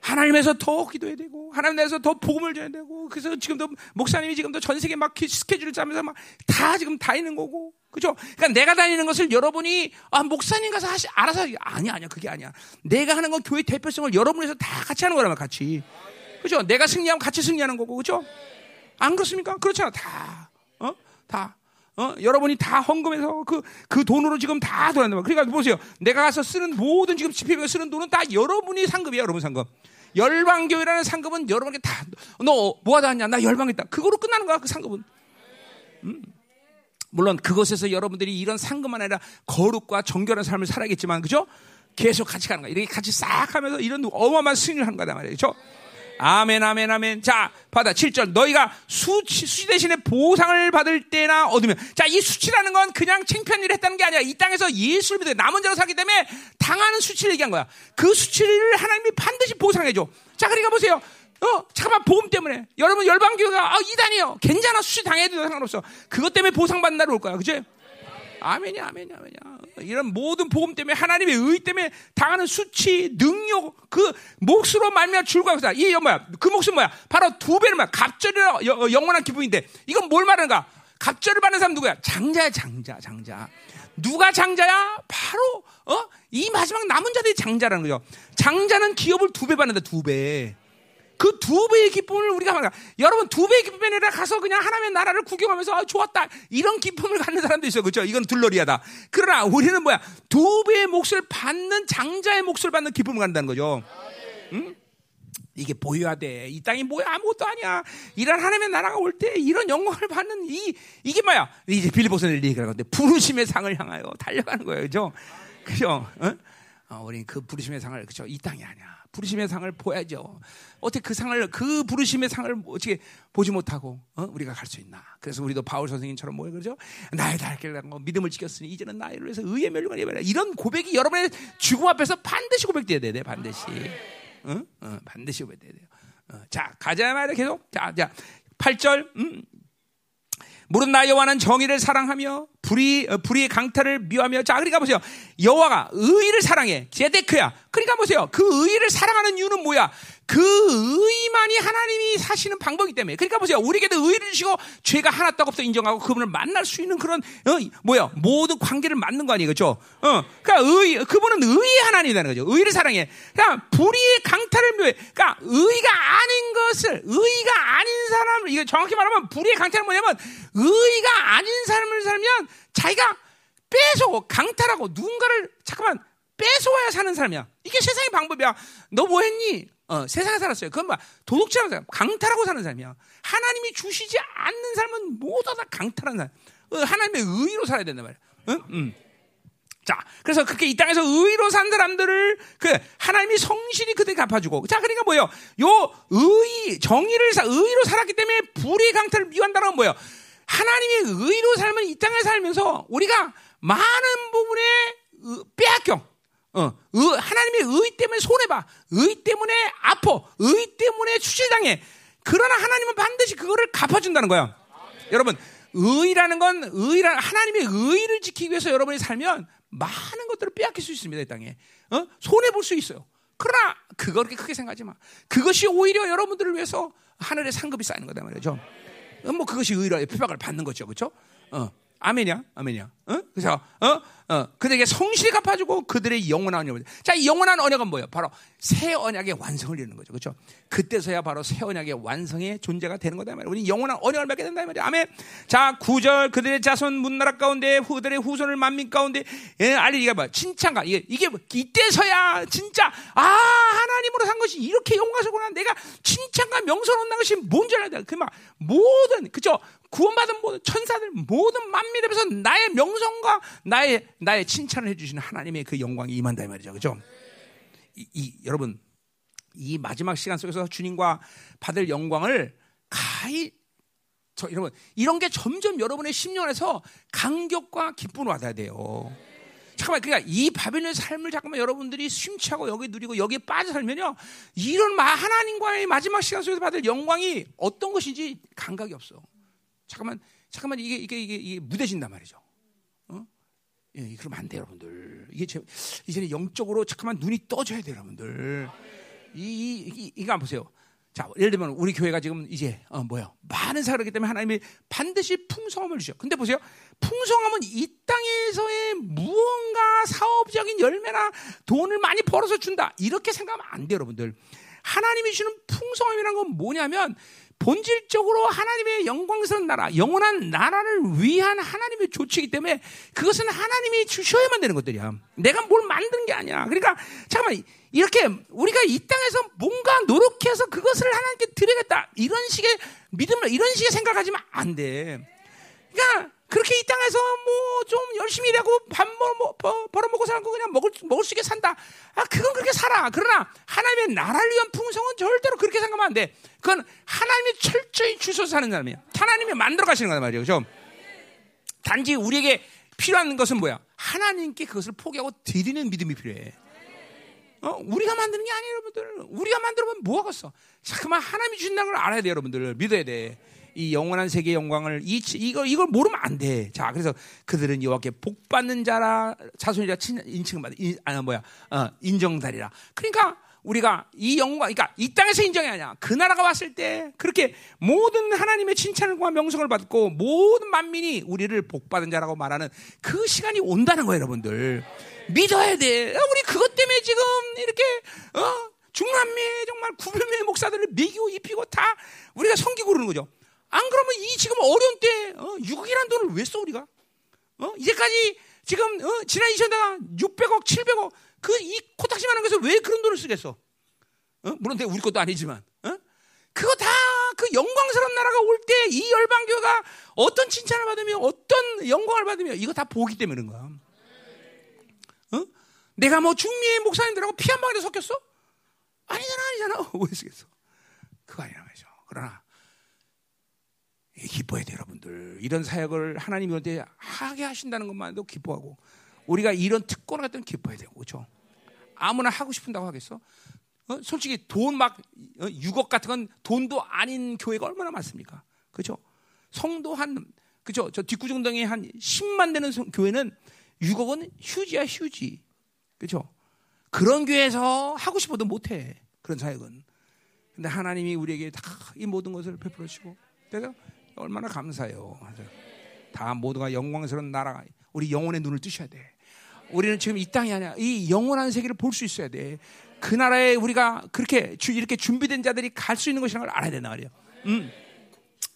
하나님에서 더 기도해야 되고 하나님에서 더 복음을 줘야 되고 그래서 지금도 목사님이 지금도 전 세계 막 스케줄을 짜면서 막 다 지금 다 있는 거고 그죠? 그러니까 내가 다니는 것을 여러분이 아 목사님 가서 하시 알아서 아니 아니야 그게 아니야 내가 하는 건 교회 대표성을 여러분에서 다 같이 하는 거라면 같이 그죠? 내가 승리하면 같이 승리하는 거고 그죠? 안 그렇습니까? 그렇잖아 다 어? 다 어? 여러분이 다 헌금해서 그, 그 돈으로 지금 다 돌아간다. 그러니까 보세요. 내가 가서 쓰는 모든 지금 집회비에 쓰는 돈은 다 여러분이 상급이야, 여러분 상급. 열방교회라는 상급은 여러분에게 다, 너 뭐하다 하냐? 나 열방했다. 그거로 끝나는 거야, 그 상급은. 음. 물론 그것에서 여러분들이 이런 상급만 아니라 거룩과 정결한 삶을 살아야겠지만, 그죠? 계속 같이 가는 거야. 이렇게 같이 싹 하면서 이런 어마어마한 승리를 하는 거다 말이죠. 아멘, 아멘, 아멘. 자, 받아. 7절. 너희가 수치, 수치 대신에 보상을 받을 때나 얻으면. 자, 이 수치라는 건 그냥 챙피한 일을 했다는 게 아니야. 이 땅에서 예수를 믿어 남은 자로 살기 때문에 당하는 수치를 얘기한 거야. 그 수치를 하나님이 반드시 보상해줘. 자, 그러니까 보세요. 어, 잠깐만, 보험 때문에. 여러분, 열방교가, 아, 이단이요. 괜찮아, 수치 당해도 상관없어. 그것 때문에 보상받는 날이 올 거야. 그죠? 아멘이 아멘이 아멘이야. 이런 모든 복음 때문에 하나님의 의 때문에 당하는 수치, 능력, 그 몫으로 말미암아 줄과 그다. 이 뭐야? 그 몫은 뭐야? 바로 두 배는 뭐야? 갑절이라 어, 영원한 기쁨인데 이건 뭘 말하는가? 갑절을 받는 사람 누구야? 장자야, 장자, 장자. 누가 장자야? 바로 어? 이 마지막 남은 자들이 장자라는 거죠. 장자는 기업을 두 배 받는다, 두 배. 그 두 배의 기쁨을 우리가 말하 여러분 두 배의 기쁨이 아니라 가서 그냥 하나님의 나라를 구경하면서 아, 좋았다 이런 기쁨을 갖는 사람도 있어요 그렇죠 이건 둘러리하다 그러나 우리는 뭐야 두 배의 몫을 받는 장자의 몫을 받는 기쁨을 갖는다는 거죠 응? 이게 보여야 돼. 이 땅이 뭐야 아무것도 아니야. 이런 하나님의 나라가 올 때 이런 영광을 받는 이 이게 뭐야? 이제 빌리보스는 얘기하는 건데 부르심의 상을 향하여 달려가는 거예요, 그죠? 그죠? 어? 어, 우리 그 부르심의 상을 그죠? 이 땅이 아니야. 부르심의 상을 보야죠. 어떻게 그 상을 그 부르심의 상을 어떻게 보지 못하고 어? 우리가 갈 수 있나? 그래서 우리도 바울 선생님처럼 뭐 그러죠? 나의 뭐 믿음을 지켰으니 이제는 나를 위해서 의의 멸류관이 예배라. 이런 고백이 여러분의 죽음 앞에서 반드시 고백돼야 돼, 반드시. 어? 어, 반드시 고백돼야 돼요. 어, 자 가자 말이야 계속. 자, 자 8절. 음. 무릇 나 여호와는 정의를 사랑하며 불의 어, 불의의 강탈을 미워하며 자 그러니까 보세요 여호와가 의를 사랑해 제데크야 그러니까 보세요. 그 의를 사랑하는 이유는 뭐야? 그 의만이 하나님이 사시는 방법이기 때문에. 그러니까 보세요. 우리에게도 의를 주시고 죄가 하나 딱 없어 인정하고 그분을 만날 수 있는 그런 어, 뭐야? 모든 관계를 맞는 거 아니에요, 그렇죠? 어, 그러니까 의 그분은 의의 하나님이라는 거죠. 의를 사랑해. 그러니까 불의의 강탈을 묘해. 그러니까 의가 아닌 것을 의가 아닌 사람을 이거 정확히 말하면 불의의 강탈은 뭐냐면 의가 아닌 삶을 살면 자기가 뺏어고 강탈하고 누군가를 잠깐만 뺏어와야 사는 사람이야. 이게 세상의 방법이야. 너 뭐 했니? 어, 세상에 살았어요. 그건 뭐 도둑질하는 사람, 강탈하고 사는 사람이야. 하나님이 주시지 않는 삶은 모두 다 강탈하는 사람. 어, 하나님의 의로 살아야 된단 말이야. 응? 응. 자, 그래서 그렇게 이 땅에서 의로 산 사람들을 그 하나님이 성실히 그들에게 갚아주고. 자, 그러니까 뭐예요? 요 의, 정의를 사, 의로 살았기 때문에 불의 강탈을 미워한다는 건 뭐예요? 하나님의 의로 살면 이 땅에 살면서 우리가 많은 부분에 빼앗겨. 어, 의, 하나님의 의 때문에 손해봐. 의 때문에 아파. 의 때문에 추실당해. 그러나 하나님은 반드시 그거를 갚아준다는 거야. 여러분, 의라는 건 의라 하나님의 의를 지키기 위해서 여러분이 살면 많은 것들을 빼앗길 수 있습니다. 이 땅에. 어? 손해 볼 수 있어요. 그러나 그거 그렇게 크게 생각하지 마. 그것이 오히려 여러분들을 위해서 하늘의 상급이 쌓이는 거다 말이죠. 어, 뭐 그것이 의로 표박을 받는 거죠. 그렇죠? 어. 아멘이야, 아멘이야. 어? 그래서 어, 어, 그들에게 성실히 갚아주고 그들의 영원한 언약. 자, 이 영원한 언약은 뭐예요? 바로 새 언약의 완성을 이루는 거죠, 그렇죠? 그때서야 바로 새 언약의 완성의 존재가 되는 거다 말이야. 우리 영원한 언약을 맺게 된다 말이야. 아멘. 자, 구절 그들의 자손 문나라 가운데 후들의 후손을 만민 가운데 예, 알리기가 뭐 칭찬가 이게 이게 뭐 이때서야 진짜 아 하나님으로 산 것이 이렇게 영광스구나. 내가 칭찬과 명선 얻는 것이 뭔지 알아야 돼. 그막 모든 그죠? 구원받은 모든 천사들 모든 만민에 비해서 나의 명성과 나의 나의 칭찬을 해주시는 하나님의 그 영광이 임한다 이 말이죠, 그죠? 이, 이, 여러분 이 마지막 시간 속에서 주님과 받을 영광을 가히 저 여러분 이런 게 점점 여러분의 심령 안에서 감격과 기쁨을 받아야 돼요. 잠깐만 그러니까 이 바빌론의 삶을 잠깐만 여러분들이 심취하고 여기 누리고 여기에 빠져 살면요 이런 하나님과의 마지막 시간 속에서 받을 영광이 어떤 것인지 감각이 없어. 잠깐만, 잠깐만 이게 이게 이게, 이게 무뎌진단 말이죠. 어? 예, 그러면 안 돼요, 여러분들. 이게 제, 이제는 영적으로 잠깐만 눈이 떠져야 돼요, 여러분들. 이, 이, 이, 이거 보세요. 자, 예를 들면 우리 교회가 지금 이제 어 뭐야 많은 사람이기 때문에 하나님이 반드시 풍성함을 주셔. 근데 보세요, 풍성함은 이 땅에서의 무언가 사업적인 열매나 돈을 많이 벌어서 준다 이렇게 생각하면 안 돼요, 여러분들. 하나님이 주는 풍성함이란 건 뭐냐면 본질적으로 하나님의 영광스러운 나라, 영원한 나라를 위한 하나님의 조치이기 때문에 그것은 하나님이 주셔야만 되는 것들이야. 내가 뭘 만드는 게 아니야. 그러니까 잠깐만 이렇게 우리가 이 땅에서 뭔가 노력해서 그것을 하나님께 드리겠다 이런 식의 믿음을 이런 식의 생각하지만 안 돼. 그러니까 그렇게 이 땅에서 뭐 좀 열심히 일하고 밥 뭐, 뭐, 벌어 먹고 사는 거 그냥 먹을, 먹을 수 있게 산다. 아, 그건 그렇게 살아. 그러나 하나님의 나라를 위한 풍성은 절대로 그렇게 생각하면 안 돼. 그건 하나님이 철저히 주셔서 사는 사람이야. 하나님이 만들어 가시는 거란 말이에요. 그죠? 단지 우리에게 필요한 것은 뭐야? 하나님께 그것을 포기하고 드리는 믿음이 필요해. 어? 우리가 만드는 게 아니에요, 여러분들. 우리가 만들면 뭐 하겠어? 잠깐만 하나님이 주신다는 걸 알아야 돼, 여러분들. 믿어야 돼. 이 영원한 세계 영광을 이 이걸 이걸 모르면 안 돼. 자, 그래서 그들은 여호와께 복 받는 자라 자손이라 인칭받 아 뭐야 어, 인정달이라. 그러니까 우리가 이 영광, 그러니까 이 땅에서 인정이 아니야. 그 나라가 왔을 때 그렇게 모든 하나님의 칭찬과 명성을 받고 모든 만민이 우리를 복받은 자라고 말하는 그 시간이 온다는 거예요, 여러분들. 믿어야 돼. 우리 그것 때문에 지금 이렇게 어, 중남미의 정말 구별의 목사들을 먹이고 입히고 다 우리가 섬기고 그러는 거죠. 안 그러면 이 지금 어려운 때 어, 6억이라는 돈을 왜 써 우리가? 어? 이제까지 지금 어, 지난 2년대가 600억, 700억 그 이 코딱지만한 것을 왜 그런 돈을 쓰겠어? 어? 물론 우리 것도 아니지만 어? 그거 다 그 영광스러운 나라가 올 때 이 열방교가 어떤 칭찬을 받으며 어떤 영광을 받으며 이거 다 보기 때문에 그런 거야. 어? 내가 뭐 중미의 목사님들하고 피 한 방울에 섞였어? 아니잖아, 아니잖아. 왜 쓰겠어? 그거 아니란 말이죠. 그러나 기뻐해야 돼요, 여러분들. 이런 사역을 하나님이 우리한테 하게 하신다는 것만도 기뻐하고 우리가 이런 특권을 갖다 기뻐해야 되고 그렇죠? 아무나 하고 싶은다고 하겠어? 어? 솔직히 돈 막 6억 어, 같은 건 돈도 아닌 교회가 얼마나 많습니까? 그렇죠? 성도 한 그죠? 저 뒷구정동에 한 10만 되는 성, 교회는 6억은 휴지야 휴지. 그죠? 그런 교회에서 하고 싶어도 못 해. 그런 사역은. 근데 하나님이 우리에게 다 이 모든 것을 베풀어 주고 내가 얼마나 감사해요. 다 모두가 영광스러운 나라, 우리 영혼의 눈을 뜨셔야 돼. 우리는 지금 이 땅이 아니야. 이 영원한 세계를 볼 수 있어야 돼. 그 나라에 우리가 그렇게 이렇게 준비된 자들이 갈 수 있는 것이라는 걸 알아야 된다 말이야. 음.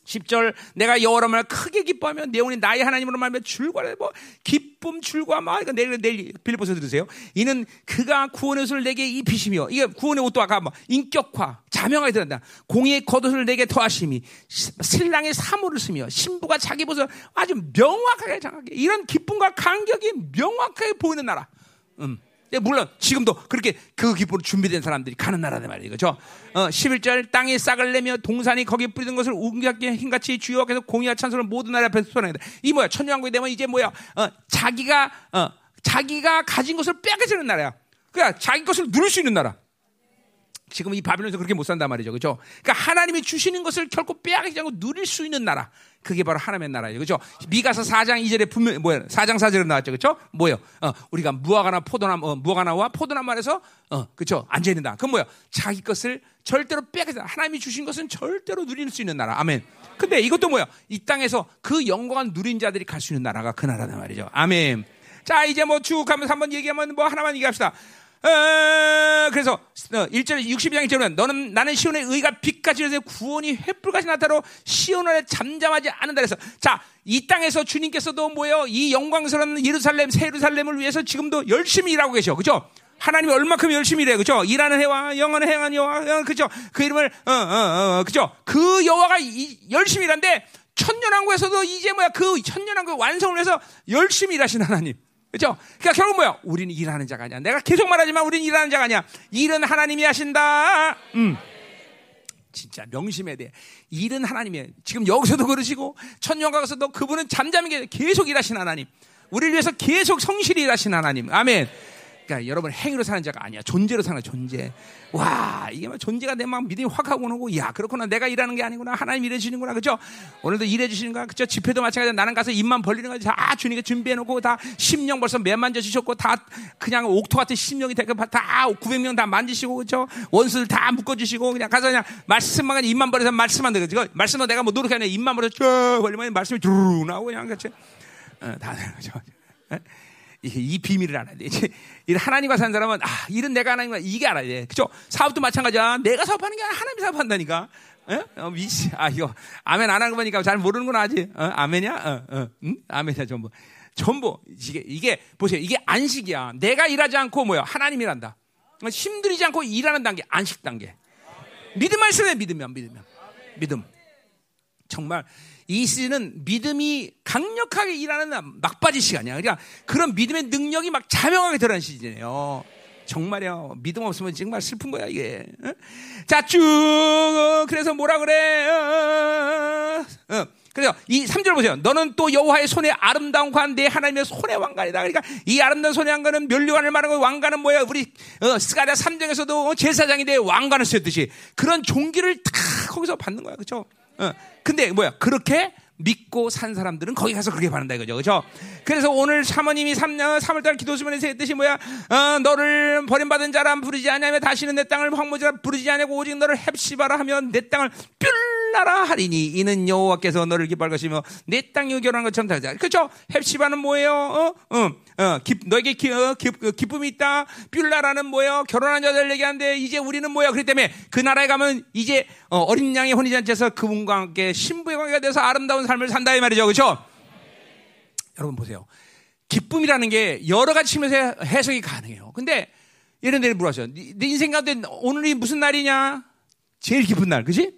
10절 내가 여호와로 말 크게 기뻐하며 내 영혼이 나의 하나님으로 말하며 줄과를 뭐 기쁨 줄과 막 이거 내일 내일 빌립보서 들으세요. 이는 그가 구원의 옷을 내게 입히시며 이게 구원의 옷도 아까 뭐 인격화 자명하게 들었다. 공의의 겉옷을 내게 더하심이 신랑의 사모를 쓰며 신부가 자기 벗을 아주 명확하게 장하게 이런 기쁨과 간격이 명확하게 보이는 나라. 음. 예, 물론 지금도 그렇게 그 기쁨으로 준비된 사람들이 가는 나라다 말이에요. 그죠? 어, 11절 땅에 싹을 내며 동산이 거기에 뿌리는 것을 우기게 힘같이 주여께서 공의와 찬송을 모든 나라 앞에서 소환한다. 이 뭐야? 천년왕국이 되면 이제 뭐야? 어, 자기가 어, 자기가 가진 것을 빼앗겨지는 나라야. 그러니까 자기 것을 누릴 수 있는 나라. 지금 이 바빌론에서 그렇게 못 산단 말이죠. 그죠? 그러니까 하나님이 주시는 것을 결코 빼앗기지 않고 누릴 수 있는 나라. 그게 바로 하나님의 나라예요. 그죠? 미가서 4장 2절에 분명 뭐야? 4장 4절에 나왔죠. 그죠? 뭐예요? 어, 우리가 무화과나 포도나무 어, 무화과나와 포도나무 안에서 어, 그죠? 앉아 있는다. 그건 뭐야? 자기 것을 절대로 빼앗기지 하나님이 주신 것은 절대로 누릴 수 있는 나라. 아멘. 근데 이것도 뭐야? 이 땅에서 그 영광을 누린 자들이 갈 수 있는 나라가 그 나라단 말이죠. 아멘. 자, 이제 뭐 쭉 하면서 한번 얘기하면 뭐 하나만 얘기합시다. 어, 그래서 1절 62장 1절은 너는 나는 시온의 의가 빛같이 이르 구원이 횃불같이 나타로 시온을 잠잠하지 않는다 그래서 자, 이 땅에서 주님께서도 뭐예요? 이 영광스러운 예루살렘 새 예루살렘을 위해서 지금도 열심히 일하고 계셔. 그죠? 하나님이 얼마큼 열심히 일해. 그죠? 일하는 해와 영원의 행한 여호와 그죠? 그 이름을 어, 어, 어, 그죠? 그 여호와가 이, 열심히 일하는데 천년왕국에서도 이제 뭐야? 그 천년왕국 완성을 위해서 열심히 일하신 하나님. 그렇죠? 그러니까 결국 뭐야? 우리는 일하는 자가 아니야. 내가 계속 말하지만 우리는 일하는 자가 아니야. 일은 하나님이 하신다. 음. 진짜 명심해야 돼. 일은 하나님이에요. 지금 여기서도 그러시고 천년가서도 그분은 잠잠하게 계속 일하신 하나님. 우리를 위해서 계속 성실히 일하신 하나님. 아멘. 그러니까 여러분 행위로 사는 자가 아니야. 존재로 사는 존재. 와 이게 막 존재가 내막 믿음이 확 하고 오고 야 그렇구나 내가 일하는 게 아니구나 하나님 일해 주시는구나 그죠? 오늘도 일해 주시는 거야 그죠? 집회도 마찬가지야 나는 가서 입만 벌리는 거지 다 주님께 준비해 놓고 다 심령 벌써 매 만져 주셨고 다 그냥 옥토 같은 심령이 되고 다 900명 다 만지시고 그죠? 원수를 다 묶어 주시고 그냥 가서 그냥 말씀만 입만 벌려서 말씀만 들어 그죠? 말씀은 내가 뭐 노력하냐 입만 벌려 쭉 벌리면 말씀이 쭉 나오고 그냥 그렇지? 어, 다 되는 거죠. 이 비밀을 알아야 돼. 이제 하나님과 사는 사람은 아 일은 내가 하나님과 이게 알아야 돼. 그죠? 사업도 마찬가지야. 내가 사업하는 게 아니라 하나님이 사업한다니까. 에? 어, 미치. 아 이거 아멘 안 하는 거니까 잘 모르는구나 아직. 어, 아멘이야? 어, 어, 응? 아멘이야 전부. 전부 이게 이게 보세요. 이게 안식이야. 내가 일하지 않고 뭐야? 하나님이란다. 힘들이지 않고 일하는 단계 안식 단계. 믿음 말씀에 믿으면 믿으면 믿음. 정말 이 시즌은 믿음이 강력하게 일하는 막바지 시간이야. 그러니까 그런 믿음의 능력이 막 자명하게 드러나는 시즌이에요. 정말요. 믿음 없으면 정말 슬픈 거야, 이게. 어? 자, 쭉. 그래서 뭐라 그래? 어, 어. 그래서 이 3절 보세요. 너는 또 여호와의 손에 아름다운 관, 내 하나님의 손의 왕관이다. 그러니까 이 아름다운 손의 왕관은 멸류관을 말하는 거 왕관은 뭐야? 우리 어, 스가랴 3장에서도 제사장인데 왕관을 쓰듯이 그런 종기를 다 거기서 받는 거야. 그렇죠? 어. 근데 뭐야? 그렇게 믿고 산 사람들은 거기 가서 그렇게 받는다 이거죠. 그죠? 그래서 오늘 사모님이 3, 3월달 기도 수면에서 했듯이 뭐야? 어, 너를 버림받은 자라 부르지 않냐면 다시는 내 땅을 황무지라 부르지 않냐고 오직 너를 헵시바라 하면 내 땅을 뿔나라 하리니 이는 여호와께서 너를 기뻐할 것이며 내 땅이 결혼한 것처럼 다르다. 그렇죠? 헵시바는 뭐예요? 어? 어. 어, 기, 너에게 기, 어, 기, 그 기쁨이 있다. 뷸라라는 뭐예요? 결혼한 여자를 얘기하는데 이제 우리는 뭐야? 그렇기 때문에 그 나라에 가면 이제 어, 린 양의 혼인잔치에서 그분과 함께 신부의 관계가 돼서 아름다운 삶을 산다 이 말이죠. 그렇죠? 여러분 보세요. 기쁨이라는 게 여러 가지 측면에서 해석이 가능해요. 근데 예를 들어 물어봤어요. 네, 네 인생 가운데 오늘이 무슨 날이냐? 제일 기쁜 날, 그지?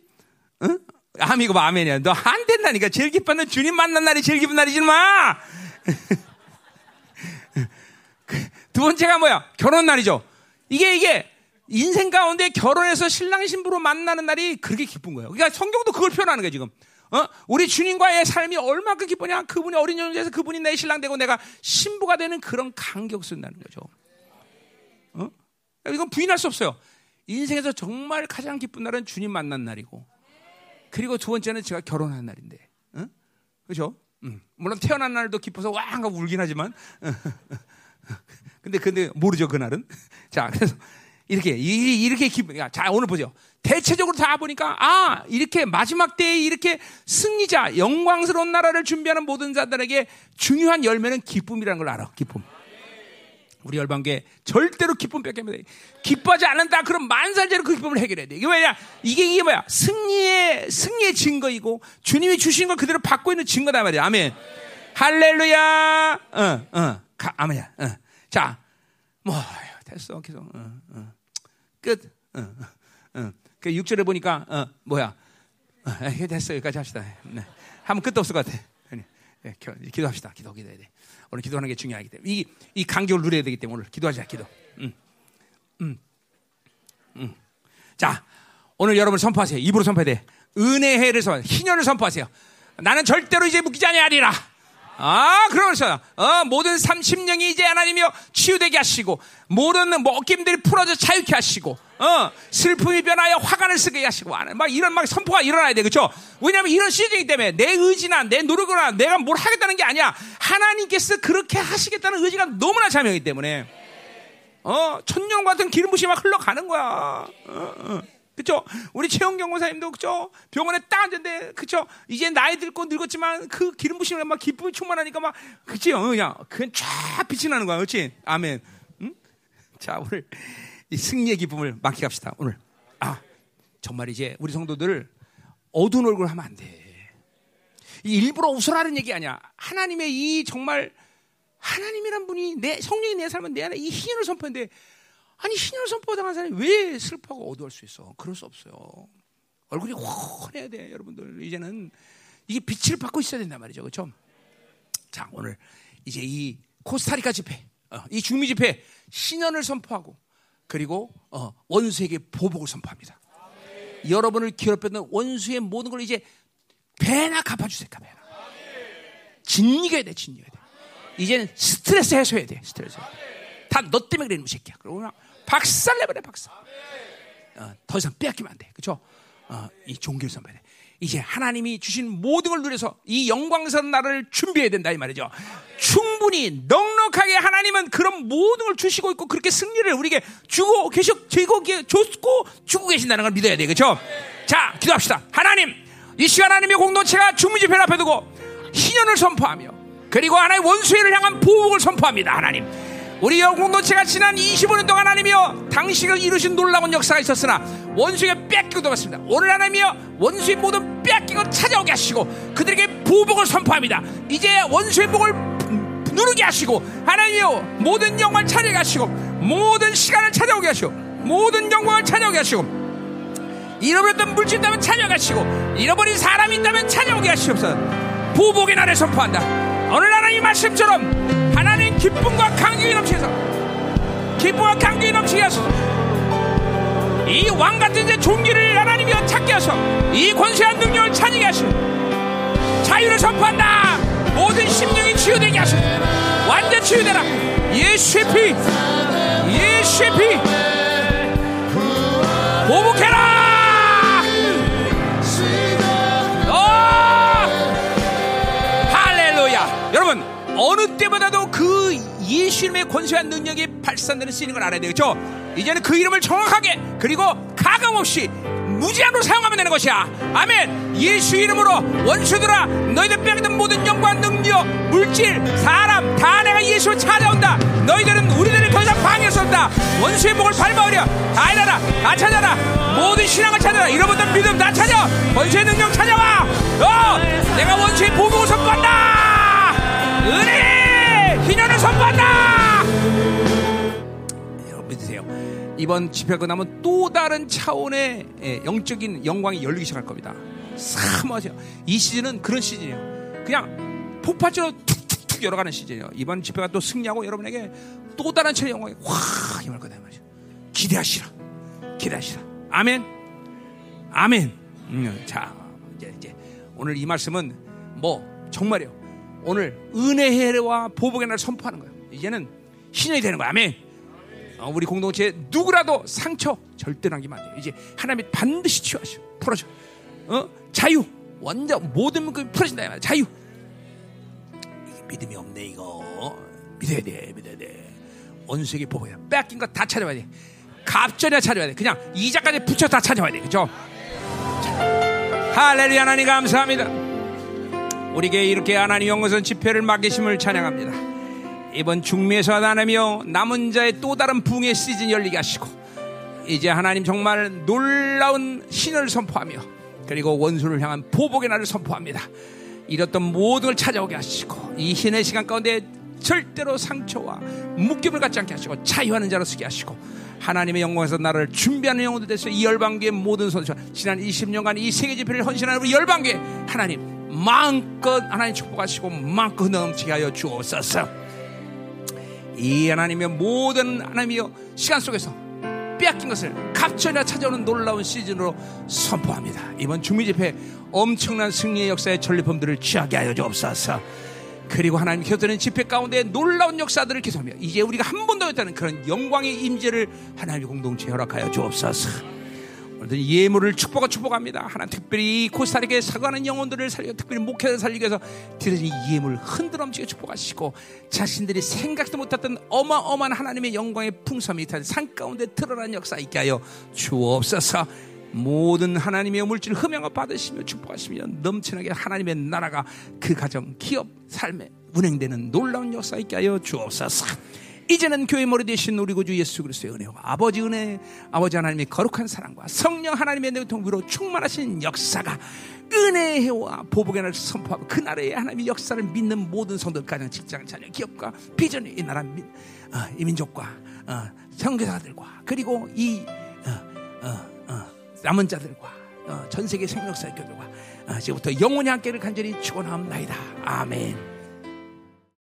응? 아미고 아멘이야. 너 안 된다니까. 제일 기쁜 날 주님 만난 날이 제일 기쁜 날이지 마. 두 번째가 뭐야? 결혼 날이죠. 이게 이게 인생 가운데 결혼해서 신랑 신부로 만나는 날이 그렇게 기쁜 거예요. 그러니까 성경도 그걸 표현하는 거예요, 지금. 어? 우리 주님과의 삶이 얼마큼 기쁘냐? 그분이 어린 연주에서 그분이 내 신랑 되고 내가 신부가 되는 그런 감격스러운 거죠. 어? 이건 부인할 수 없어요. 인생에서 정말 가장 기쁜 날은 주님 만난 날이고, 그리고 두 번째는 제가 결혼한 날인데, 어? 그렇죠? 음. 물론 태어난 날도 기뻐서 와가 울긴 하지만, 근데 근데 모르죠 그날은. 자 그래서 이렇게 이- 이렇게 기분. 자 오늘 보죠. 대체적으로 다 보니까 아 이렇게 마지막 때에 이렇게 승리자 영광스러운 나라를 준비하는 모든 자들에게 중요한 열매는 기쁨이라는 걸 알아. 기쁨. 우리 열방계 절대로 기쁨 뺏기면 돼. 기뻐하지 않는다. 그럼 만살제로 그 기쁨을 해결해야 돼. 이게 뭐야? 이게 이게 뭐야? 승리의 승리의 증거이고 주님이 주신 걸 그대로 받고 있는 증거다 말이야. 아멘. 할렐루야. 어, 어. 가, 아멘이야. 어. 자, 뭐 됐어. 계속. 어, 어. 끝. 어, 어, 어. 그 6절에 보니까 어, 뭐야? 어, 에, 됐어. 여기까지 합시다. 네. 하면 끝도 없을 것 같아. 겨- 기도합시다. 기도 기도해야 돼. 오늘 기도하는 게 중요하기 때문에 이, 이 간격을 누려야 되기 때문에 오늘 기도하자. 기도. 음. 음. 음. 자, 오늘 여러분 선포하세요. 입으로 선포해야 돼. 은혜의 해를 선, 희년을 선포하세요. 나는 절대로 이제 묶이지 아니하리라. 아, 그러면서 어, 모든 30년이 이제 하나님이여 치유되게 하시고 모든 먹김들이 풀어져 자유케 하시고 어, 슬픔이 변하여 화관을 쓰게 하시고 하는 막 이런 막 선포가 일어나야 돼. 그렇죠? 왜냐하면 이런 시즌이기 때문에 내 의지나 내 노력이나 내가 뭘 하겠다는 게 아니야. 하나님께서 그렇게 하시겠다는 의지가 너무나 자명이기 때문에 어, 천년 같은 기름 부심이 막 흘러가는 거야. 어, 어. 그쵸? 우리 최영경 권사님도 그쵸? 병원에 딱 앉았는데 그쵸? 이제 나이 들고 늙었지만 그 기름 부심을 막 기쁨이 충만하니까 막 그치? 어, 그냥 그냥 쫙 빛이 나는 거야. 그렇지? 아멘. 응? 자, 오늘 이 승리의 기쁨을 만끽합시다. 오늘. 아, 정말 이제 우리 성도들 어두운 얼굴 하면 안 돼. 이 일부러 웃으라는 얘기 아니야. 하나님의 이 정말 하나님이란 분이 내 성령이 내 삶은 내 안에 이 희년을 선포했는데 아니 희년을 선포 당한 사람이 왜 슬퍼하고 어두울 수 있어? 그럴 수 없어요. 얼굴이 훤해야 돼, 여러분들. 이제는 이게 빛을 받고 있어야 된단 말이죠, 그렇죠? 자, 오늘 이제 이 코스타리카 집회, 어, 이 중미 집회 신년을 선포하고 그리고 어, 원수에게 보복을 선포합니다. 여러분을 괴롭혔던 원수의 모든 걸 이제 배나 갚아주세요, 배나. 진리가 돼, 진리가 돼. 이제는 스트레스 해소해야 돼, 스트레스. 다 너 때문에 그러는 새끼야. 그러고 박살 내버려, 박살. 어, 더 이상 빼앗기면 안 돼. 그죠? 어, 이 종교를 선배해. 이제 하나님이 주신 모든 걸 누려서 이 영광스러운 나라를 준비해야 된다 이 말이죠. 충분히 넉넉하게 하나님은 그런 모든 걸 주시고 있고 그렇게 승리를 우리에게 주고 계속 주고 계- 줬고 주고 계신다는 걸 믿어야 돼. 그렇죠? 자, 기도합시다. 하나님, 이 시간 하나님의 공동체가 중무집회 앞에 두고 희년을 선포하며 그리고 하나의 원수회를 향한 보복을 선포합니다. 하나님. 우리 여 공동체가 지난 25년 동안 하나님이여 당신을 이루신 놀라운 역사가 있었으나 원수에게 뺏기고 돌았습니다. 오늘 하나님이여 원수의 모든 뺏기고 찾아오게 하시고 그들에게 보복을 선포합니다. 이제 원수의 목을 누르게 하시고 하나님이여 모든 영광을 찾아오게 하시고 모든 시간을 찾아오게 하시고 모든 영광을 찾아오게 하시고 잃어버렸던 물질 있다면 찾아가시고 잃어버린 사람이 있다면 찾아오게 하시옵소서 보복의 날을 선포한다 오늘 하나님 말씀처럼 기쁨과 강경이 넘치셔서. 기쁨과 강경이 넘치게 하소서. 이 왕같은 이제 종기를 하나님이 찾게 하셔서. 이 권세한 능력을 찾게 하시고 자유를 선포한다. 모든 심령이 치유되게 하소서. 완전 치유되라. 예수의 피. 예수의 피. 보복해라 어느 때보다도 그 예수님의 권세한 능력이 발산되는 쓰이는 걸 알아야 되겠죠? 이제는 그 이름을 정확하게 그리고 가감없이 무제한으로 사용하면 되는 것이야. 아멘. 예수 이름으로 원수들아 너희들 빼앗던 모든 영광 능력 물질 사람 다 내가 예수로 찾아온다. 너희들은 우리들을 더 이상 방해할 수 없다. 원수의 목을 밟아버려. 다 일어나. 다 찾아라. 모든 신앙을 찾아라. 잃어버렸던 믿음 다 찾아. 원수의 능력 찾아와. 어, 내가 원수의 보복을 선포한다. 은혜 희년을 선포한다. 여러분 믿으세요. 이번 집회가 나면 또 다른 차원의 예, 영적인 영광이 열리기 시작할 겁니다. 사모하세요. 이 시즌은 그런 시즌이에요. 그냥 폭발적으로 툭툭툭 열어가는 시즌이에요. 이번 집회가 또 승리하고 여러분에게 또 다른 차원의 영광이 확 임할 거다 말이죠. 기대하시라. 기대하시라. 아멘. 아멘. 음, 자, 이제, 이제 오늘 이 말씀은 뭐 정말이요. 오늘 은혜와 보복의 날 선포하는 거예요. 이제는 신이 되는 거야. 아멘. 어, 우리 공동체 누구라도 상처 절대 남기면 안 돼요. 이제 하나님이 반드시 치유하셔. 풀어줘. 어? 자유. 완전 모든 그 풀어진다. 자유. 이게 믿음이 없네 이거. 믿어야 돼. 믿어야 돼. 원수에게 보복이야. 뺏긴 거 다 찾아와야 돼. 갑전에 찾아와야 돼. 그냥 이자까지 붙여 다 찾아와야 돼. 그죠? 할렐루야 하나님 감사합니다. 우리에게 이렇게 하나님 영것은 집회를 맡기심을 찬양합니다. 이번 중미에서 하나님이여 남은 자의 또 다른 붕의 시즌 열리게 하시고 이제 하나님 정말 놀라운 신을 선포하며 그리고 원수를 향한 보복의 날을 선포합니다. 이렇던 모든 걸 찾아오게 하시고 이 신의 시간 가운데 절대로 상처와 묶임을 갖지 않게 하시고 자유하는 자로 쓰게 하시고 하나님의 영광에서 나를 준비하는 영혼들 돼서 이 열방교의 모든 선수 지난 20년간 이 세계 집회를 헌신하는 우리 열방교회 하나님 마음껏 하나님 축복하시고 마음껏 넘치게 하여 주옵소서 이 하나님의 모든 하나님이여 시간 속에서 빼앗긴 것을 갑절이나 찾아오는 놀라운 시즌으로 선포합니다. 이번 중미 집회 엄청난 승리의 역사의 전리품들을 취하게 하여 주옵소서. 그리고 하나님 켜드는 집회 가운데 놀라운 역사들을 기도하며 이제 우리가 한 번도 했다는 그런 영광의 임재를 하나님의 공동체 허락하여 주옵소서. 예물을 축복하 축복합니다. 하나님 특별히 코스타리카에 사과하는 영혼들을 살리고 특별히 목회를 살리기 위해서 드려진 예물 흔들엄치게 축복하시고 자신들이 생각도 못했던 어마어마한 하나님의 영광의 풍성이 산 가운데 드러난 역사 있게 하여 주옵소서. 모든 하나님의 물질 흠양을 받으시며 축복하시며 넘치게 하나님의 나라가 그 가정, 기업, 삶에 운행되는 놀라운 역사 있게 하여 주옵소서. 이제는 교회 머리 대신 우리 구주 예수 그리스도의 은혜와 아버지 은혜, 아버지 하나님의 거룩한 사랑과 성령 하나님의 내통으로 충만하신 역사가 은혜의 해와 보복의 날을 선포하고 그 나라의 하나님의 역사를 믿는 모든 성도 가정, 직장, 자녀, 기업과 비전이 이 나라 민, 어, 이 민족과 어, 성교사들과 그리고 이 어, 어, 어, 남은 자들과 어, 전 세계 생명사의 교들과 어, 지금부터 영원히 함께를 간절히 축원합니다. 아멘.